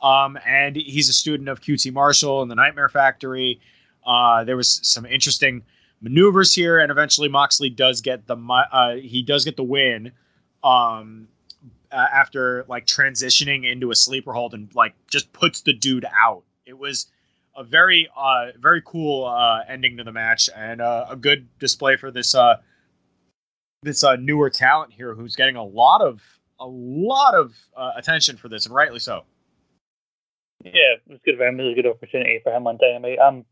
Um, and he's a student of QT Marshall and the Nightmare Factory. Uh, there was some interesting maneuvers here, and eventually Moxley does get the uh, he does get the win. Um, uh, after like transitioning into a sleeper hold and like just puts the dude out. It was a very uh very cool uh ending to the match and uh, a good display for this uh this uh newer talent here who's getting a lot of a lot of uh, attention for this and rightly so. Yeah, it's good a good opportunity for him on Dynamite. Um,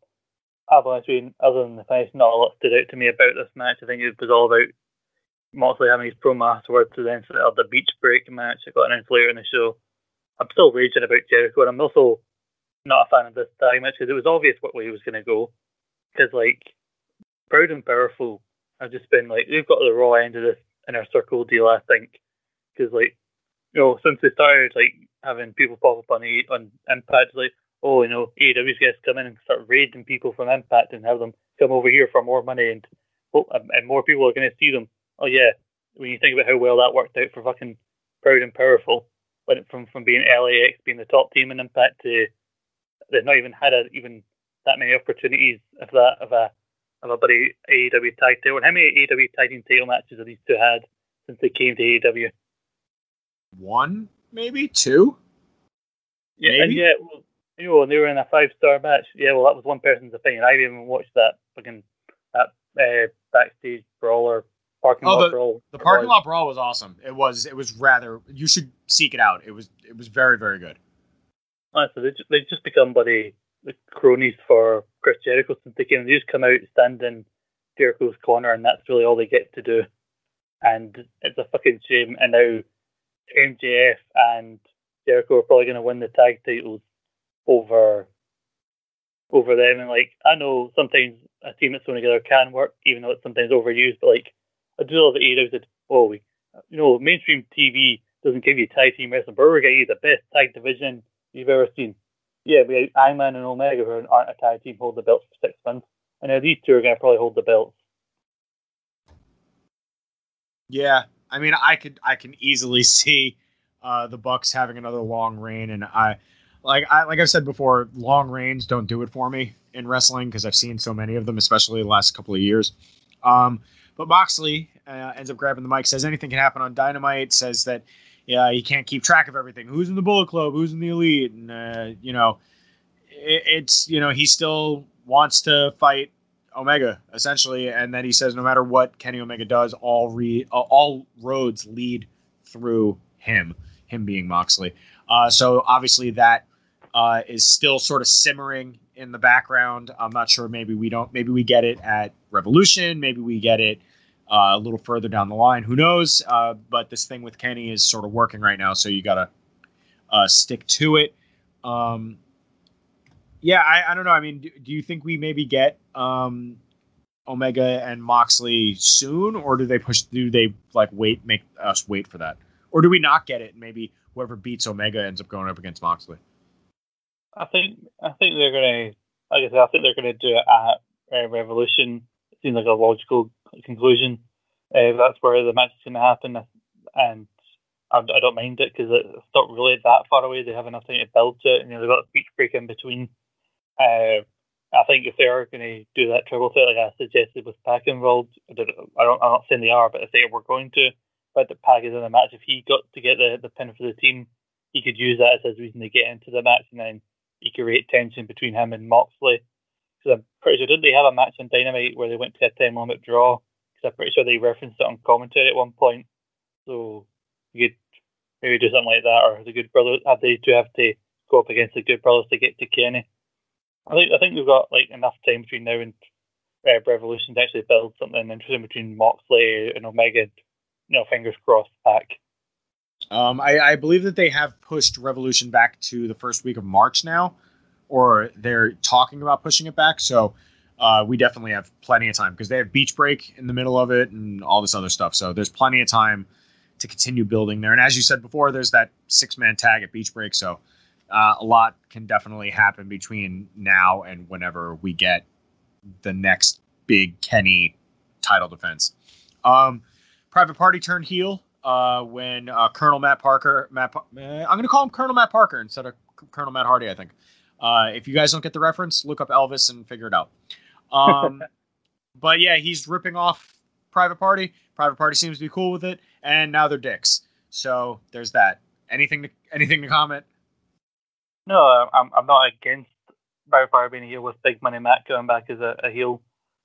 I'll be honest with you, other than the finish, not a lot stood out to me about this match. I think it was all about Moxley having his promo afterwards, to then sort of the beach break match that got announced later in the show. I'm still raging about Jericho, and I'm also not a fan of this tag match because it was obvious what way he was going to go. Because, like, Proud and Powerful have just been, like, they've got the raw end of this inner circle deal, I think. Because, like, you know, since they started, like, having people pop up on, A- on Impact, like, oh, you know, AEW's guys come in and start raiding people from Impact and have them come over here for more money and oh, and more people are going to see them. Oh yeah, when you think about how well that worked out for fucking Proud and Powerful, went from from being LAX being the top team in Impact to they've not even had a, even that many opportunities of that of a of a buddy AEW tag title. And how many AEW tag team title matches have these two had since they came to AEW? One, maybe two. Yeah, and yeah, well, you know, and they were in a five star match. Yeah, well, that was one person's opinion. I didn't even watch that fucking that uh, backstage brawl or parking Oh, lot the- brawl. The parking lot brawl was awesome. It was it was rather you should seek it out. It was it was very very good. Honestly, they just, they've just become buddy the cronies for Chris Jericho since they came. They just come out, stand in Jericho's corner, and that's really all they get to do. And it's a fucking shame. And now MJF and Jericho are probably going to win the tag titles over over them. And like I know sometimes a team that's thrown together can work, even though it's sometimes overused. But like, I do love that AEW said, "Oh, we, you know, mainstream TV doesn't give you tag team wrestling, but we're getting you the best tag division you've ever seen." Yeah, we had Iron and Omega who aren't a tag team hold the belts for six months, and now these two are going to probably hold the belts. Yeah, I mean, I could I can easily see uh, the Bucks having another long reign, and I like I like I've said before, long reigns don't do it for me in wrestling because I've seen so many of them, especially the last couple of years. Um, but Moxley uh, ends up grabbing the mic, says anything can happen on Dynamite, says that yeah he can't keep track of everything. Who's in the Bullet Club? Who's in the Elite? And uh, you know, it, it's you know he still wants to fight Omega essentially, and then he says no matter what Kenny Omega does, all re uh, all roads lead through him. Him being Moxley. Uh, so obviously that uh, is still sort of simmering in the background. I'm not sure. Maybe we don't. Maybe we get it at Revolution. Maybe we get it uh, a little further down the line. Who knows? Uh, but this thing with Kenny is sort of working right now, so you gotta uh, stick to it. Um, yeah, I, I don't know. I mean, do, do you think we maybe get um, Omega and Moxley soon, or do they push? Do they like wait, make us wait for that, or do we not get it? and Maybe whoever beats Omega ends up going up against Moxley. I think I think they're gonna, like I said, I think they're gonna do it at uh, Revolution. It seems like a logical conclusion. Uh, that's where the match is gonna happen, and I, I don't mind it because it's not really that far away. They have enough time to build to it, and you know they've got a beach break in between. Uh, I think if they are going to do that triple threat, like I suggested with Pac involved, I don't, I don't, I'm not saying they are, but if they were going to, but the Pac is in the match, if he got to get the, the pin for the team, he could use that as his reason to get into the match, and then he could create tension between him and Moxley. Because I'm pretty sure, didn't they have a match in Dynamite where they went to a 10 limit draw? Because I'm pretty sure they referenced it on commentary at one point. So you could maybe do something like that, or the Good Brothers, have they two have to go up against the Good Brothers to get to Kenny? I think I think we've got like enough time between now and uh, Revolution to actually build something interesting between Moxley and Omega. You know, fingers crossed. Pack. Um, I, I believe that they have pushed Revolution back to the first week of March now, or they're talking about pushing it back. So uh, we definitely have plenty of time because they have Beach Break in the middle of it and all this other stuff. So there's plenty of time to continue building there. And as you said before, there's that six man tag at Beach Break. So uh, a lot can definitely happen between now and whenever we get the next big Kenny title defense. Um, Private Party turned heel uh, when uh, Colonel Matt Parker, Matt, eh, I'm going to call him Colonel Matt Parker instead of Colonel Matt Hardy. I think. Uh, if you guys don't get the reference, look up Elvis and figure it out. Um, but yeah, he's ripping off Private Party. Private Party seems to be cool with it, and now they're dicks. So there's that. Anything to anything to comment? No, I'm I'm not against Private Party being a heel with Big Money Matt going back as a, a heel,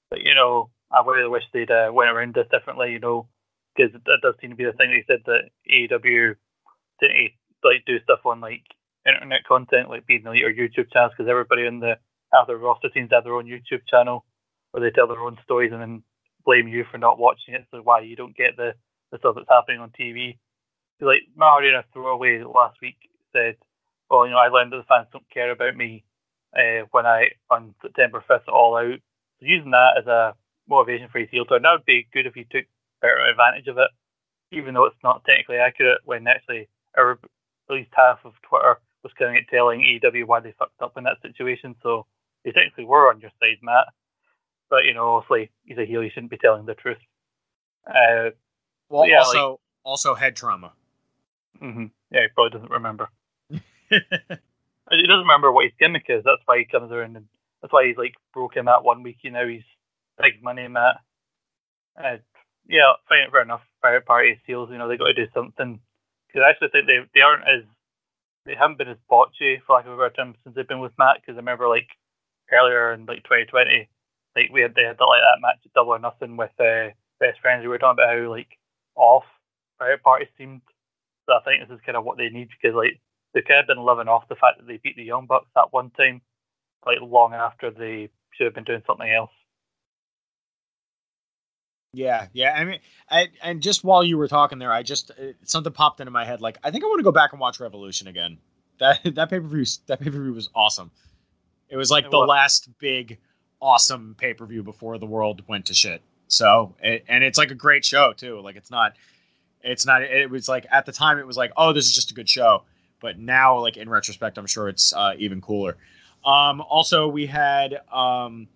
but you know I really wish they'd uh, went around this differently. You know, because that does seem to be the thing. They said that AEW didn't like do stuff on like internet content, like being the or YouTube channels, because everybody in the other roster to have their own YouTube channel where they tell their own stories and then blame you for not watching it. So why you don't get the, the stuff that's happening on TV? like Hardy in a throwaway last week said, "Well, you know, I learned that the fans don't care about me uh, when I on September fifth all out." So using that as a motivation for his heel turn, that would be good if he took better advantage of it, even though it's not technically accurate. When actually, at least half of Twitter was kind of telling AEW why they fucked up in that situation. So they technically were on your side, Matt. But you know, obviously he's a heel; he shouldn't be telling the truth. Uh, Well, Yeah, also also head trauma. hmm Yeah, he probably doesn't remember. He doesn't remember what his gimmick is. That's why he comes around and that's why he's like broken that one week. You know, he's big money, Matt. Uh, yeah, fine, fair enough. Private party seals, you know, they got to do something. Because I actually think they they aren't as they haven't been as botchy for lack of a better term since they've been with Matt. Because I remember like earlier in like 2020, like we had they had like that match at Double or Nothing with uh, best friends. We were talking about how like off private party seemed. So I think this is kind of what they need because like they've kind of been living off the fact that they beat the Young Bucks that one time, like long after they should have been doing something else. Yeah, yeah. I mean, I, and just while you were talking there, I just uh, something popped into my head. Like, I think I want to go back and watch Revolution again. That that pay per view that pay per view was awesome. It was like It the was. last big awesome pay per view before the world went to shit. So, it, and it's like a great show too. Like it's not, it's not. It was like at the time it was like, oh, this is just a good show. But now, like in retrospect, I'm sure it's uh, even cooler. Um, also, we had um,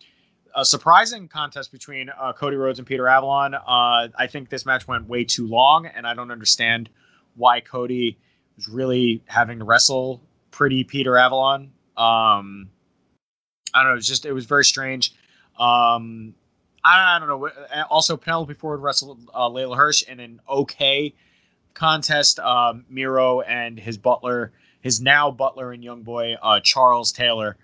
a surprising contest between uh, Cody Rhodes and Peter Avalon. Uh, I think this match went way too long, and I don't understand why Cody was really having to wrestle pretty Peter Avalon. Um, I don't know. It was just it was very strange. Um, I, I don't know. Also, Penelope Ford wrestled uh, Leyla Hirsch in an okay contest. Um, Miro and his butler, his now butler and young boy uh, Charles Taylor,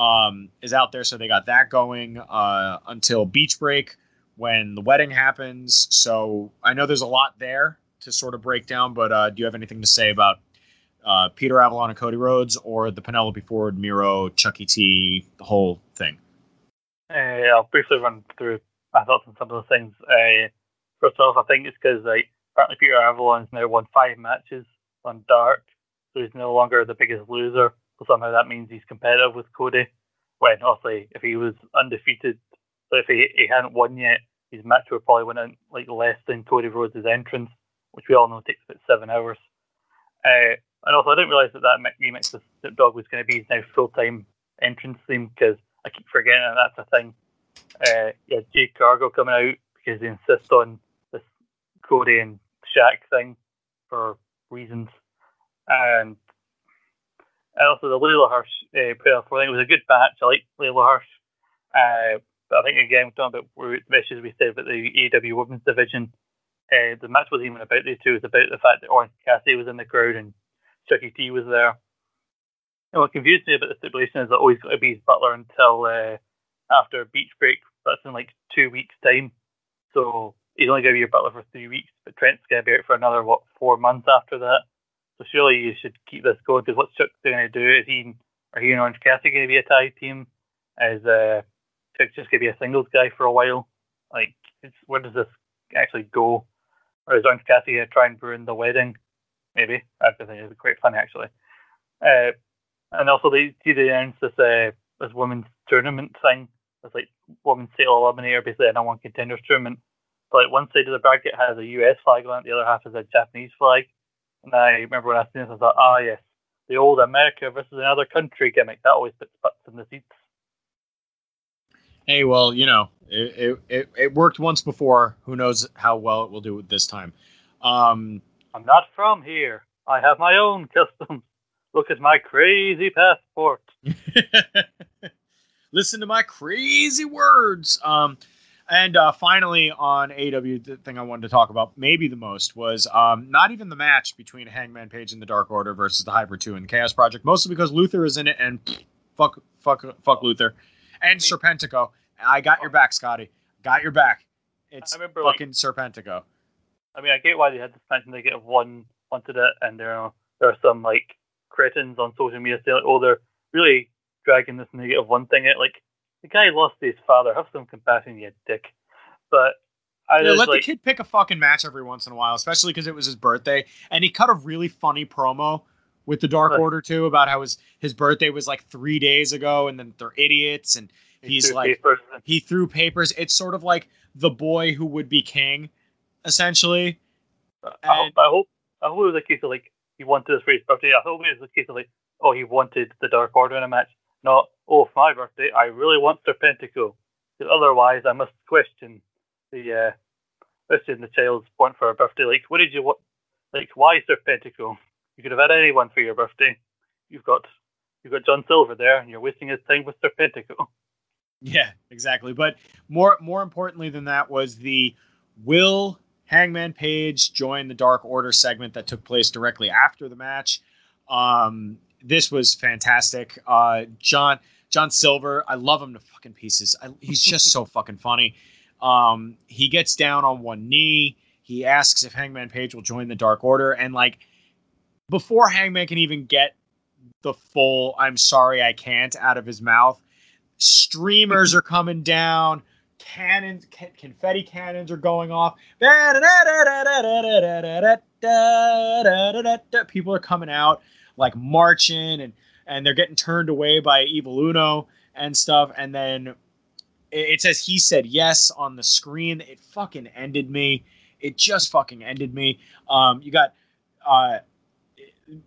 um, is out there. So they got that going uh, until Beach Break when the wedding happens. So I know there's a lot there to sort of break down. But uh, do you have anything to say about uh, Peter Avalon and Cody Rhodes, or the Penelope Ford, Miro, Chucky T, the whole thing? Uh, I'll briefly run through my thoughts on some of the things. Uh, first off, I think it's because like apparently Peter Avalon's now won five matches on Dark, so he's no longer the biggest loser. So somehow that means he's competitive with Cody. When obviously, if he was undefeated, if he, he hadn't won yet, his match would probably win in like less than Cody Rhodes' entrance, which we all know takes about seven hours. Uh, and also, I didn't realize that that mi- remix of Snoop Dogg was going to be his now full time entrance theme because I keep forgetting that that's a thing. Uh, yeah, Jade Cargill coming out because they insist on this Cody and Shaq thing for reasons. And, also the Leyla Hirsch uh, playoff, I think it was a good match. I like Leyla Hirsch. Uh, but I think, again, we're talking about the we said about the AEW women's division. Uh, the match wasn't even about these two. It was about the fact that Orange Cassidy was in the crowd and Chucky T was there. And what confused me about the stipulation is that always got to be his butler until uh, after beach break. That's in like two weeks' time. So he's only going to be your butler for three weeks, but Trent's going to be out for another, what, four months after that. So surely you should keep this going because what's Chuck going to do? Is he, are he and Orange Cassidy going to be a tag team? Is uh, Chuck just going to be a singles guy for a while? Like, where does this actually go? Or is Orange Cassidy going to try and ruin the wedding? Maybe. I think it'd be quite funny actually. Uh, and also they see they announced this uh, this women's tournament thing. It's like women's title eliminator, basically a number one contenders tournament. But like one side of the bracket has a US flag on it, the other half is a Japanese flag. And I remember when I seen this, I thought, ah yes, the old America versus another country gimmick. That always puts butts in the seats. Hey, well, you know, it, it, it, it worked once before. Who knows how well it will do this time? Um, I'm not from here. I have my own customs. Look at my crazy passport. listen to my crazy words. Um, and uh, finally, on AW, the thing I wanted to talk about maybe the most was um, not even the match between Hangman Page and the Dark Order versus the Hybrid 2 and the Chaos Project, mostly because Luther is in it and fuck, fuck, fuck Luther. And Serpentico. I got your back, Scotty. Got your back. It's I remember, like- fucking Serpentico. I mean, I get why they had this mention negative one wanted it, and there are there are some like cretins on social media saying, like, "Oh, they're really dragging this negative one thing out." Like the guy lost his father. Have some compassion, you dick. But I Yeah, let like, the kid pick a fucking match every once in a while, especially because it was his birthday, and he cut a really funny promo with the Dark. Order too about how his his birthday was like three days ago, and then they're idiots, and he's two like papers. he threw papers. It's sort of like the boy who would be king, essentially. I hope, I hope I hope it was a case of like he wanted this for his birthday. I hope it was a case of like, oh, he wanted the Dark Order in a match, not oh, for my birthday, I really want Serpentico. Because otherwise, I must question the uh, question the child's point for a birthday. Like, what did you want? Like, why Serpentico? You could have had anyone for your birthday. You've got you've got John Silver there, and you're wasting his time with Serpentico. Yeah, exactly. But more more importantly than that was the will Hangman Page join the Dark Order segment that took place directly after the match. Um, this was fantastic. Uh, John John Silver, I love him to fucking pieces. I, he's just so fucking funny. Um, he gets down on one knee. He asks if Hangman Page will join the Dark Order, and like before Hangman can even get the full "I'm sorry, I can't" out of his mouth, streamers are coming down cannons ca- confetti cannons are going off people are coming out like marching and and they're getting turned away by evil uno and stuff and then it it says he said yes on the screen. It fucking ended me. It just fucking ended me. Um, you got uh,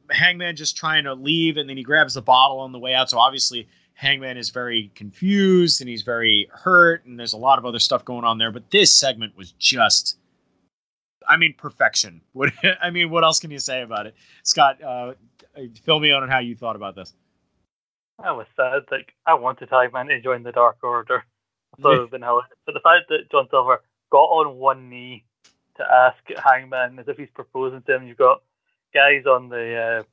Hangman just trying to leave, and then he grabs the bottle on the way out. So obviously, Hangman is very confused and he's very hurt, and there's a lot of other stuff going on there. But this segment was just, I mean, perfection. What I mean, what else can you say about it, Scott? Uh, fill me on on how you thought about this. I was sad. Like I wanted Hangman to join the Dark Order. So it would have been hilarious. But the fact that John Silver got on one knee to ask Hangman as if he's proposing to him, you've got guys on the uh,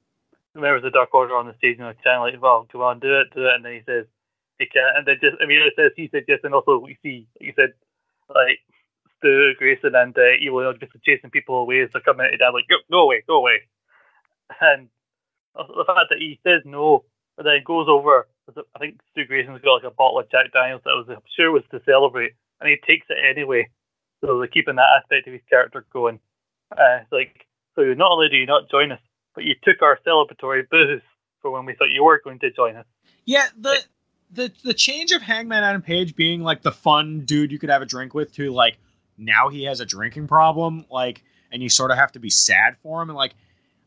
members of the Dark Order on the stage and they're kind of like, "Well, come on, do it, do it," and then he says he can't, and then just I mean it says he said yes, and also we see like you said like Stu Grayson and uh, Evil just chasing people away as they're coming at dad like, "Go, go away, go away," and the fact that he says no, but then goes over. I think Stu Grayson's got like a bottle of Jack Daniels that was I'm sure was to celebrate, and he takes it anyway. So they're keeping that aspect of his character going. Uh, like so not only do you not join us, but you took our celebratory booze for when we thought you were going to join us. Yeah, the the the change of Hangman Adam Page being like the fun dude you could have a drink with to like now he has a drinking problem, like, and you sort of have to be sad for him, and like,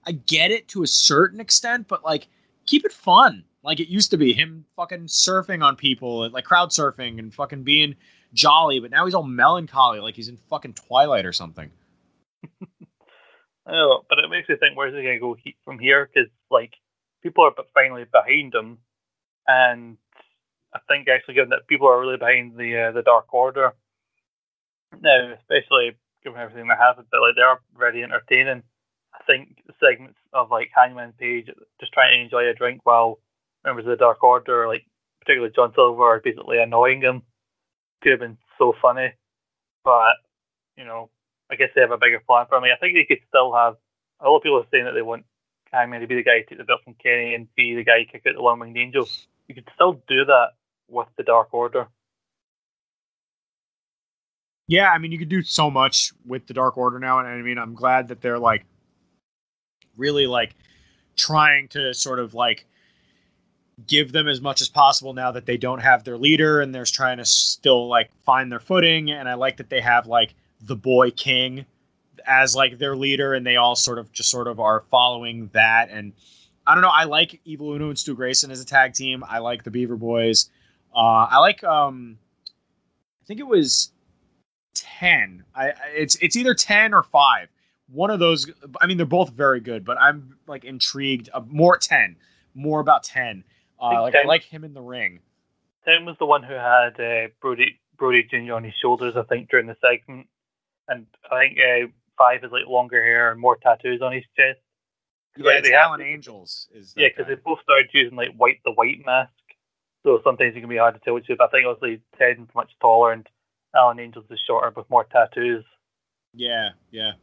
I get it to a certain extent, but like, keep it fun, like it used to be. Him fucking surfing on people, like crowd surfing, and fucking being jolly, but now he's all melancholy, like he's in fucking Twilight or something. Know, but it makes me think, where's he going to go he- from here? Because like people are finally behind him, and I think actually given that people are really behind the uh, the Dark Order now, especially given everything that happened, but like they are very entertaining. Think segments of like Hangman Page just trying to enjoy a drink while members of the Dark Order, like particularly John Silver, are basically annoying him, could have been so funny. But you know, I guess they have a bigger plan for me. I think they could still have a lot of people are saying that they want Hangman to be the guy to take the belt from Kenny and be the guy kick out the one winged angel. You could still do that with the Dark Order. Yeah, I mean, you could do so much with the Dark Order now, and I mean, I'm glad that they're like really like trying to sort of like give them as much as possible now that they don't have their leader, and they're trying to still like find their footing. And I like that they have like the Boy King as like their leader, and they all sort of just sort of are following that. And I don't know, I like Evil Uno and Stu Grayson as a tag team. I like the Beaver Boys. Uh, I like um, I think it was ten. I I- it's it's either ten or five. One of those. I mean, they're both very good, but I'm like intrigued. Uh, more ten. More about ten. Uh, like I like him in the ring. Ten was the one who had uh, Brody Brody Jr. on his shoulders, I think, during the segment, and I think uh, Five is like longer hair and more tattoos on his chest. Yeah, Like, they Alan Angels. Is Yeah, because they both started using like white the white mask, so sometimes it can be hard to tell which. is- but I think obviously Ted's much taller and Alan Angels is shorter with more tattoos. Yeah, yeah.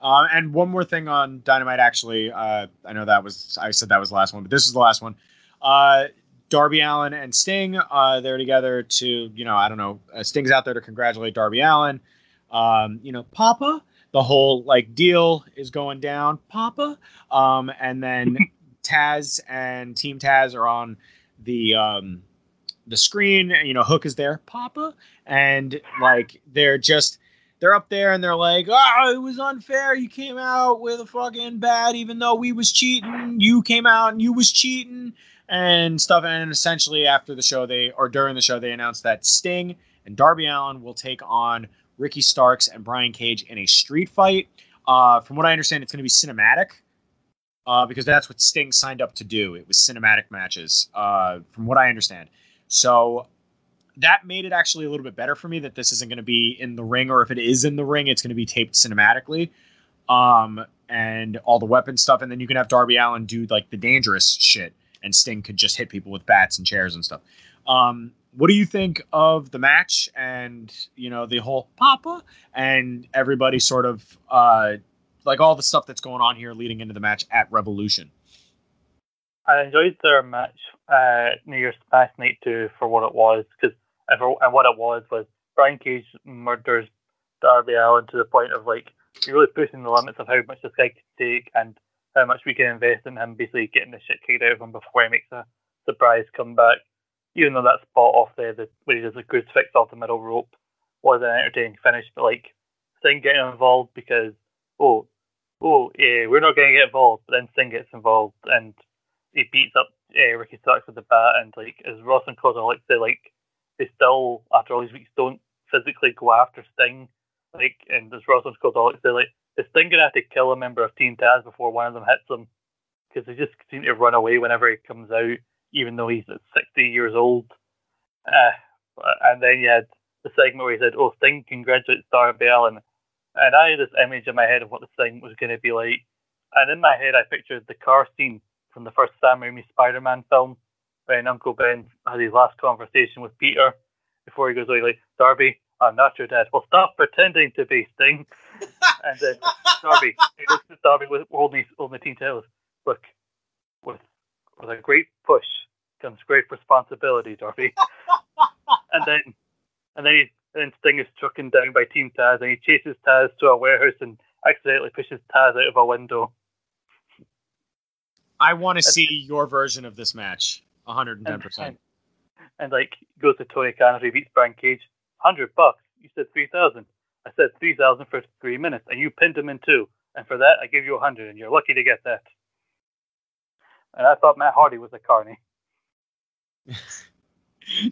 Uh, and one more thing on Dynamite. Actually, uh, I know that was I said that was the last one, but this is the last one. Uh, Darby Allin and Sting, uh, they're together to you know I don't know. Uh, Sting's out there to congratulate Darby Allin. Um, you know, Papa. The whole like deal is going down, Papa. Um, and then Taz and Team Taz are on the um, the screen. You know, Hook is there, Papa, and like they're just they're up there and they're like, "Oh, it was unfair. You came out with a fucking bad, even though we was cheating. You came out and you was cheating and stuff." And essentially, after the show, they or during the show, they announced that Sting and Darby Allin will take on Ricky Starks and Brian Cage in a street fight. Uh, from what I understand, it's going to be cinematic. Uh, because that's what Sting signed up to do. It was cinematic matches, uh, from what I understand. So that made it actually a little bit better for me that this isn't going to be in the ring, or if it is in the ring, it's going to be taped cinematically, um, and all the weapon stuff, and then you can have Darby Allin do like the dangerous shit, and Sting could just hit people with bats and chairs and stuff. Um, what do you think of the match and you know the whole Papa and everybody sort of uh, like all the stuff that's going on here leading into the match at Revolution? I enjoyed their match uh, New Year's past night too for what it was because and what it was was Brian Cage murders Darby Allin to the point of like really pushing the limits of how much this guy can take and how much we can invest in him basically getting the shit kicked out of him before he makes a surprise comeback. even though that spot off there, the where he does the crucifix off the middle rope, was an entertaining finish. But like Sting getting involved because oh oh yeah we're not going to get involved, but then Sting gets involved and he beats up uh, Ricky Starks with the bat and like as Ross and Cordell like say like they still after all these weeks don't physically go after Sting like and as Ross and Cordell like is Sting gonna have to kill a member of Team Taz before one of them hits him because they just seem to run away whenever he comes out even though he's 60 years old. Uh, and then you had the segment where he said, "Oh, Sting congratulates Darby Allin," and I had this image in my head of what the thing was going to be like. And in my head, I pictured the car scene from the first Sam Raimi Spider-Man film, when Uncle Ben had his last conversation with Peter before he goes away, like, "Darby, I'm not your dad. Well, stop pretending to be Sting." and then Darby, he looks at Darby with holding his holding the teen tails. Look, with with a great push comes great responsibility, Darby. and then and then he and then Sting is strucken down by Team Taz and he chases Taz to a warehouse and accidentally pushes Taz out of a window. I want to see your version of this match. 110%. And, and like goes to Tony Khan he beats Brian Cage. Hundred bucks. You said three thousand. I said three thousand for three minutes, and you pinned him in two. And for that, I give you a hundred, and you're lucky to get that. And I thought Matt Hardy was a carny.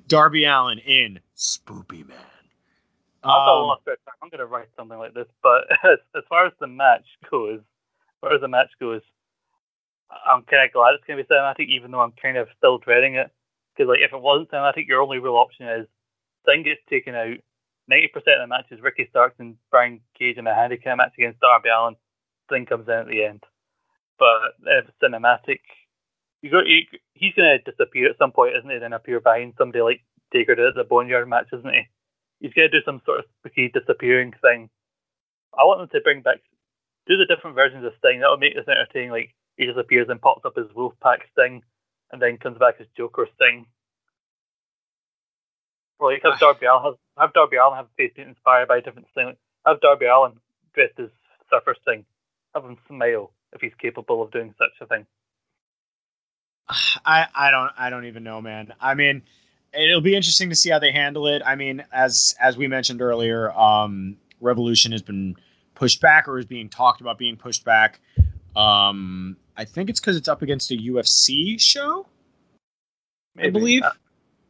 Darby Allin in Spoopy Man. I've got a Um, lot of spare time. I'm going to write something like this. But as, as far as the match goes, as far as the match goes, I'm kind of glad it's going to be cinematic, even though I'm kind of still dreading it. Because like, if it wasn't cinematic, your only real option is Sting gets taken out. Ninety percent of the match is Ricky Starks and Brian Cage in a handicap match against Darby Allin. Thing comes in at the end. But if it's cinematic, you go, you, he's going to disappear at some point, isn't he? Then appear behind somebody like Taker at the Boneyard match, isn't he? he's going to do some sort of spooky disappearing thing. I want them to bring back, do the different versions of Sting. That would make this entertaining. Like he disappears and pops up as Wolfpack Sting, and then comes back as Joker Sting. Well, like have Darby Allin have, have Darby Allin have face paint inspired by a different Sting. Have Darby Allin dressed as Surfer Sting. Have him smile if he's capable of doing such a thing. I I don't I don't even know, man. I mean, it'll be interesting to see how they handle it. I mean, as as we mentioned earlier, um, Revolution has been pushed back or is being talked about being pushed back. Um, I think it's because it's up against a UFC show. I believe. Uh,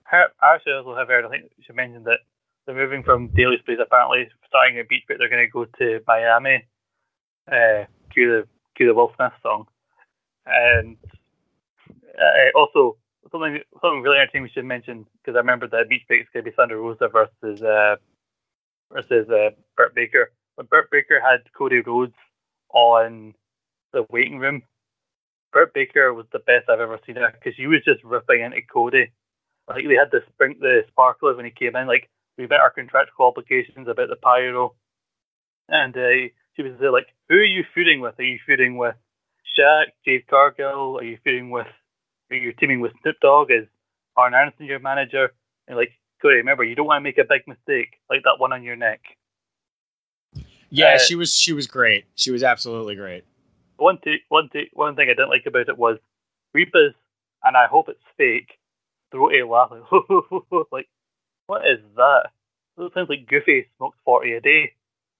Her- Actually, I also have heard. I think she mentioned that they're moving from Daily's Place. Apparently, starting at Beach, but they're going to go to Miami. Uh, cue the cue the Will Smith song, and uh, also something something really entertaining we should mention because I remember that Beach Break is going to be Thunder Rosa versus uh, versus uh, Britt Baker. When Britt Baker had Cody Rhodes on the waiting room, Britt Baker was the best I've ever seen her because she was just ripping into Cody. Like they had the spring, the sparklers when he came in. Like we met our contractual obligations about the pyro, and uh, she was uh, like, "Who are you feuding with? Are you feuding with Shaq, Jade Cargill? Are you feuding with? Are you teaming with Snoop Dogg? Is Arn Anderson your manager?" And like, Cody, remember, you don't want to make a big mistake like that one on your neck. Yeah, uh, she was she was great. She was absolutely great. One t- one t- one thing I didn't like about it was Reba's, and I hope it's fake, throaty laugh. Like, like, what is that? It sounds like Goofy smokes 40 a day.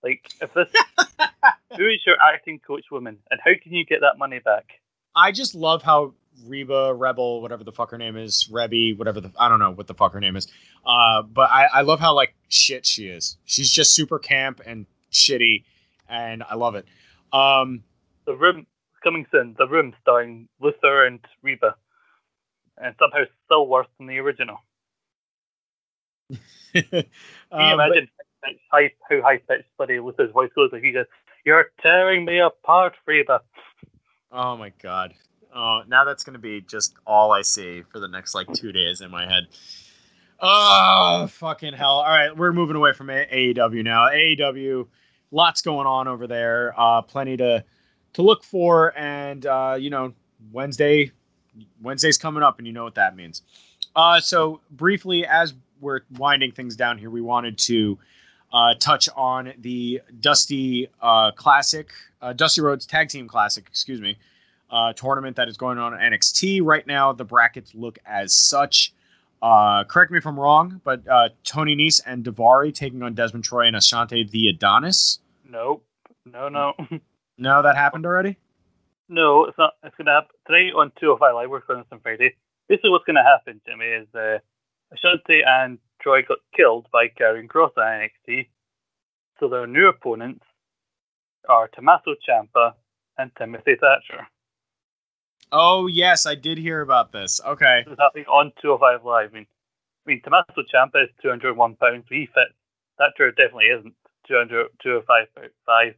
Like, if this, who is your acting coach woman, and how can you get that money back? I just love how Reba Rebel, whatever the fuck her name is, Rebby, whatever the I don't know what the fuck her name is. Uh, but I, I love how like shit she is. She's just super camp and shitty, and I love it. Um, The Room, coming soon, The Room starring Luther and Reba. And somehow still worse than the original. Can you um, but- imagine high, how high pitched bloody Luther's voice goes? Like he goes, You're tearing me apart, Reba. Oh my god. Oh, now that's gonna be just all I see for the next like two days in my head. Oh fucking hell! All right, we're moving away from AEW now. AEW, lots going on over there. Uh, plenty to to look for, and uh, you know Wednesday, Wednesday's coming up, and you know what that means. Uh, so briefly, as we're winding things down here, we wanted to uh, touch on the Dusty uh, Classic, uh, Dusty Rhodes Tag Team Classic, excuse me, uh, tournament that is going on at NXT right now. The brackets look as such. Uh, correct me if I'm wrong, but uh, Tony Nese and Daivari taking on Desmond Troy and Ashante the Adonis. Nope. No, no. No, that happened already. No, it's not. It's going to happen tonight on two 205 Live. We're going on Friday. Basically, what's going to happen, Jimmy, is uh, Ashanti and Troy got killed by Karrion Kross at NXT. So their new opponents are Tommaso Ciampa and Timothy Thatcher. Oh yes, I did hear about this. Okay. This is happening on 205 Live. I mean, I mean Tommaso Ciampa is 201 pounds. He fits. Thatcher definitely isn't 200, 205 five.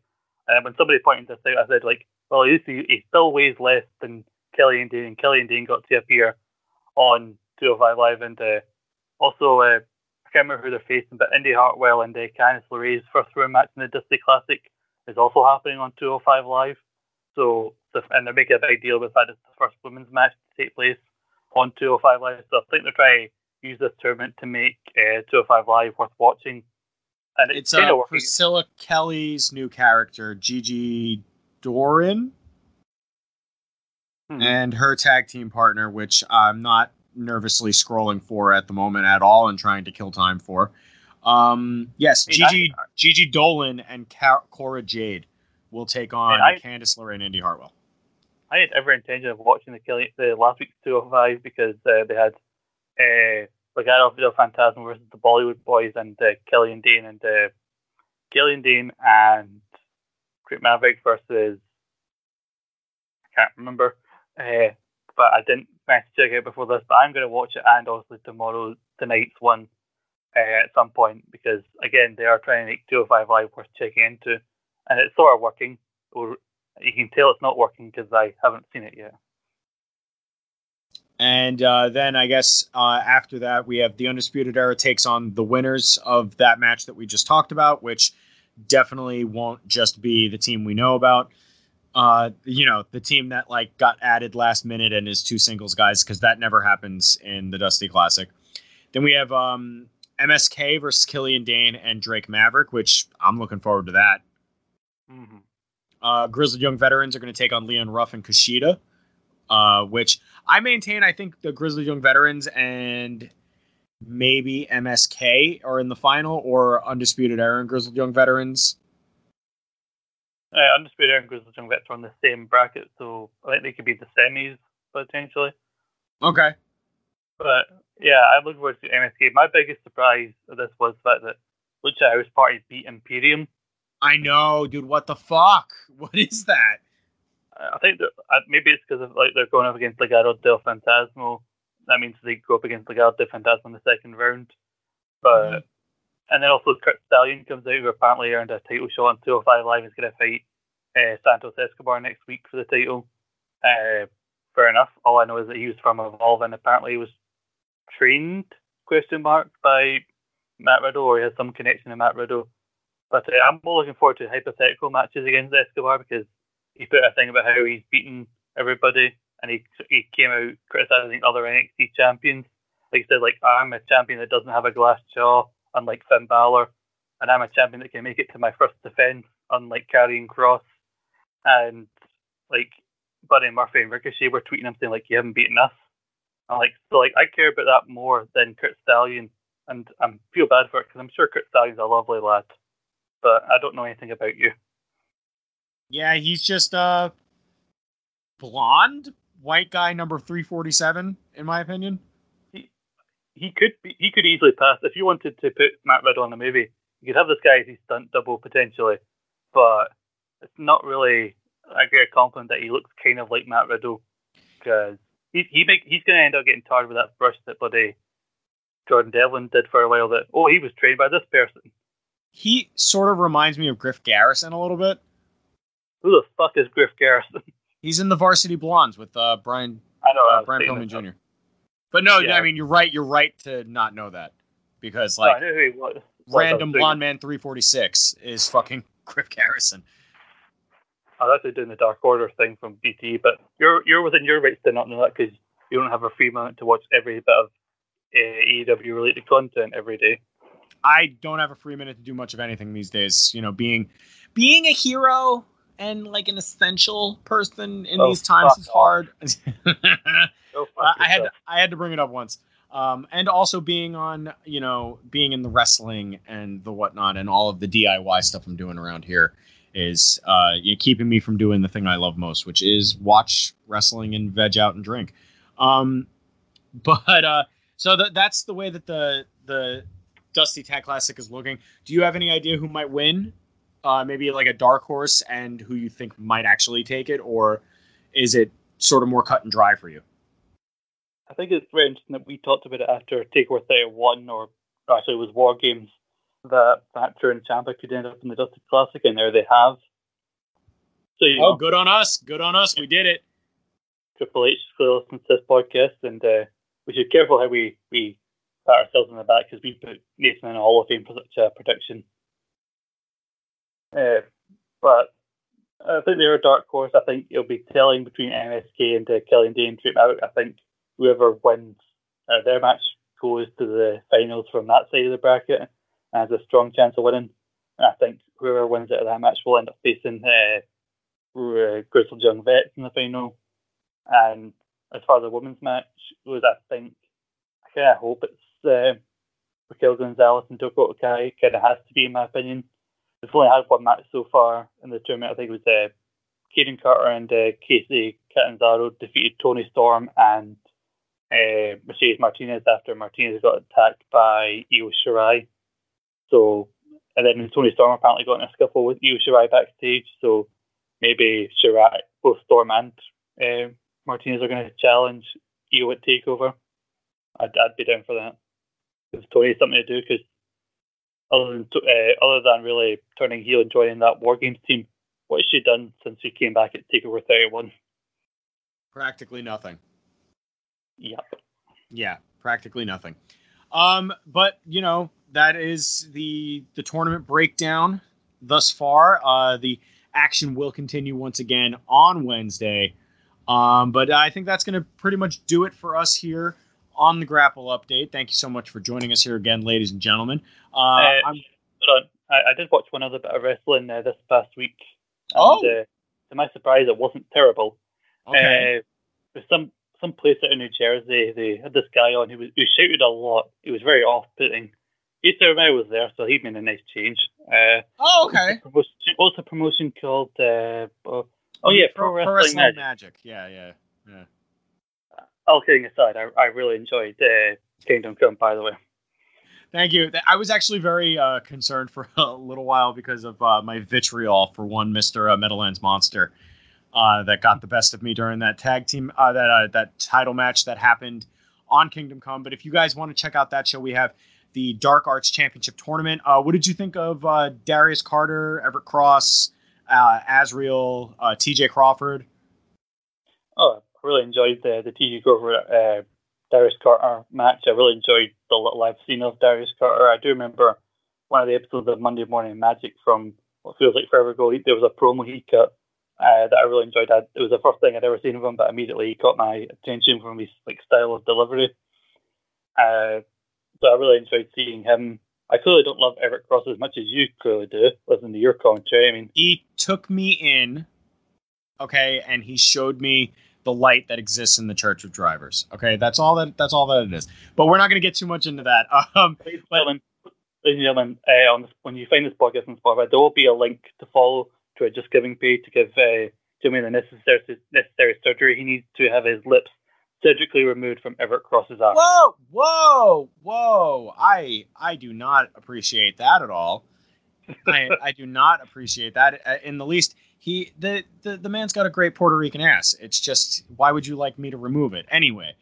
And when somebody pointed this out, I said like, well, he, he still weighs less than Killian Dain, and Killian Dain got to appear on 205 Live, and uh, also uh, I can't remember who they're facing, but Indy Hartwell and uh, Candice LeRae's first round match in the Dusty Classic is also happening on 205 Live. So and they're making a big deal with that it's the first women's match to take place on 205 Live. So I think they're trying to use this tournament to make uh, 205 Live worth watching. And it's, uh. Priscilla Kelly's new character, Gigi Doran, Hmm. and her tag team partner, which I'm not nervously scrolling for at the moment at all and trying to kill time for. Um, yes, I mean, I- Gigi Gigi Dolin and Cora Jade will take on I- Candice LeRae and Indy Hartwell. I had every intention of watching the Kelly the last week's 205 because uh, they had uh, Legado del Fantasma versus the Bollywood Boys and uh, Killian Dain and uh, Killian Dain and Drake Maverick versus I can't remember, uh, but I didn't manage to check it before this. But I'm going to watch it and also tomorrow tonight's one uh, at some point because again they are trying to make 205 Live worth checking into, and it's sort of working. Or you can tell it's not working because I haven't seen it yet. And uh, then I guess uh, after that, we have the Undisputed Era takes on the winners of that match that we just talked about, which definitely won't just be the team we know about. Uh, you know, the team that like got added last minute and is two singles guys because that never happens in the Dusty Classic. Then we have um, MSK versus Killian Dain and Drake Maverick, which I'm looking forward to that. Mm-hmm. Uh, Grizzled Young Veterans are going to take on Leon Ruff and Kushida, uh, which I maintain. I think the Grizzled Young Veterans and maybe MSK are in the final, or Undisputed Era and Grizzled Young Veterans. Uh, Undisputed Era and Grizzled Young Vets are on the same bracket, so I think they could be the semis potentially. Okay. But yeah, I'm looking forward to MSK. My biggest surprise of this was the fact that Lucha House Party beat Imperium. I know, dude. What the fuck? What is that? I think that maybe it's because of like they're going up against Legado del Fantasma. That means they go up against Legado del Fantasma in the second round. But and then also Curt Stallion comes out who apparently earned a title shot on 205 Live. Is going to fight uh, Santos Escobar next week for the title. Uh, fair enough. All I know is that he was from Evolve and apparently he was trained question mark by Matt Riddle or he has some connection to Matt Riddle. But uh, I'm more looking forward to hypothetical matches against Escobar because he put a thing about how he's beaten everybody and he he came out criticizing other NXT champions. Like he said, like I'm a champion that doesn't have a glass jaw, unlike Finn Balor, and I'm a champion that can make it to my first defense, unlike Karrion Kross. And like Buddy Murphy and Ricochet were tweeting him saying like you haven't beaten us. I'm like so like I care about that more than Curt Stallion, and I feel bad for it because I'm sure Curt Stallion's a lovely lad, but I don't know anything about you. Yeah, he's just uh blonde white guy number three forty seven, in my opinion. he could be, he could easily pass if you wanted to put Matt Riddle in a movie. You could have this guy as his stunt double potentially, but it's not really a great compliment that he looks kind of like Matt Riddle because he he make, he's going to end up getting tarred with that brush that bloody Jordan Devlin did for a while. That oh he was trained by this person. He sort of reminds me of Griff Garrison a little bit. Who the fuck is Griff Garrison? He's in the Varsity Blondes with uh, Brian I know uh, Brian Pillman. Jr. But no, Yeah. I mean you're right. You're right to not know that because like knew who he was. Random blonde man 346 is fucking Griff Garrison. I was actually doing the Dark Order thing from BT, but you're you're within your rights to not know that because you don't have a free moment to watch every bit of uh, AEW related content every day. I don't have a free minute to do much of anything these days. You know, being being a hero and like an essential person in Oh, these times is hard. I I had to. I had to bring it up once. Um, and also being on, you know, being in the wrestling and the whatnot and all of the DIY stuff I'm doing around here is uh, you know, keeping me from doing the thing I love most, which is watch wrestling and veg out and drink. Um, but uh, so th- that's the way that the the Dusty Tag Classic is looking. Do you have any idea who might win? Uh, maybe like a dark horse and who you think might actually take it, or is it sort of more cut and dry for you? I think it's very interesting that we talked about it after Takeover 31, or actually it was War Games, that Thatcher and Ciampa could end up in the Dusty Classic, and there they have. So, you Oh, know, good on us! Good on us! We did it. Triple H still listens to this podcast, and uh, we should be careful how we, we pat ourselves on the back because we put Nathan in a Hall of Fame for such a prediction. Uh, but I think they're a dark horse. I think it'll be telling between MSK and uh, Kelly and Dane Trip out. I think whoever wins uh, their match goes to the finals from that side of the bracket and has a strong chance of winning. And I think whoever wins out of that match will end up facing uh, uh, Grizzled Young Vets in the final. And as far as the women's match goes, I think I kind of hope it's uh, Raquel Gonzalez and Dakota Kai. Kind of has to be, in my opinion. We've only had one match so far in the tournament. I think it was uh, Kayden Carter and uh, Kacy Catanzaro defeated Toni Storm and uh, Mercedes Martinez after Martinez got attacked by Io Shirai. So, and then Toni Storm apparently got in a scuffle with Io Shirai backstage. So maybe Shirai, both Storm and uh, Martinez are going to challenge Io at Takeover. I'd, I'd be down for that. If Toni something to do, because other than uh, other than really turning heel and joining that War Games team, what has she done since she came back at Takeover 31? Practically nothing. Yep. Yeah, practically nothing. Um, but you know that is the the tournament breakdown thus far. Uh, the action will continue once again on Wednesday. Um, but I think that's going to pretty much do it for us here on the Grapple Update. Thank you so much for joining us here again, ladies and gentlemen. Uh, Uh, I'm, Hold on. I, I did watch one other bit of wrestling uh, this past week. And, Oh. uh, to my surprise, it wasn't terrible. okay. Uh, some some place out in New Jersey. They had this guy on who was who shouted a lot. He was very off-putting. Easter Romero was there, so he made a nice change. Uh, oh, okay. promotion, the promotion called? Uh, oh, oh yeah, Pro, Wrestling, Magic. Magic. Yeah, yeah, yeah. All kidding aside, I, I really enjoyed uh, Kingdom Come. By the way, Thank you. I was actually very uh, concerned for a little while because of uh, my vitriol for one Mister uh, Meadowlands Monster uh, that got the best of me during that tag team uh, that uh, that title match that happened on Kingdom Come. But if you guys want to check out that show, we have the Dark Arts Championship Tournament. What did you think of Darius Carter, Everett Cross, Azriel, T.J. Crawford? oh, I really enjoyed the the Grover uh, Darius Carter match. I really enjoyed the little I've seen of Darius Carter. I do remember one of the episodes of Monday Morning Magic from what feels like forever ago. There was a promo he cut uh, that I really enjoyed. I, it was the first thing I'd ever seen of him, but immediately he caught my attention from his like style of delivery. Uh, so I really enjoyed seeing him. I clearly don't love Everett Cross as much as you clearly do. Listen to your commentary. I mean, he took me in, okay, and he showed me the light that exists in the Church of Drivers. Okay, that's all that that's all that it is. But we're not going to get too much into that. Um, ladies and gentlemen, uh, on this, when you find this podcast on Spotify, there will be a link to follow to a Just Giving page to give uh, Jimmy the necessary necessary surgery he needs to have his lips surgically removed from Everett Cross's arm. whoa, whoa, whoa! I I do not appreciate that at all. I I do not appreciate that uh, in the least. He the, the the man's got a great Puerto Rican ass. It's just why would you like me to remove it anyway?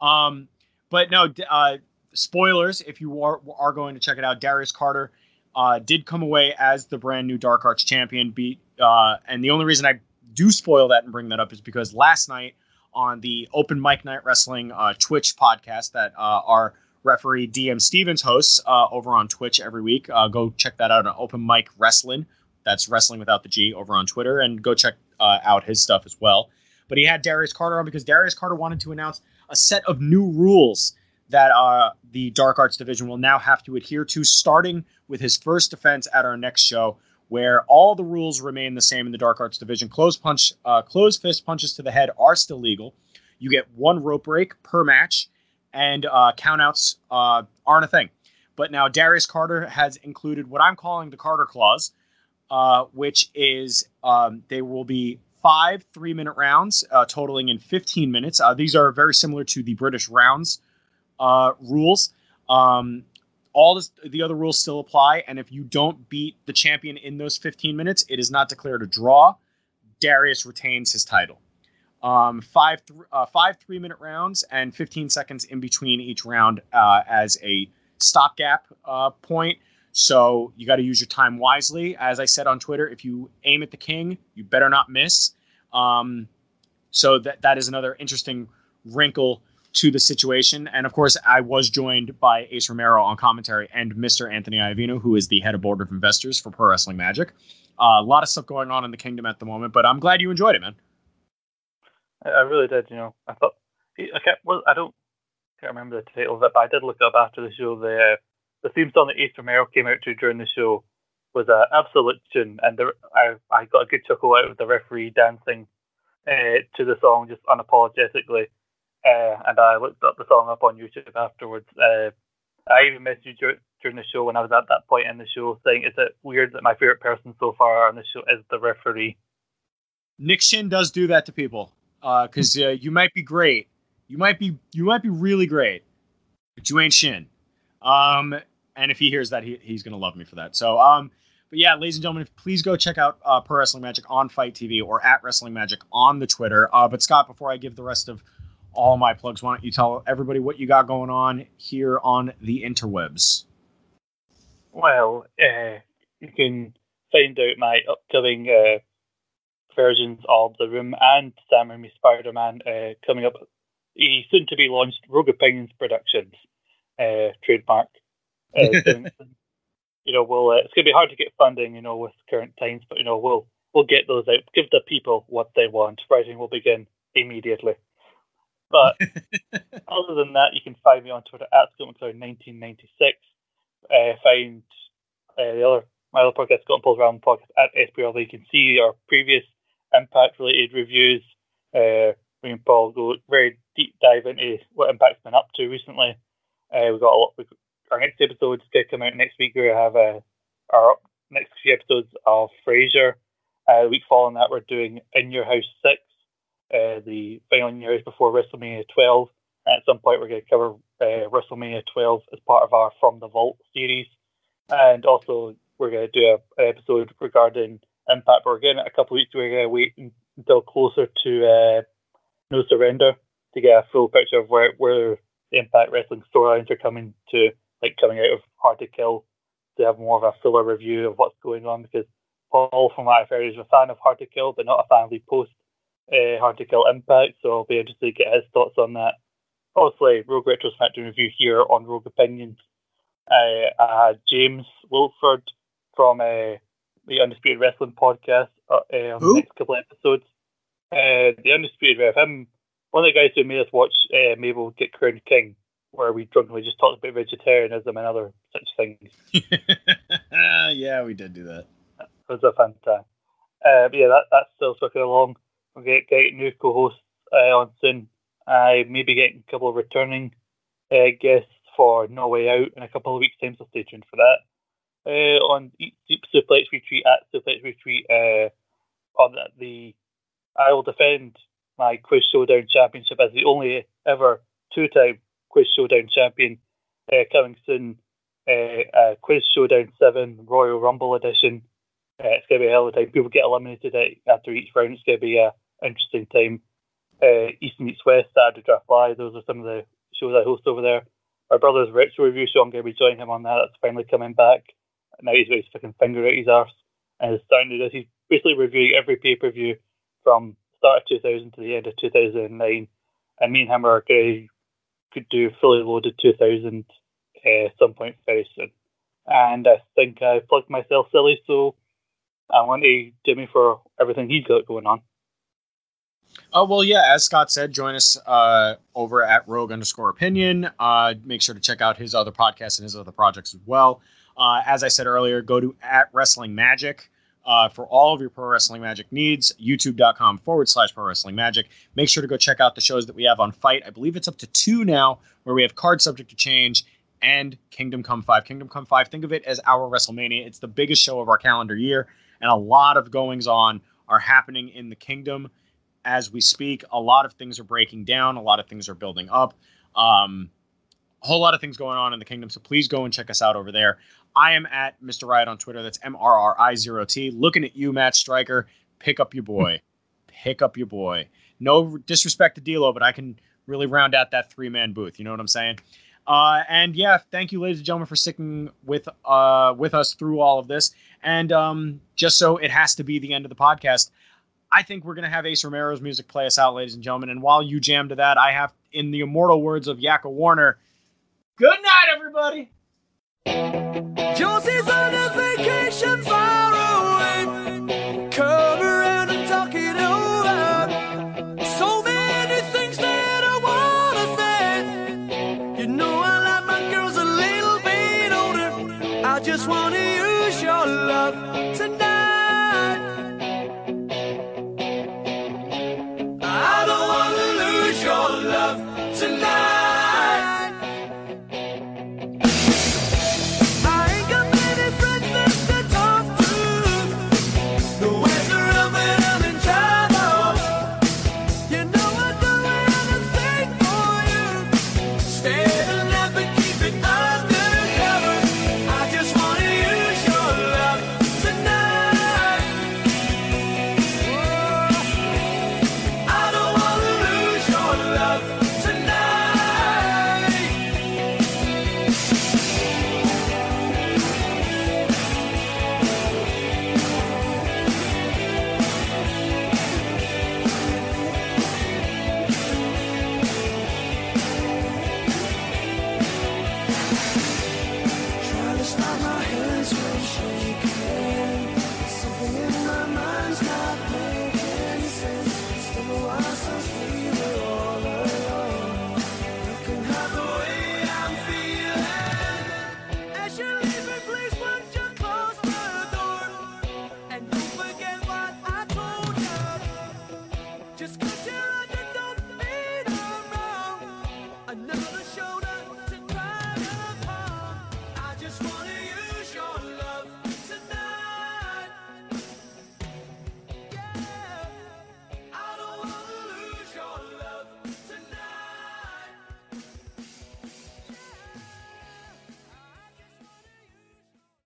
Um, but no, uh, spoilers if you are are going to check it out. Darius Carter uh, did come away as the brand new Dark Arts champion. Beat uh, and the only reason I do spoil that and bring that up is because last night on the Open Mic Night Wrestling uh, Twitch podcast that uh, our referee DM Stevens hosts uh, over on Twitch every week. Uh, go check that out on Open Mic Wrestling. That's wrestling without the G over on Twitter, and go check uh, out his stuff as well. But he had Darius Carter on because Darius Carter wanted to announce a set of new rules that uh, the Dark Arts division will now have to adhere to, starting with his first defense at our next show, where all the rules remain the same in the Dark Arts division. Close punch, uh, close fist punches to the head are still legal. You get one rope break per match, and uh, countouts uh, aren't a thing. But now Darius Carter has included what I'm calling the Carter Clause, uh, which is um, they will be five three minute rounds, uh, totaling in 15 minutes. Uh, these are very similar to the British rounds uh, rules. Um, all this, the other rules still apply, and if you don't beat the champion in those 15 minutes, it is not declared a draw. Darius retains his title. Um, five th- uh, five three minute rounds and 15 seconds in between each round as a stopgap point. So you got to use your time wisely. As I said on Twitter, if you aim at the king, you better not miss. Um, so that that is another interesting wrinkle to the situation. And of course, I was joined by Ace Romero on commentary and Mr. Anthony Iovino, who is the head of board of investors for Pro Wrestling Magic. Uh, a lot of stuff going on in the kingdom at the moment, but I'm glad you enjoyed it, man. I, really did. You know, I thought can't. Well, I don't can't remember the title of it, but I did look up after the show. The uh, the theme song that Ace Romero came out to during the show was an absolute tune, and the, I I got a good chuckle out of the referee dancing uh, to the song just unapologetically. Uh, and I looked up the song up on YouTube afterwards. Uh, I even messaged you dur- during the show when I was at that point in the show saying, "Is it weird that my favorite person so far on the show is the referee?" Nick Shin does do that to people because uh, you might be great, you might be you might be really great, but you ain't Shin. Um, and if he hears that, he, he's gonna love me for that. So, um, but yeah, ladies and gentlemen, please go check out uh, Pro Wrestling Magic on FITE TV or at Wrestling Magic on the Twitter. Uh, but Scott, before I give the rest of all my plugs, why don't you tell everybody what you got going on here on the interwebs? Well, uh, you can find out my upcoming uh, versions of The Room and Sam Raimi Spider-Man uh, coming up. The soon-to-be launched Rogue Opinions Productions uh, trademark. You know, we'll uh, it's going to be hard to get funding, you know, with current times, but you know, we'll we'll get those out. Give the people what they want. Writing will begin immediately. But other than that, you can find me on Twitter at ScottMcLeod1996. Uh, find uh, the other my other podcast, Scott and Paul's Round podcast at SPL. You can see our previous impact related reviews. Uh, me and Paul go very deep dive into what Impact's been up to recently. Uh, we've got a lot. We've, our next episode is going to come out next week. We have uh, our next few episodes of Frasier. Uh, the week following that, we're doing In Your House 6, uh, the final years before WrestleMania 12. At some point, we're going to cover uh, WrestleMania 12 as part of our From the Vault series. And also, we're going to do a, an episode regarding Impact. But again, a couple of weeks, we're going to wait until closer to uh, No Surrender to get a full picture of where, where the Impact Wrestling storylines are coming to, like coming out of Hard to Kill, to have more of a fuller review of what's going on. Because Paul, from what I've heard, is a fan of Hard to Kill, but not a fan of the post uh, Hard to Kill Impact. So I'll be interested to get his thoughts on that. Obviously, Rogue Retrospective review here on Rogue Opinions. Uh, I had James Wilford from uh, the Undisputed Wrestling podcast uh, uh, on Who? the next couple of episodes. Uh, the Undisputed Rev, him, one of the guys who made us watch uh, Mabel get crowned king, where we drunkenly just talked about vegetarianism and other such things. yeah, we did do that. It was a fun time. Uh, yeah, that, that's still sucking along. We'll get, get new co-hosts uh, on soon. I may be getting a couple of returning uh, guests for No Way Out in a couple of weeks' time, so stay tuned for that. Uh, on Eat Deep Suplex Retreat at Suplex Retreat, uh, on the I will defend my Quiz Showdown Championship as the only ever two-time Quiz Showdown champion. Uh, coming soon, uh, uh, Quiz Showdown Seven Royal Rumble Edition. Uh, it's going to be a hell of a time. People get eliminated after each round. It's going to be an interesting time. Uh, East meets West, Saturday Draft Live. Those are some of the shows I host over there. My brother's retro review show. I'm going to be joining him on that. That's finally coming back. Now he's got his fucking finger out his arse and is starting to do this. He's basically reviewing every pay per view from start of 2000 to the end of 2009. And me and him are going could do fully loaded 2000 uh, some point very soon. And I think I plugged myself silly, so I want to Jimmy for everything he's got going on. Oh well, yeah. As Scott said, join us uh, over at Rogue underscore Opinion. Uh, make sure to check out his other podcasts and his other projects as well. Uh, as I said earlier, go to at Wrestling Magic uh, for all of your pro wrestling magic needs. YouTube.com forward slash pro wrestling magic. Make sure to go check out the shows that we have on FITE. I believe it's up to two now, where we have Card Subject to Change and Kingdom Come 5. Kingdom Come 5, think of it as our WrestleMania. It's the biggest show of our calendar year, and a lot of goings on are happening in the kingdom as we speak. A lot of things are breaking down, a lot of things are building up. Um, a whole lot of things going on in the kingdom, so please go and check us out over there. I am at Mr. Riot on Twitter. That's M R R I 0 T. Looking at you, Matt Striker. Pick up your boy. Pick up your boy. No disrespect to D'Lo, but I can really round out that three man booth. You know what I'm saying? Uh, and yeah, thank you, ladies and gentlemen, for sticking with uh, with us through all of this. And um, just so it has to be the end of the podcast, I think we're gonna have Ace Romero's music play us out, ladies and gentlemen. And while you jam to that, I have, in the immortal words of Yakko Warner, good night, everybody. Josie's on a vacation far away. Come